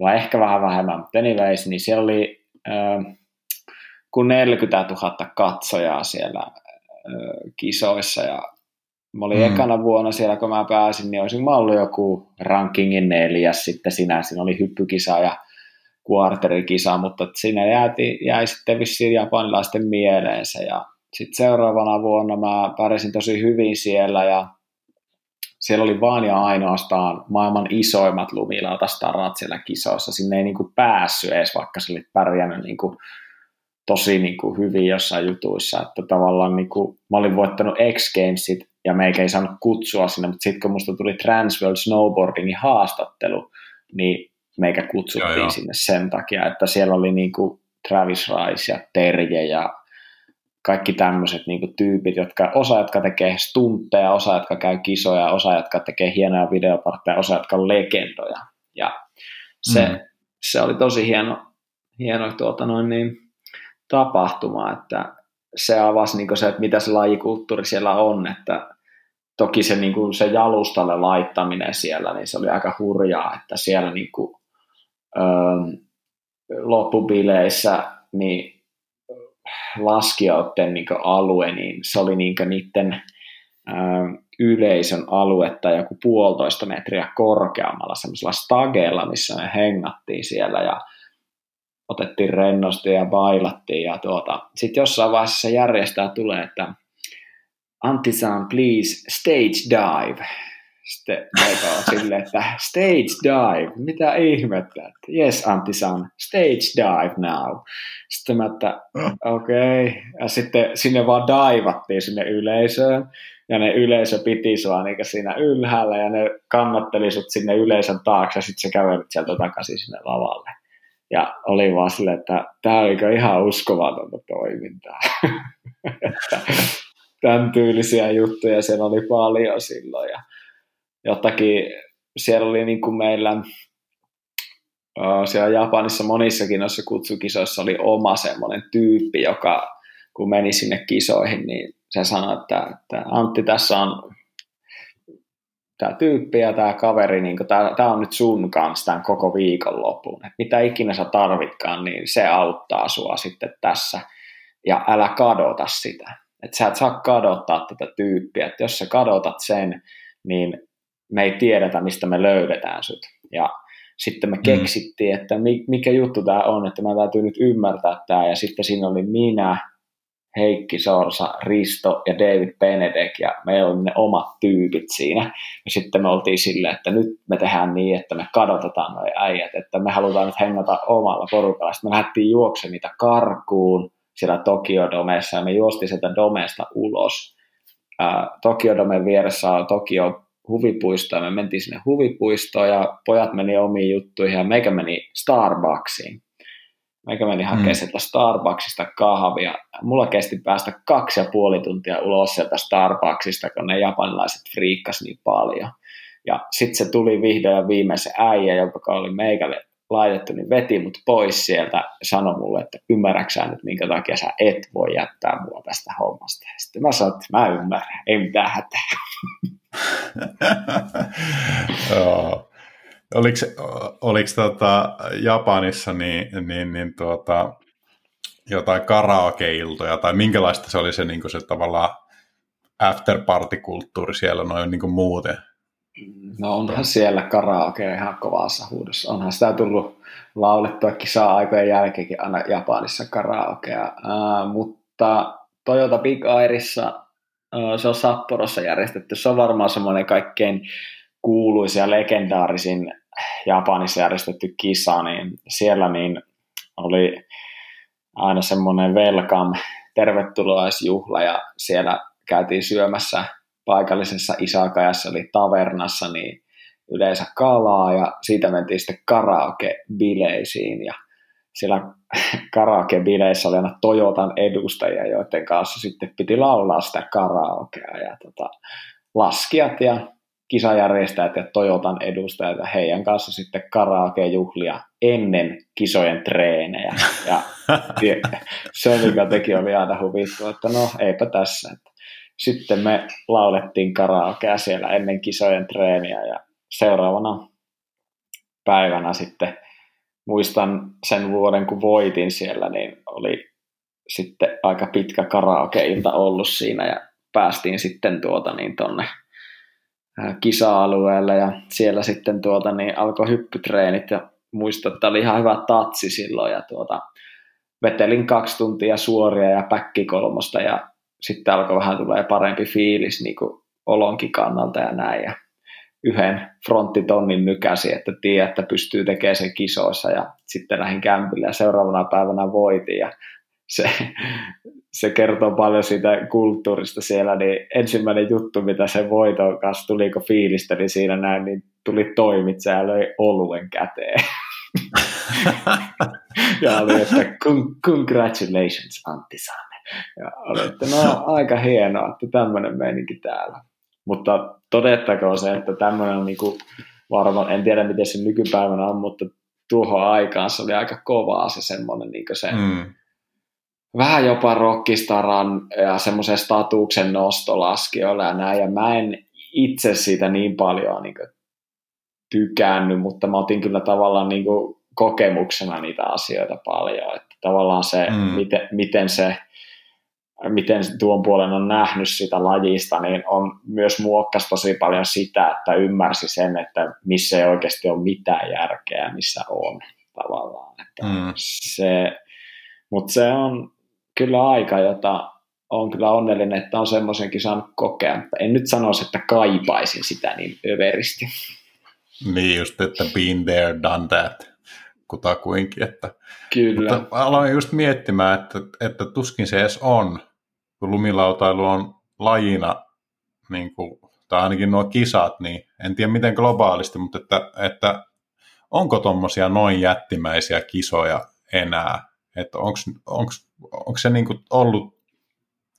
Speaker 2: vai ehkä vähän vähemmän, mutta anyways, niin siellä oli ö, kuin 40 000 katsojaa siellä kisoissa ja Mä olin mm. ekana vuonna siellä, kun mä pääsin, niin olisin mä ollut joku rankingin neljäs sitten sinä. Siinä oli hyppykisa ja quarterikisa, mutta siinä jäi, jäi sitten vissiin japanilaisten mieleensä. Ja sitten seuraavana vuonna mä pärjäsin tosi hyvin siellä ja siellä oli vain ja ainoastaan maailman isoimmat lumilautastarat siellä kisoissa. Sinne ei niinku päässyt edes, vaikka se oli pärjännyt niinku tosi niinku hyvin jossain jutuissa. Että tavallaan niinku, mä olin voittanut X Gamesit ja meikä ei saanut kutsua sinne, mutta sitten kun musta tuli Transworld Snowboardingin haastattelu, niin meikä kutsuttiin joo, joo. sinne sen takia, että siellä oli niinku Travis Rice ja Terje ja kaikki tämmöiset niinku tyypit, jotka, osa, jotka tekee stuntteja, osa, jotka käy kisoja, osa, jotka tekee hienoja videopartteja, osa, jotka on legendoja. Ja se, mm. se oli tosi hieno, hieno tuota noin niin, tapahtuma, että se avasi niin se, että mitä se lajikulttuuri siellä on, että toki se, niin kuin se jalustalle laittaminen siellä, niin se oli aika hurjaa, että siellä niin kuin, ö, loppubileissä niin laskijoiden niin alue, niin se oli niin niiden ö, yleisön aluetta joku puolitoista metriä korkeammalla semmoisella stageella, missä me hengattiin siellä ja otettiin rennosti ja bailattiin ja tuota, sitten jossain vaiheessa järjestää tulee, että Antisan, please, stage dive. Sitten on silleen, että stage dive, mitä ihmettä? Yes, Antisan, stage dive now. Sitten mä, että okei. Okay. Ja sitten sinne vaan daivattiin sinne yleisöön. Ja ne yleisö piti sua niin siinä ylhäällä ja ne kannatteli sut sinne yleisön taakse ja sitten sä kävelit sieltä takaisin sinne lavalle. Ja oli vaan silleen, että tämä oli ihan uskomatonta toimintaa. tämän tyylisiä juttuja siellä oli paljon silloin. Ja jotakin, siellä oli niin kuin meillä siellä Japanissa monissakin noissa kutsukisoissa oli oma semmoinen tyyppi, joka kun meni sinne kisoihin, niin se sanoi, että, että Antti, tässä on tämä tyyppi ja tämä kaveri, niin tämä, on nyt sun kanssa tämän koko viikonlopun. Et mitä ikinä sä tarvitkaan, niin se auttaa sua sitten tässä. Ja älä kadota sitä. Että sä et saa kadottaa tätä tyyppiä. Että jos sä kadotat sen, niin me ei tiedetä, mistä me löydetään sut. Ja sitten me mm. keksittiin, että mikä juttu tämä on, että mä täytyy nyt ymmärtää tämä. Ja sitten siinä oli minä, Heikki Sorsa, Risto ja David Benedek ja meillä oli ne omat tyypit siinä. Ja sitten me oltiin silleen, että nyt me tehdään niin, että me kadotetaan nuo äijät, että me halutaan nyt hengata omalla porukalla. Sitten me lähdettiin juoksemaan niitä karkuun siellä Tokio-domessa ja me juostiin sieltä domesta ulos. Tokio-domen vieressä on Tokio huvipuisto ja me mentiin sinne huvipuistoon ja pojat meni omiin juttuihin ja meikä meni Starbucksiin. Meikä meni hakemaan mm. sieltä Starbucksista kahvia. Mulla kesti päästä kaksi ja puoli tuntia ulos sieltä Starbucksista, kun ne japanilaiset friikkas niin paljon. Ja sitten se tuli vihdoin ja viimein se äijä, joka oli meikälle laitettu, niin veti mut pois sieltä ja sanoi mulle, että ymmärräksä nyt, minkä takia sä et voi jättää mua tästä hommasta. Ja sitten mä sanoin, että mä ymmärrän, ei mitään hätää.
Speaker 1: oliko, oliko tota Japanissa niin, niin, niin tuota, jotain karaokeiltoja tai minkälaista se oli se, niin se tavallaan afterparty-kulttuuri siellä noin niin muuten?
Speaker 2: No onhan siellä karaoke ihan kovassa huudossa. Onhan sitä tullut laulettua kisa-aikojen jälkeenkin aina Japanissa karaokea. Uh, mutta Toyota Big Airissa, uh, se on Sapporossa järjestetty. Se on varmaan semmoinen kaikkein kuuluisa legendaarisin Japanissa järjestetty kisa, niin siellä niin oli aina semmoinen welcome, tervetuloaisjuhla ja siellä käytiin syömässä paikallisessa Isakajassa oli tavernassa, niin yleensä kalaa ja siitä mentiin sitten karaoke-bileisiin ja siellä karaoke-bileissä oli aina Toyotan edustajia, joiden kanssa sitten piti laulaa sitä karaokea ja tota, laskijat ja kisajärjestäjät ja Toyotan edustajat ja heidän kanssa sitten karaoke-juhlia ennen kisojen treenejä. Ja se, mikä teki, oli aina huvittu, että no eipä tässä. Sitten me laulettiin karaokea siellä ennen kisojen treeniä ja seuraavana päivänä sitten muistan sen vuoden, kun voitin siellä, niin oli sitten aika pitkä karaoke-ilta ollut siinä ja päästiin sitten tuota niin tonne kisa-alueelle ja siellä sitten tuota niin alkoi hyppytreenit ja muistan, että oli ihan hyvä tatsi silloin ja tuota, vetelin kaksi tuntia suoria ja päkkikolmosta ja sitten alkoi vähän tulee parempi fiilis niin kuin olonkin kannalta ja näin. Ja yhden fronttitonnin nykäsi, että tiedä, että pystyy tekemään sen kisoissa ja sitten lähdin kämpille ja seuraavana päivänä voitin ja se, se kertoo paljon siitä kulttuurista siellä, niin ensimmäinen juttu, mitä se voiton kanssa tuli, kun fiilisteli niin siinä näin, niin tuli toimitse ja löi oluen käteen. ja oli, että congratulations Antti Saame. Ja oli, että no aika hienoa, että tämmöinen meininki täällä. Mutta todettakoon se, että tämmöinen on niin kuin varmaan, en tiedä miten se nykypäivänä on, mutta tuohon aikaan se oli aika kovaa se semmoinen niin se, mm. Vähän jopa rockistaran ja semmoisen statuksen nostolaskijoilla ja näin, ja mä en itse siitä niin paljon niin kuin, tykännyt, mutta mä otin kyllä tavallaan niin kuin, kokemuksena niitä asioita paljon, että tavallaan se, mm. miten, miten se miten tuon puolen on nähnyt sitä lajista, niin on myös muokkas tosi paljon sitä, että ymmärsi sen, että missä ei oikeasti ole mitään järkeä, missä on tavallaan. Että mm. se, mutta se on kyllä aika, jota on kyllä onnellinen, että on semmoisenkin saanut kokea, mutta en nyt sanoisi, että kaipaisin sitä niin överisti.
Speaker 1: Niin just, että been there, done that, kutakuinkin. Että,
Speaker 2: Kyllä.
Speaker 1: Mutta aloin just miettimään, että, että tuskin se edes on kun lumilautailu on lajina, niin kuin, tai ainakin nuo kisat, niin en tiedä miten globaalisti, mutta että, että onko tuommoisia noin jättimäisiä kisoja enää? Että onko se niin kuin ollut,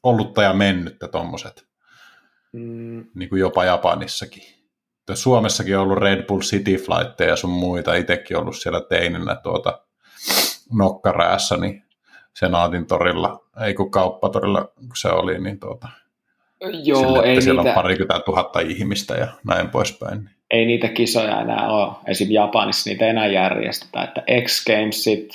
Speaker 1: ollutta ja mennyttä tuommoiset, mm. niin kuin jopa Japanissakin? Suomessakin on ollut Red Bull City Flight ja sun muita, itsekin ollut siellä teininä tuota nokkaräässä, niin Senaatin torilla, ei kun kauppatorilla, kun se oli, niin tuota,
Speaker 2: Joo, sille,
Speaker 1: ei siellä niitä, on parikymmentä tuhatta ihmistä ja näin poispäin.
Speaker 2: Ei niitä kisoja enää ole. Esimerkiksi Japanissa niitä enää järjestetään, että X Gamesit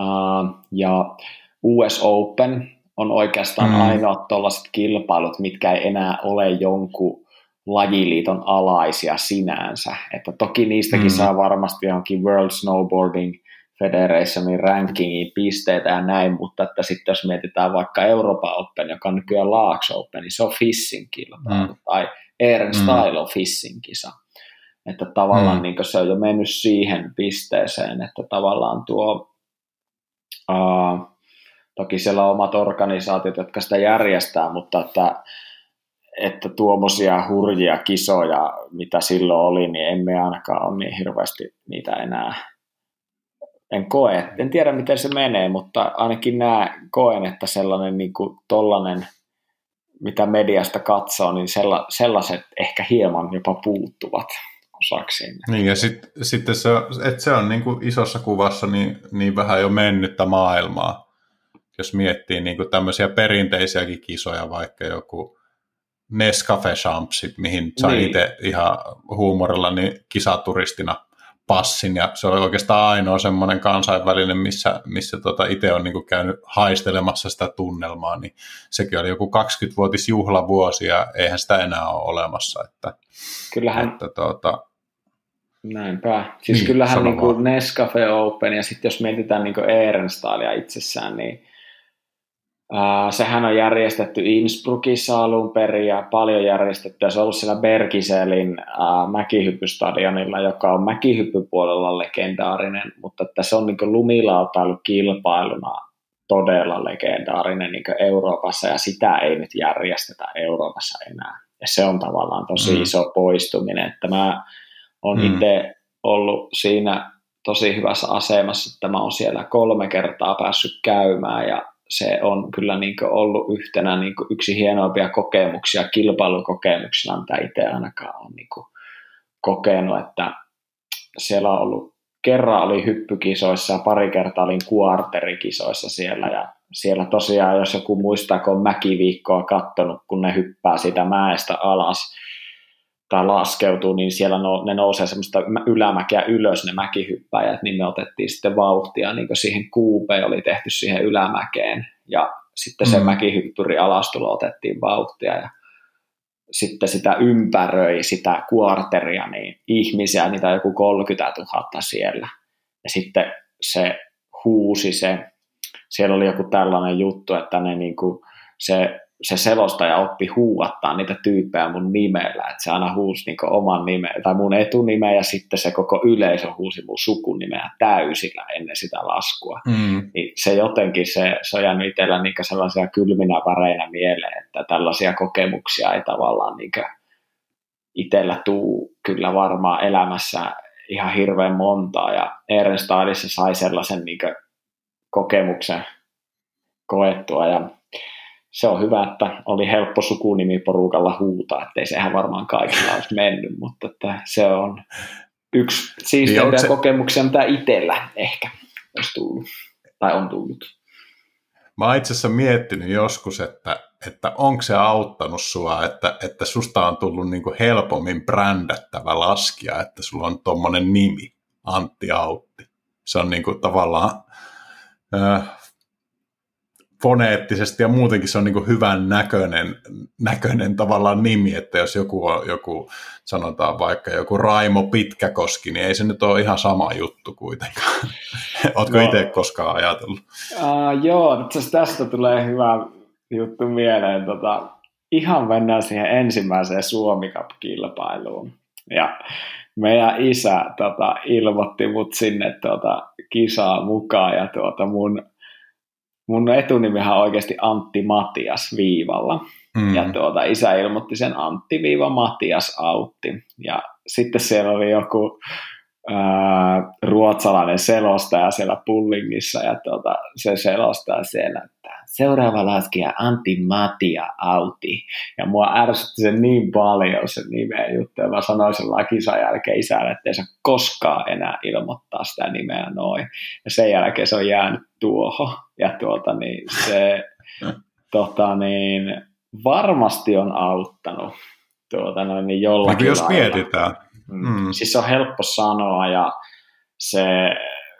Speaker 2: uh, ja US Open on oikeastaan mm. ainoat tuollaiset kilpailut, mitkä ei enää ole jonkun lajiliiton alaisia sinänsä. Että toki niistäkin mm. saa varmasti johonkin World Snowboarding Federationin rankingiin pisteitä ja näin, mutta että sitten jos mietitään vaikka Euroopan Open, joka on nykyään Laax Open, niin se on fishing kilpailu, mm. tai Eren mm. Style on fishing kisa. Että tavallaan mm. niin se on jo mennyt siihen pisteeseen, että tavallaan tuo, uh, toki siellä on omat organisaatiot, jotka sitä järjestää, mutta että, että tuommoisia hurjia kisoja, mitä silloin oli, niin emme ainakaan ole niin hirveästi niitä enää en koe, en tiedä miten se menee, mutta ainakin nämä koen, että sellainen niin kuin tollainen, mitä mediasta katsoo, niin sella, sellaiset ehkä hieman jopa puuttuvat osaksi.
Speaker 1: Niin ja sit, sitten se, että se on niin kuin isossa kuvassa niin, niin vähän jo mennyttä maailmaa. Jos miettii niin kuin tämmöisiä perinteisiäkin kisoja, vaikka joku Nescafe Champsit, mihin sain niin. itse ihan huumorilla niin kisaturistina – passin ja se oli oikeastaan ainoa semmoinen kansainvälinen, missä, missä tota itse on niin käynyt haistelemassa sitä tunnelmaa, niin sekin oli joku 20-vuotis juhlavuosi ja eihän sitä enää ole olemassa. Että,
Speaker 2: kyllähän, että, tuota, näinpä. Siis niin, kyllähän niin kuin Nescafe Open ja sitten jos mietitään niin Ehrenstalia itsessään, niin Uh, sehän on järjestetty Innsbruckissa alun perin ja paljon järjestetty, ja se on ollut siellä Bergiselin uh, mäkihyppystadionilla, joka on mäkihyppypuolella legendaarinen, mutta että se on niin lumilautailu kilpailuna todella legendaarinen niin Euroopassa, ja sitä ei nyt järjestetä Euroopassa enää. Ja se on tavallaan tosi mm. iso poistuminen, että mä oon mm. itse ollut siinä tosi hyvässä asemassa, että mä oon siellä kolme kertaa päässyt käymään, ja se on kyllä niin ollut yhtenä niin yksi hienoimpia kokemuksia kilpailukokemuksena, mitä itse ainakaan olen niin kokenut, että siellä on ollut, kerran oli hyppykisoissa ja pari kertaa olin kuarterikisoissa siellä ja siellä tosiaan, jos joku muistaa, kun on mäkiviikkoa kattonut, kun ne hyppää siitä mäestä alas, tai laskeutuu, niin siellä no, ne nousee semmoista ylämäkeä ylös ne mäkihyppäjät, niin me otettiin sitten vauhtia, niin kuin siihen kuupeen oli tehty siihen ylämäkeen, ja sitten se mm. mäkihyppyri alastulo otettiin vauhtia ja sitten sitä ympäröi sitä kuarteria, niin ihmisiä, niitä joku 30 000 siellä. Ja sitten se huusi se, siellä oli joku tällainen juttu, että ne niin kuin, se se selostaja oppi huuattaa niitä tyyppejä mun nimellä, että se aina huusi niin oman nimen, tai mun etunimeä ja sitten se koko yleisö huusi mun sukunimeä täysillä ennen sitä laskua. Mm. Niin se jotenkin, se, se on jäänyt itsellä niin sellaisia kylminä väreinä mieleen, että tällaisia kokemuksia ei tavallaan niin itsellä tuu kyllä varmaan elämässä ihan hirveän montaa, ja Ehrenstadissa sai sellaisen niin kokemuksen koettua, ja se on hyvä, että oli helppo sukunimi porukalla huutaa, ettei sehän varmaan kaikilla olisi mennyt, mutta että se on yksi siisteyden niin se... kokemuksia, mitä itsellä ehkä olisi tullut, tai on tullut.
Speaker 1: Mä oon itse asiassa miettinyt joskus, että, että onko se auttanut sua, että, että susta on tullut niin kuin helpommin brändättävä laskija, että sulla on tuommoinen nimi, Antti Autti. Se on niin kuin tavallaan äh, foneettisesti ja muutenkin se on niin hyvän näköinen, näköinen tavallaan nimi, että jos joku on joku, sanotaan vaikka joku Raimo Pitkäkoski, niin ei se nyt ole ihan sama juttu kuitenkaan. Oletko no. itse koskaan ajatellut?
Speaker 2: Uh, joo, tästä tulee hyvä juttu mieleen. Tota, ihan mennään siihen ensimmäiseen Suomi Cup-kilpailuun. Ja meidän isä tota, ilmoitti mut sinne tota, kisaa mukaan ja tuota, mun mun etunimihän on oikeasti Antti Matias viivalla. Mm. Ja tuota, isä ilmoitti sen Antti viiva Matias Autti. Ja sitten siellä oli joku ää, ruotsalainen selostaja siellä pullingissa ja tuota, se selostaa siellä, että seuraava laskija Antti Matia Auti. Ja mua ärsytti se niin paljon se nimeä juttu. Ja mä sanoin sen kisan jälkeen isälle, että ei se koskaan enää ilmoittaa sitä nimeä noin. Ja sen jälkeen se on jäänyt tuohon. Ja tuota niin, se tota niin, varmasti on auttanut tuota noin, niin jollakin
Speaker 1: niin jos lailla. mietitään.
Speaker 2: Mm. mm. Siis se on helppo sanoa ja se,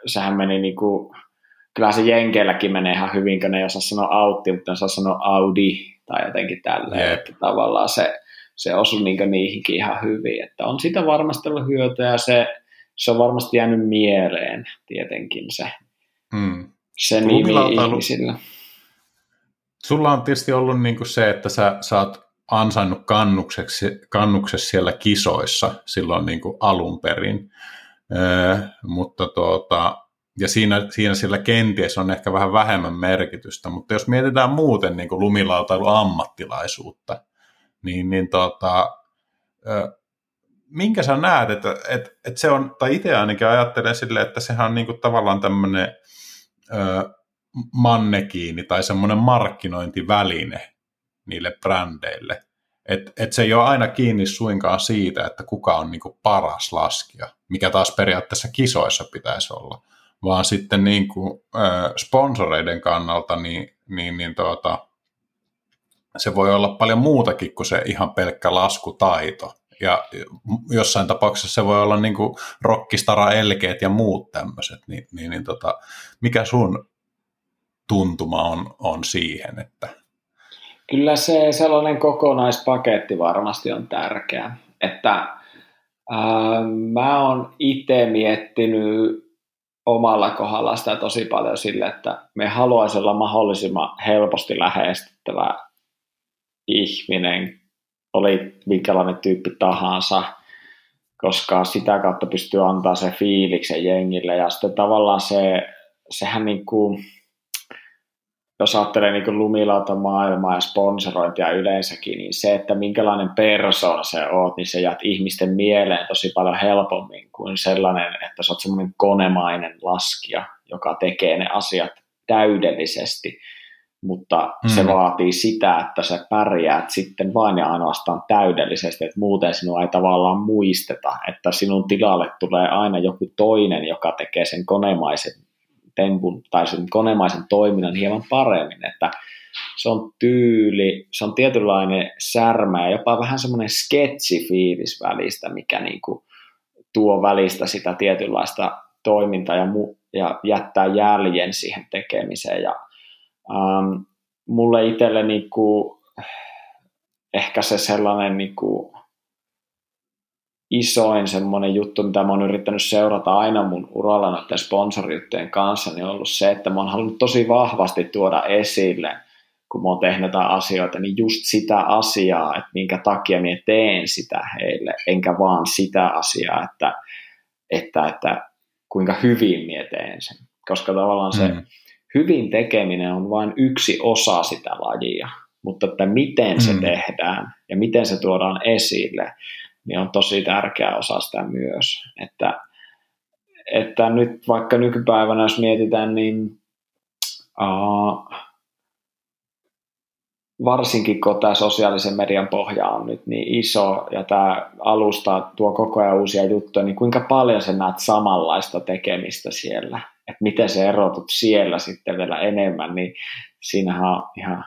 Speaker 2: sehän meni niin kyllä se Jenkeilläkin menee ihan hyvin, kun ne ei osaa sanoa Autti, mutta ne osaa sanoa Audi tai jotenkin tälleen, yep. että tavallaan se, se osui niin niihinkin ihan hyvin, että on sitä varmasti ollut hyötyä ja se, se on varmasti jäänyt mieleen tietenkin se, hmm. se nimi ihmisillä.
Speaker 1: Sulla on tietysti ollut niin kuin se, että sä, sä oot ansainnut kannukseksi, kannuksessa siellä kisoissa silloin niin kuin alun perin, öö, mutta tuota, ja siinä, siinä sillä kenties on ehkä vähän vähemmän merkitystä, mutta jos mietitään muuten niin lumilautailu ammattilaisuutta, niin, niin tota, minkä sä näet, että, että, että se on, tai itse ainakin ajattelen sille, että sehän on niin kuin tavallaan tämmöinen mannekiini tai semmoinen markkinointiväline niille brändeille. Että et se ei ole aina kiinni suinkaan siitä, että kuka on niin kuin paras laskija, mikä taas periaatteessa kisoissa pitäisi olla vaan sitten niin kuin, äh, sponsoreiden kannalta niin, niin, niin tuota, se voi olla paljon muutakin kuin se ihan pelkkä laskutaito. Ja jossain tapauksessa se voi olla niin kuin rockistara elkeet ja muut tämmöiset, niin, niin, niin tota, mikä sun tuntuma on, on siihen, että...
Speaker 2: Kyllä se sellainen kokonaispaketti varmasti on tärkeä, että ää, mä oon itse miettinyt omalla kohdalla sitä tosi paljon sille, että me haluaisi olla mahdollisimman helposti lähestyttävä ihminen, oli minkälainen tyyppi tahansa, koska sitä kautta pystyy antaa se fiiliksen jengille. Ja sitten tavallaan se, sehän niin kuin, jos ajattelee niin lumilauta maailmaa ja sponsorointia yleensäkin, niin se, että minkälainen persoona se oot, niin se jäät ihmisten mieleen tosi paljon helpommin kuin sellainen, että sä oot semmoinen konemainen laskija, joka tekee ne asiat täydellisesti, mutta mm. se vaatii sitä, että sä pärjäät sitten vain ja ainoastaan täydellisesti, että muuten sinua ei tavallaan muisteta, että sinun tilalle tulee aina joku toinen, joka tekee sen konemaisen tempun tai sen konemaisen toiminnan hieman paremmin, että se on tyyli, se on tietynlainen särmä ja jopa vähän semmoinen sketsifiilis välistä, mikä niin kuin tuo välistä sitä tietynlaista toimintaa ja, mu- ja jättää jäljen siihen tekemiseen. Ja Ähm, mulle itselle niin kuin, ehkä se sellainen niin kuin, isoin semmoinen juttu, mitä mä oon yrittänyt seurata aina mun uralla noiden sponsoriyhteen kanssa, niin on ollut se, että mä oon halunnut tosi vahvasti tuoda esille, kun mä oon tehnyt jotain asioita, niin just sitä asiaa, että minkä takia mä teen sitä heille, enkä vaan sitä asiaa, että, että, että kuinka hyvin mä teen sen. Koska tavallaan se mm. hyvin tekeminen on vain yksi osa sitä lajia, mutta että miten se mm. tehdään ja miten se tuodaan esille, niin on tosi tärkeä osa sitä myös. Että, että nyt vaikka nykypäivänä, jos mietitään, niin uh, varsinkin kun tämä sosiaalisen median pohja on nyt niin iso ja tämä alusta tuo koko ajan uusia juttuja, niin kuinka paljon sä näet samanlaista tekemistä siellä, että miten se erotut siellä sitten vielä enemmän, niin siinähän on ihan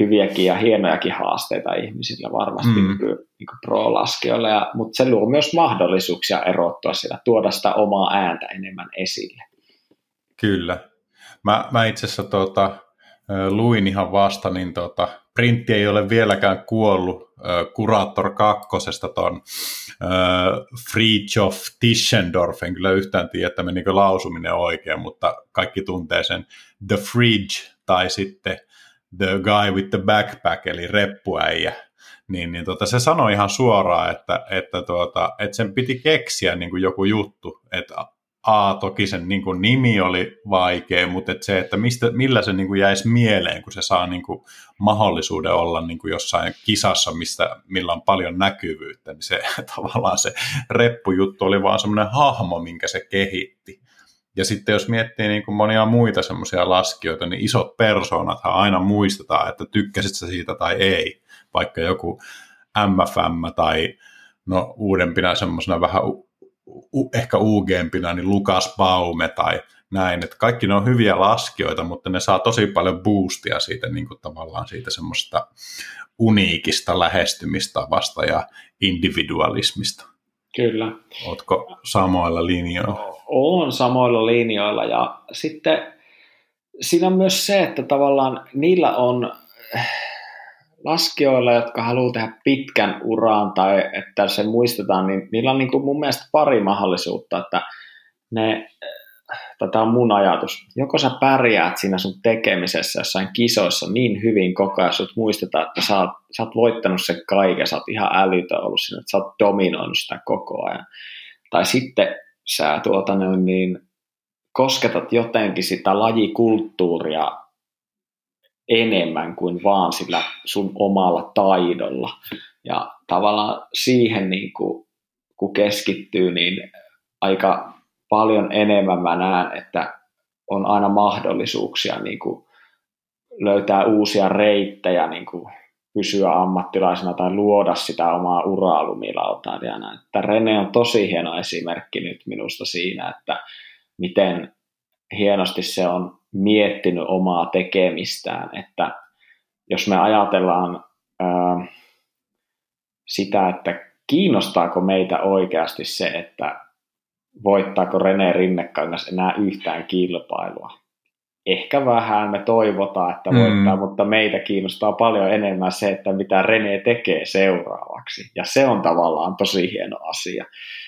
Speaker 2: hyviäkin ja hienojakin haasteita ihmisillä varmasti mm. niin pro-laskijoilla, ja, mutta se luo myös mahdollisuuksia erottua siellä, tuoda sitä omaa ääntä enemmän esille.
Speaker 1: Kyllä. Mä, mä itse asiassa tuota, luin ihan vasta, niin tuota, printti ei ole vieläkään kuollut Kuraattor kakkosesta ton Friedhof Tischendorf, en kyllä yhtään tiedä, että menikö lausuminen oikein, mutta kaikki tuntee sen The Fridge tai sitten The Guy with the Backpack, eli reppuäijä, niin, niin tota, se sanoi ihan suoraan, että, että, tuota, että sen piti keksiä niin kuin joku juttu, että A, toki sen niin kuin nimi oli vaikea, mutta että se, että mistä, millä se niin kuin jäisi mieleen, kun se saa niin kuin mahdollisuuden olla niin kuin jossain kisassa, mistä, millä on paljon näkyvyyttä, niin se tavallaan se reppujuttu oli vaan semmoinen hahmo, minkä se kehitti. Ja sitten jos miettii niin kuin monia muita semmoisia laskijoita, niin isot persoonathan aina muistetaan, että tykkäsit sä siitä tai ei. Vaikka joku MFM tai no uudempina semmoisena vähän u, ehkä UGempina, niin Lukas Baume tai näin, että kaikki ne on hyviä laskijoita, mutta ne saa tosi paljon boostia siitä niin kuin tavallaan siitä semmoista uniikista lähestymistavasta ja individualismista.
Speaker 2: Kyllä.
Speaker 1: Oletko samoilla linjoilla?
Speaker 2: Olen samoilla linjoilla ja sitten siinä on myös se, että tavallaan niillä on laskijoilla, jotka haluaa tehdä pitkän uran tai että se muistetaan, niin niillä on niin kuin mun mielestä pari mahdollisuutta, että ne, tätä on mun ajatus, joko sä pärjäät siinä sun tekemisessä jossain kisoissa niin hyvin koko ajan, sut muistetaan, että sä oot, sä oot voittanut sen kaiken, sä oot ihan älytön ollut siinä, että sä oot dominoinut sitä koko ajan. Tai sitten sä tuota, niin, kosketat jotenkin sitä lajikulttuuria enemmän kuin vaan sillä sun omalla taidolla. Ja tavallaan siihen, niin kuin, kun keskittyy, niin aika paljon enemmän mä näen, että on aina mahdollisuuksia niin kuin löytää uusia reittejä niin kuin pysyä ammattilaisena tai luoda sitä omaa uraa lumilautailijana. Että Rene on tosi hieno esimerkki nyt minusta siinä, että miten hienosti se on miettinyt omaa tekemistään, että jos me ajatellaan ää, sitä, että kiinnostaako meitä oikeasti se, että voittaako Rene Rinnekangas enää yhtään kilpailua. Ehkä vähän me toivotaan, että voittaa, mm. mutta meitä kiinnostaa paljon enemmän se, että mitä Rene tekee seuraavaksi. Ja se on tavallaan tosi hieno asia,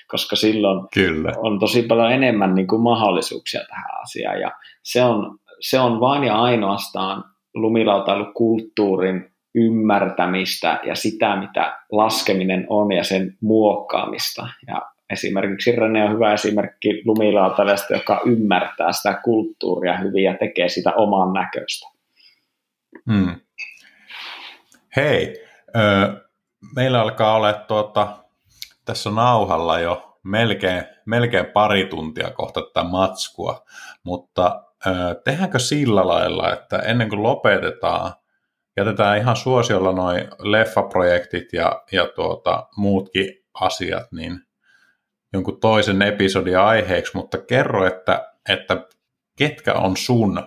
Speaker 2: koska silloin Kyllä. on tosi paljon enemmän niin kuin mahdollisuuksia tähän asiaan. Ja se on, se on vain ja ainoastaan lumilautailukulttuurin ymmärtämistä ja sitä, mitä laskeminen on ja sen muokkaamista. Ja esimerkiksi Rene on hyvä esimerkki lumilautailijasta, joka ymmärtää sitä kulttuuria hyvin ja tekee sitä oman näköistä.
Speaker 1: Hmm. Hei, meillä alkaa olla tuota, tässä nauhalla jo melkein, melkein pari tuntia kohta tätä matskua, mutta ö, tehdäänkö sillä lailla, että ennen kuin lopetetaan, jätetään ihan suosiolla noin leffaprojektit ja, ja tuota, muutkin asiat, niin jonkun toisen episodin aiheeksi, mutta kerro, että, että ketkä on sun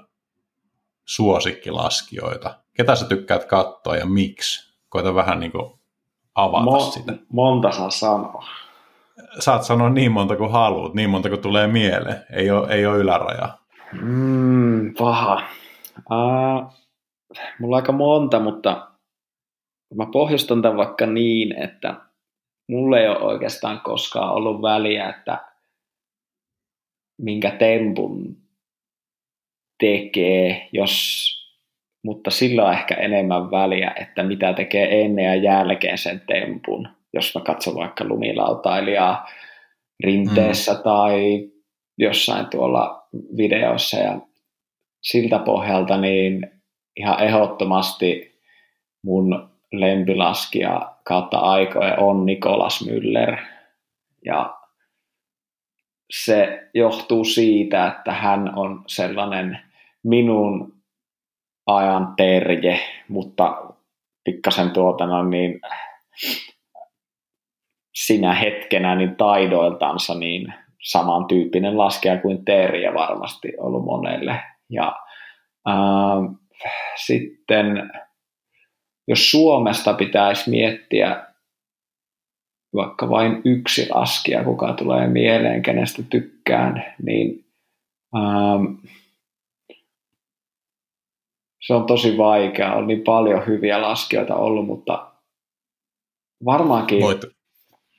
Speaker 1: suosikkilaskijoita? Ketä sä tykkäät katsoa ja miksi? Koita vähän niin kuin avata Mo- sitä.
Speaker 2: Monta saa sanoa.
Speaker 1: Saat sanoa niin monta kuin haluat, niin monta kuin tulee mieleen. Ei ole, ei ole ylärajaa.
Speaker 2: Mm, paha. Uh, mulla on aika monta, mutta mä pohjustan tämän vaikka niin, että mulle ei ole oikeastaan koskaan ollut väliä, että minkä tempun tekee, jos, mutta sillä on ehkä enemmän väliä, että mitä tekee ennen ja jälkeen sen tempun. Jos mä katson vaikka lumilautailijaa rinteessä mm. tai jossain tuolla videoissa ja siltä pohjalta niin ihan ehdottomasti mun lempilaskija kautta aikoja on Nikolas Müller. Ja se johtuu siitä, että hän on sellainen minun ajan terje, mutta pikkasen tuota no niin, sinä hetkenä niin taidoiltansa niin samantyyppinen laskija kuin Terje varmasti ollut monelle. Ja äh, sitten jos Suomesta pitäisi miettiä vaikka vain yksi laskija, kuka tulee mieleen, kenestä tykkään, niin ähm, se on tosi vaikea. On niin paljon hyviä laskijoita ollut, mutta varmaankin...
Speaker 1: Voit,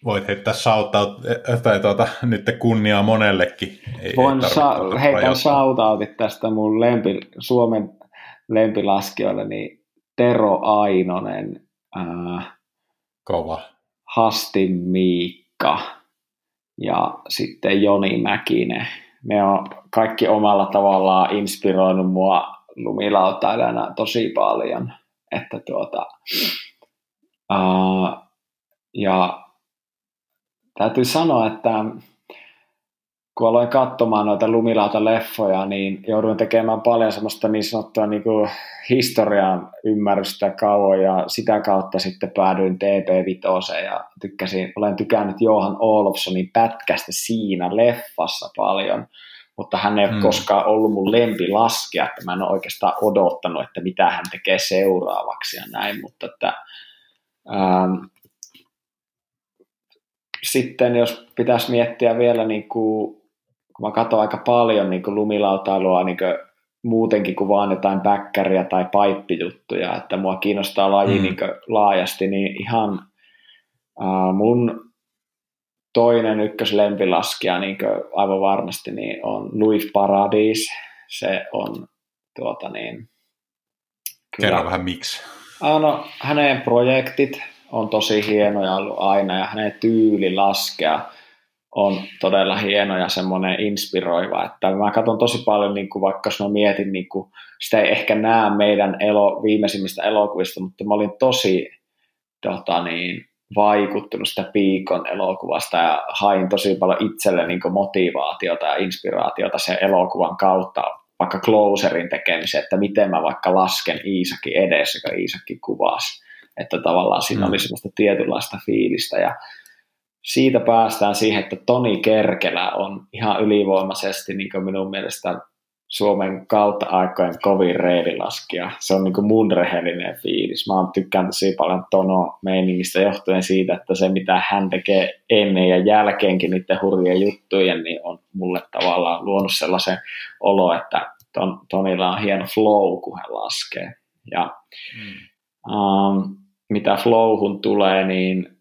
Speaker 1: voit heittää shoutout, tai tuota, nyt kunniaa monellekin.
Speaker 2: Ei, Voin ei sa- heitän shoutoutit tästä mun lempi, Suomen lempilaskijoille, niin Tero Ainonen, ää,
Speaker 1: Kova.
Speaker 2: Hastin Miikka ja sitten Joni Mäkinen. Ne on kaikki omalla tavallaan inspiroinut mua lumilautailijana tosi paljon. Että tuota, ää, ja täytyy sanoa, että kun aloin katsomaan noita lumilauta-leffoja, niin jouduin tekemään paljon semmoista niin sanottua niin kuin historian ymmärrystä kauan ja sitä kautta sitten päädyin TP5 ja tykkäsin, olen tykännyt Johan Olofssonin pätkästä siinä leffassa paljon, mutta hän ei ole hmm. koskaan ollut mun lempilaskija, että mä en ole oikeastaan odottanut, että mitä hän tekee seuraavaksi ja näin, mutta että, ähm, sitten jos pitäisi miettiä vielä niin kuin kun mä katson aika paljon niin lumilautailua niin muutenkin kuin vaan jotain bäkkäriä tai paippijuttuja, että mua kiinnostaa laji mm. niin laajasti, niin ihan uh, mun toinen ykköslempilaskija niin aivan varmasti niin on Louis Paradis. Se on tuota niin,
Speaker 1: kyllä, Kerro vähän miksi.
Speaker 2: No, hänen projektit on tosi hienoja ollut aina ja hänen tyyli laskea on todella hieno ja semmoinen inspiroiva, että mä katson tosi paljon, niin kuin vaikka jos mä mietin, niin kuin, sitä ei ehkä näe meidän elo, viimeisimmistä elokuvista, mutta mä olin tosi tota niin, vaikuttunut sitä Piikon elokuvasta ja hain tosi paljon itselle niin motivaatiota ja inspiraatiota sen elokuvan kautta, vaikka closerin tekemiseen, että miten mä vaikka lasken Iisakin edessä, kun Iisakki kuvasi, että tavallaan siinä mm. oli semmoista tietynlaista fiilistä ja siitä päästään siihen, että Toni Kerkelä on ihan ylivoimaisesti niin minun mielestä Suomen kautta aikojen kovin reililaskija. Se on niin mun rehellinen fiilis. Mä oon tykkään tosi paljon Tono meiningistä johtuen siitä, että se mitä hän tekee ennen ja jälkeenkin niiden hurjien juttujen, niin on mulle tavallaan luonut sellaisen olo, että ton, Tonilla on hieno flow, kun hän laskee. Ja mm. um, mitä flowhun tulee, niin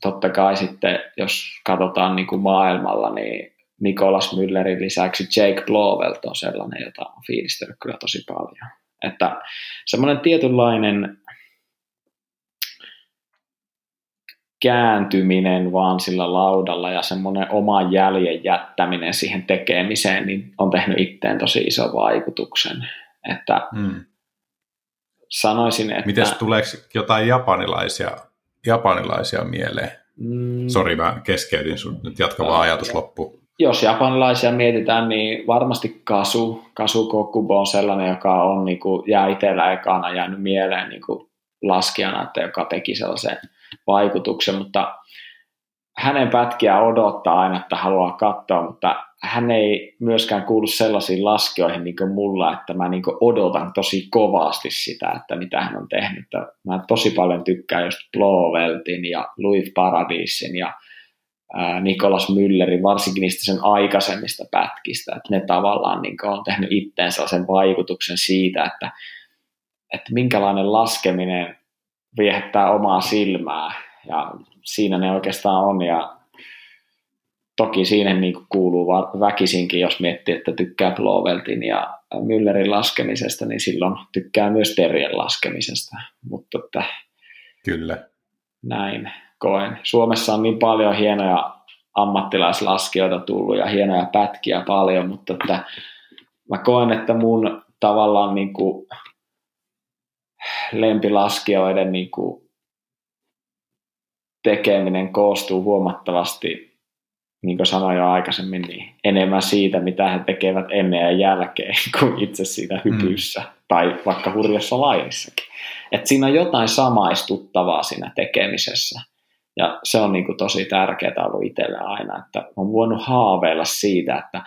Speaker 2: totta kai sitten, jos katsotaan niin kuin maailmalla, niin Nikolas Müllerin lisäksi Jake Blowelt on sellainen, jota on fiilistellyt kyllä tosi paljon. Että semmoinen tietynlainen kääntyminen vaan sillä laudalla ja semmoinen oman jäljen jättäminen siihen tekemiseen, niin on tehnyt itteen tosi iso vaikutuksen. Että hmm. sanoisin, että...
Speaker 1: Mites tuleeko jotain japanilaisia japanilaisia mieleen? Mm. Sori, mä keskeytin sun, nyt jatka vaan ajatus loppu.
Speaker 2: Jos japanilaisia mietitään, niin varmasti Kasu, Kasu Kokubo on sellainen, joka on niin kuin, jää itsellä ekana jäänyt mieleen niin kuin laskijana, että joka teki sellaisen vaikutuksen, mutta hänen pätkiä odottaa aina, että haluaa katsoa, mutta hän ei myöskään kuulu sellaisiin laskioihin niin kuin mulla, että mä niin odotan tosi kovasti sitä, että mitä hän on tehnyt. Mä tosi paljon tykkään just Bloveltin ja Louis Paradisin ja Nikolas Müllerin, varsinkin niistä sen aikaisemmista pätkistä, että ne tavallaan niin on tehnyt itteen sellaisen vaikutuksen siitä, että, että minkälainen laskeminen viehättää omaa silmää, ja siinä ne oikeastaan on, ja toki siihen niin kuuluu väkisinkin, jos miettii, että tykkää Bloveltin ja Müllerin laskemisesta, niin silloin tykkää myös Terjen laskemisesta, mutta että
Speaker 1: Kyllä.
Speaker 2: näin koen. Suomessa on niin paljon hienoja ammattilaislaskijoita tullut ja hienoja pätkiä paljon, mutta että mä koen, että mun tavallaan niin kuin lempilaskijoiden niin kuin tekeminen koostuu huomattavasti, niin kuin sanoin jo aikaisemmin, niin enemmän siitä, mitä he tekevät ennen ja jälkeen kuin itse siinä hypyssä mm. tai vaikka hurjassa lainissakin. Et siinä on jotain samaistuttavaa siinä tekemisessä. Ja se on niin kuin tosi tärkeää ollut itselle aina, että on voinut haaveilla siitä, että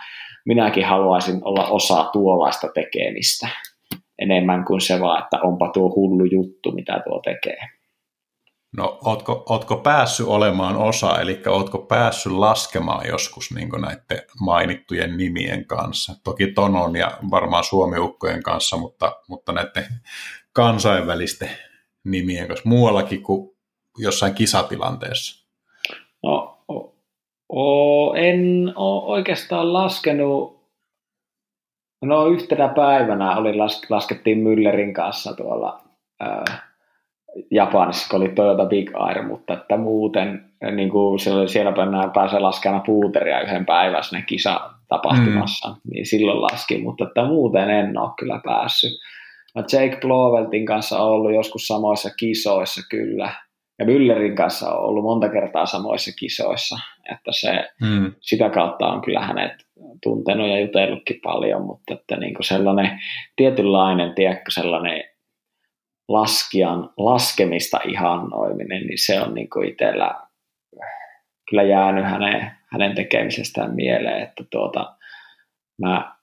Speaker 2: minäkin haluaisin olla osa tuollaista tekemistä enemmän kuin se vaan, että onpa tuo hullu juttu, mitä tuo tekee.
Speaker 1: No, ootko, ootko päässyt olemaan osa, eli ootko päässyt laskemaan joskus niin näiden mainittujen nimien kanssa? Toki Tonon ja varmaan Suomiukkojen kanssa, mutta, mutta näiden kansainvälisten nimien kanssa muuallakin kuin jossain kisatilanteessa?
Speaker 2: No, o, o, en ole oikeastaan laskenut. No yhtenä päivänä oli las, laskettiin Müllerin kanssa tuolla ää, Japanissa, kun oli Toyota Big Air, mutta että muuten niin kuin siellä, siellä pääsee laskemaan puuteria yhden päivän sinne kisatapahtumassa, mm. niin silloin laskin, mutta että muuten en ole kyllä päässyt. Jake Bloveltin kanssa on ollut joskus samoissa kisoissa kyllä, ja Müllerin kanssa on ollut monta kertaa samoissa kisoissa, että se, mm. sitä kautta on kyllä hänet tuntenut ja jutellutkin paljon, mutta että niin kuin sellainen tietynlainen, tiedätkö, sellainen laskijan laskemista ihannoiminen, niin se on niin kuin itsellä kyllä jäänyt hänen, hänen tekemisestään mieleen, että tuota, mä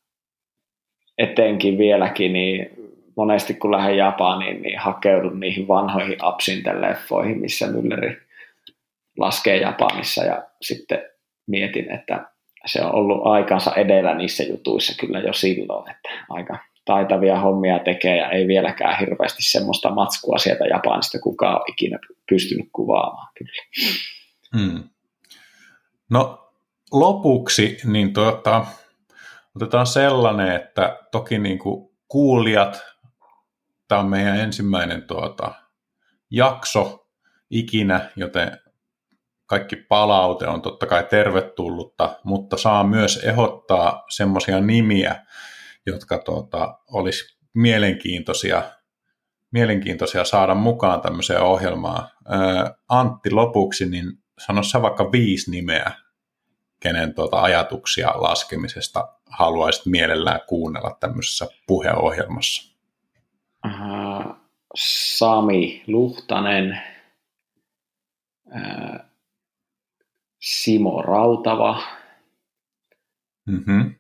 Speaker 2: etenkin vieläkin niin monesti kun lähden Japaniin, niin hakeudun niihin vanhoihin Absinten-leffoihin, missä Mülleri laskee Japanissa ja sitten mietin, että se on ollut aikansa edellä niissä jutuissa kyllä jo silloin, että aika taitavia hommia tekee ja ei vieläkään hirveästi semmoista matskua sieltä Japanista kukaan ole ikinä pystynyt kuvaamaan kyllä. Hmm.
Speaker 1: No lopuksi niin tuota, otetaan sellainen, että toki niin kuin kuulijat Tämä on meidän ensimmäinen tuota, jakso ikinä, joten kaikki palaute on totta kai tervetullutta, mutta saa myös ehdottaa semmoisia nimiä, jotka tuota, olisi mielenkiintoisia, mielenkiintoisia saada mukaan tämmöiseen ohjelmaan. Antti lopuksi, niin sano sä vaikka viisi nimeä, kenen tuota ajatuksia laskemisesta haluaisit mielellään kuunnella tämmöisessä puheohjelmassa.
Speaker 2: Sami Luhtanen, Simo Rautava, mm-hmm.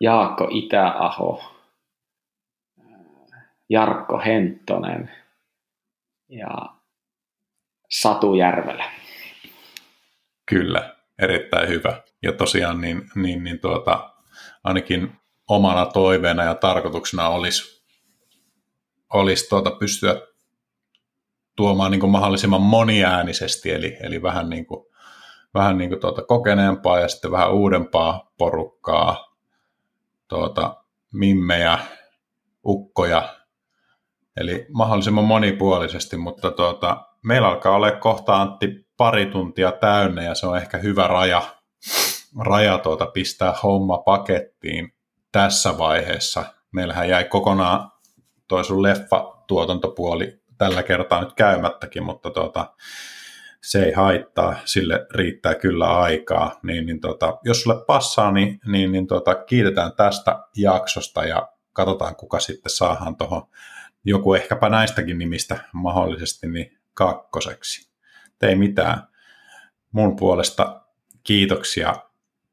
Speaker 2: Jaakko Itäaho, Jarkko Henttonen ja Satu Järvelä.
Speaker 1: Kyllä, erittäin hyvä. Ja tosiaan niin, niin, niin tuota, ainakin omana toiveena ja tarkoituksena olisi, olisi tuota pystyä tuomaan niin kuin mahdollisimman moniäänisesti, eli, eli vähän, niin kuin, vähän niin kuin tuota kokeneempaa ja sitten vähän uudempaa porukkaa, tuota, mimmejä, ukkoja, eli mahdollisimman monipuolisesti, mutta tuota, meillä alkaa olla kohta Antti pari tuntia täynnä ja se on ehkä hyvä raja, raja tuota, pistää homma pakettiin tässä vaiheessa. Meillähän jäi kokonaan toi sun leffa-tuotantopuoli tällä kertaa nyt käymättäkin, mutta tuota, se ei haittaa, sille riittää kyllä aikaa. Niin, niin tuota, jos sulle passaa, niin, niin, niin tuota, kiitetään tästä jaksosta ja katsotaan, kuka sitten saadaan tuohon joku ehkäpä näistäkin nimistä mahdollisesti niin kakkoseksi. Ei mitään. Mun puolesta kiitoksia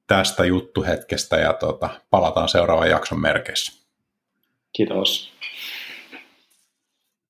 Speaker 1: tästä juttuhetkestä ja tota, palataan seuraavan jakson merkeissä.
Speaker 2: Kiitos.